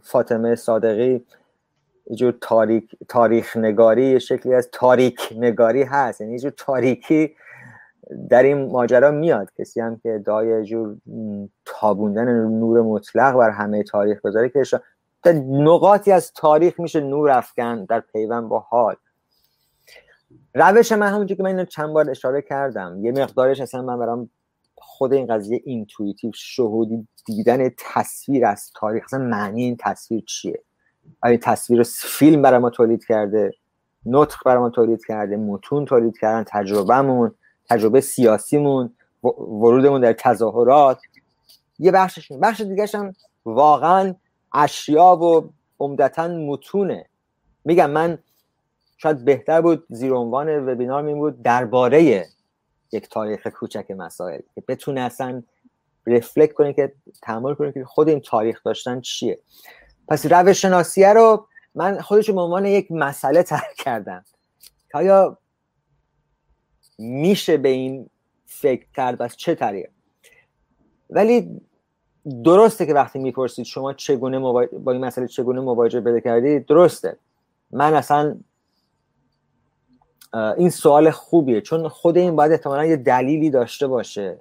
فاطمه صادقی یه تاریخ, تاریخ نگاری یه شکلی از تاریک نگاری هست. یعنی یه تاریکی در این ماجرا میاد. کسی هم که داعیه جور تابوندن نور مطلق بر همه تاریخ بذاره که نقاطی از تاریخ میشه نور افکن در پیوند با حال. روش من همونجور که من اینو چند بار اشاره کردم. یه مقدارش اصلا من برام خود این قضیه intuitive شهودی دیدن تصویر از تاریخ اصلا معنی این تصویر چیه؟ آیا تصویر فیلم برای ما تولید کرده؟ نطق برای ما تولید کرده؟ متون تولید کردن؟ تجربهمون تجربه سیاسیمون ورودمون در تظاهرات؟ یه بخشش بخش دیگه هم واقعا اشیا و عمدتا متونه. میگم من شاید بهتر بود زیر عنوان وبینار می بود درباره یک تاریخ کوچک مسائل. که بتونه اصلا رفلکت کنه که تحمل کنه که خود این تاریخ داشتن چیه. پس روش شناسیه رو من خودش به عنوان یک مسئله ترک کردم. که آیا میشه به این فکر کرد از چه طریق؟ ولی درسته که وقتی می‌پرسید شما چگونه با این مسئله چگونه مواجه بده کردید درسته. من اصلا این سوال خوبیه. چون خود این باید احتمالا یه دلیلی داشته باشه.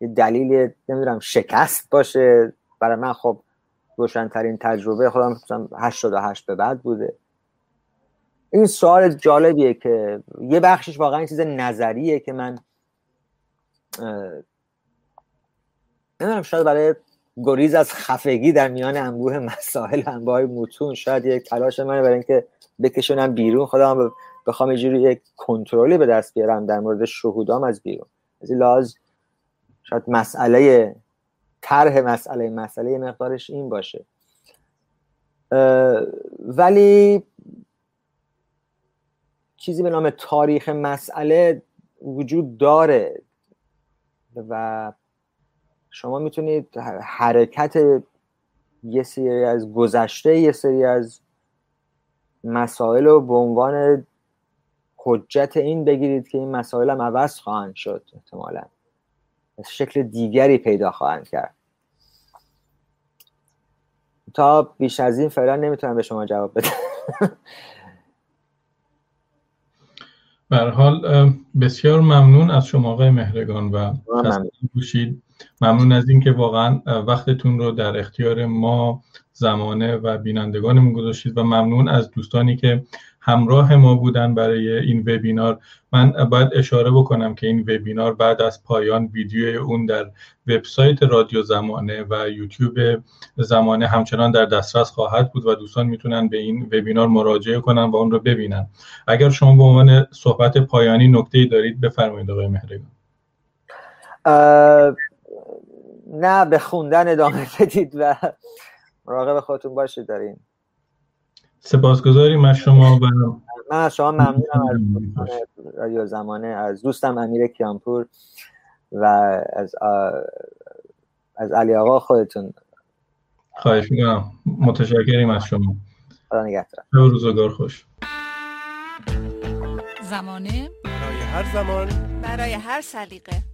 یه دلیل نمی‌دونم شکست باشه. برای من خب روشنترین تجربه خودم 88 به بعد بوده. این سوال جالبیه که یه بخشش واقعا چیز نظریه که من نمی‌دونم شاید برای گریز از خفگی در میان انبوه مسائل انبوه متون شاید یک تلاش منه برای اینکه بکشونم بیرون. خودم بخوام یه یک کنترلی به دست بیارم در مورد شهودام از بیرون. از این لحاظ شاید مسئله طرح مسئله مسئله مقدارش این باشه. ولی چیزی به نام تاریخ مسئله وجود داره و شما می‌تونید حرکت یه سری از گذشته یه سری از مسائل رو به عنوان حجت این بگیرید که این مسائل هم عوض خواهند شد احتمالا. شکل دیگری پیدا خواهند کرد. تا بیش از این فعلا نمی‌تونم به شما جواب بدم. حال بسیار ممنون از شما آقای مهرگان و گوشید ممنون. از اینکه واقعا وقتتون رو در اختیار ما زمانه و بینندگانمون گذاشتید و ممنون از دوستانی که همراه ما بودن برای این وبینار. من باید اشاره بکنم که این وبینار بعد از پایان ویدیوی اون در وبسایت رادیو زمانه و یوتیوب زمانه همچنان در دسترس خواهد بود و دوستان می‌تونن به این وبینار مراجعه کنن و اون رو ببینن. اگر شما به عنوان صحبت پایانی نکته دارید بفرمایید آقای مهرگان نه به خوندن ادامه بدید و مراقب خودتون باشید در این سپاسگزاریم از شما و من از شما ممنونم از رادیو زمانه از دوستم امیر کیانپور و از از علی آقا خودتون. خواهش می‌کنم. متشکریم از شما. خدا نگهدار. روزگار خوش. زمانه. برای هر زمان. برای هر سلیقه.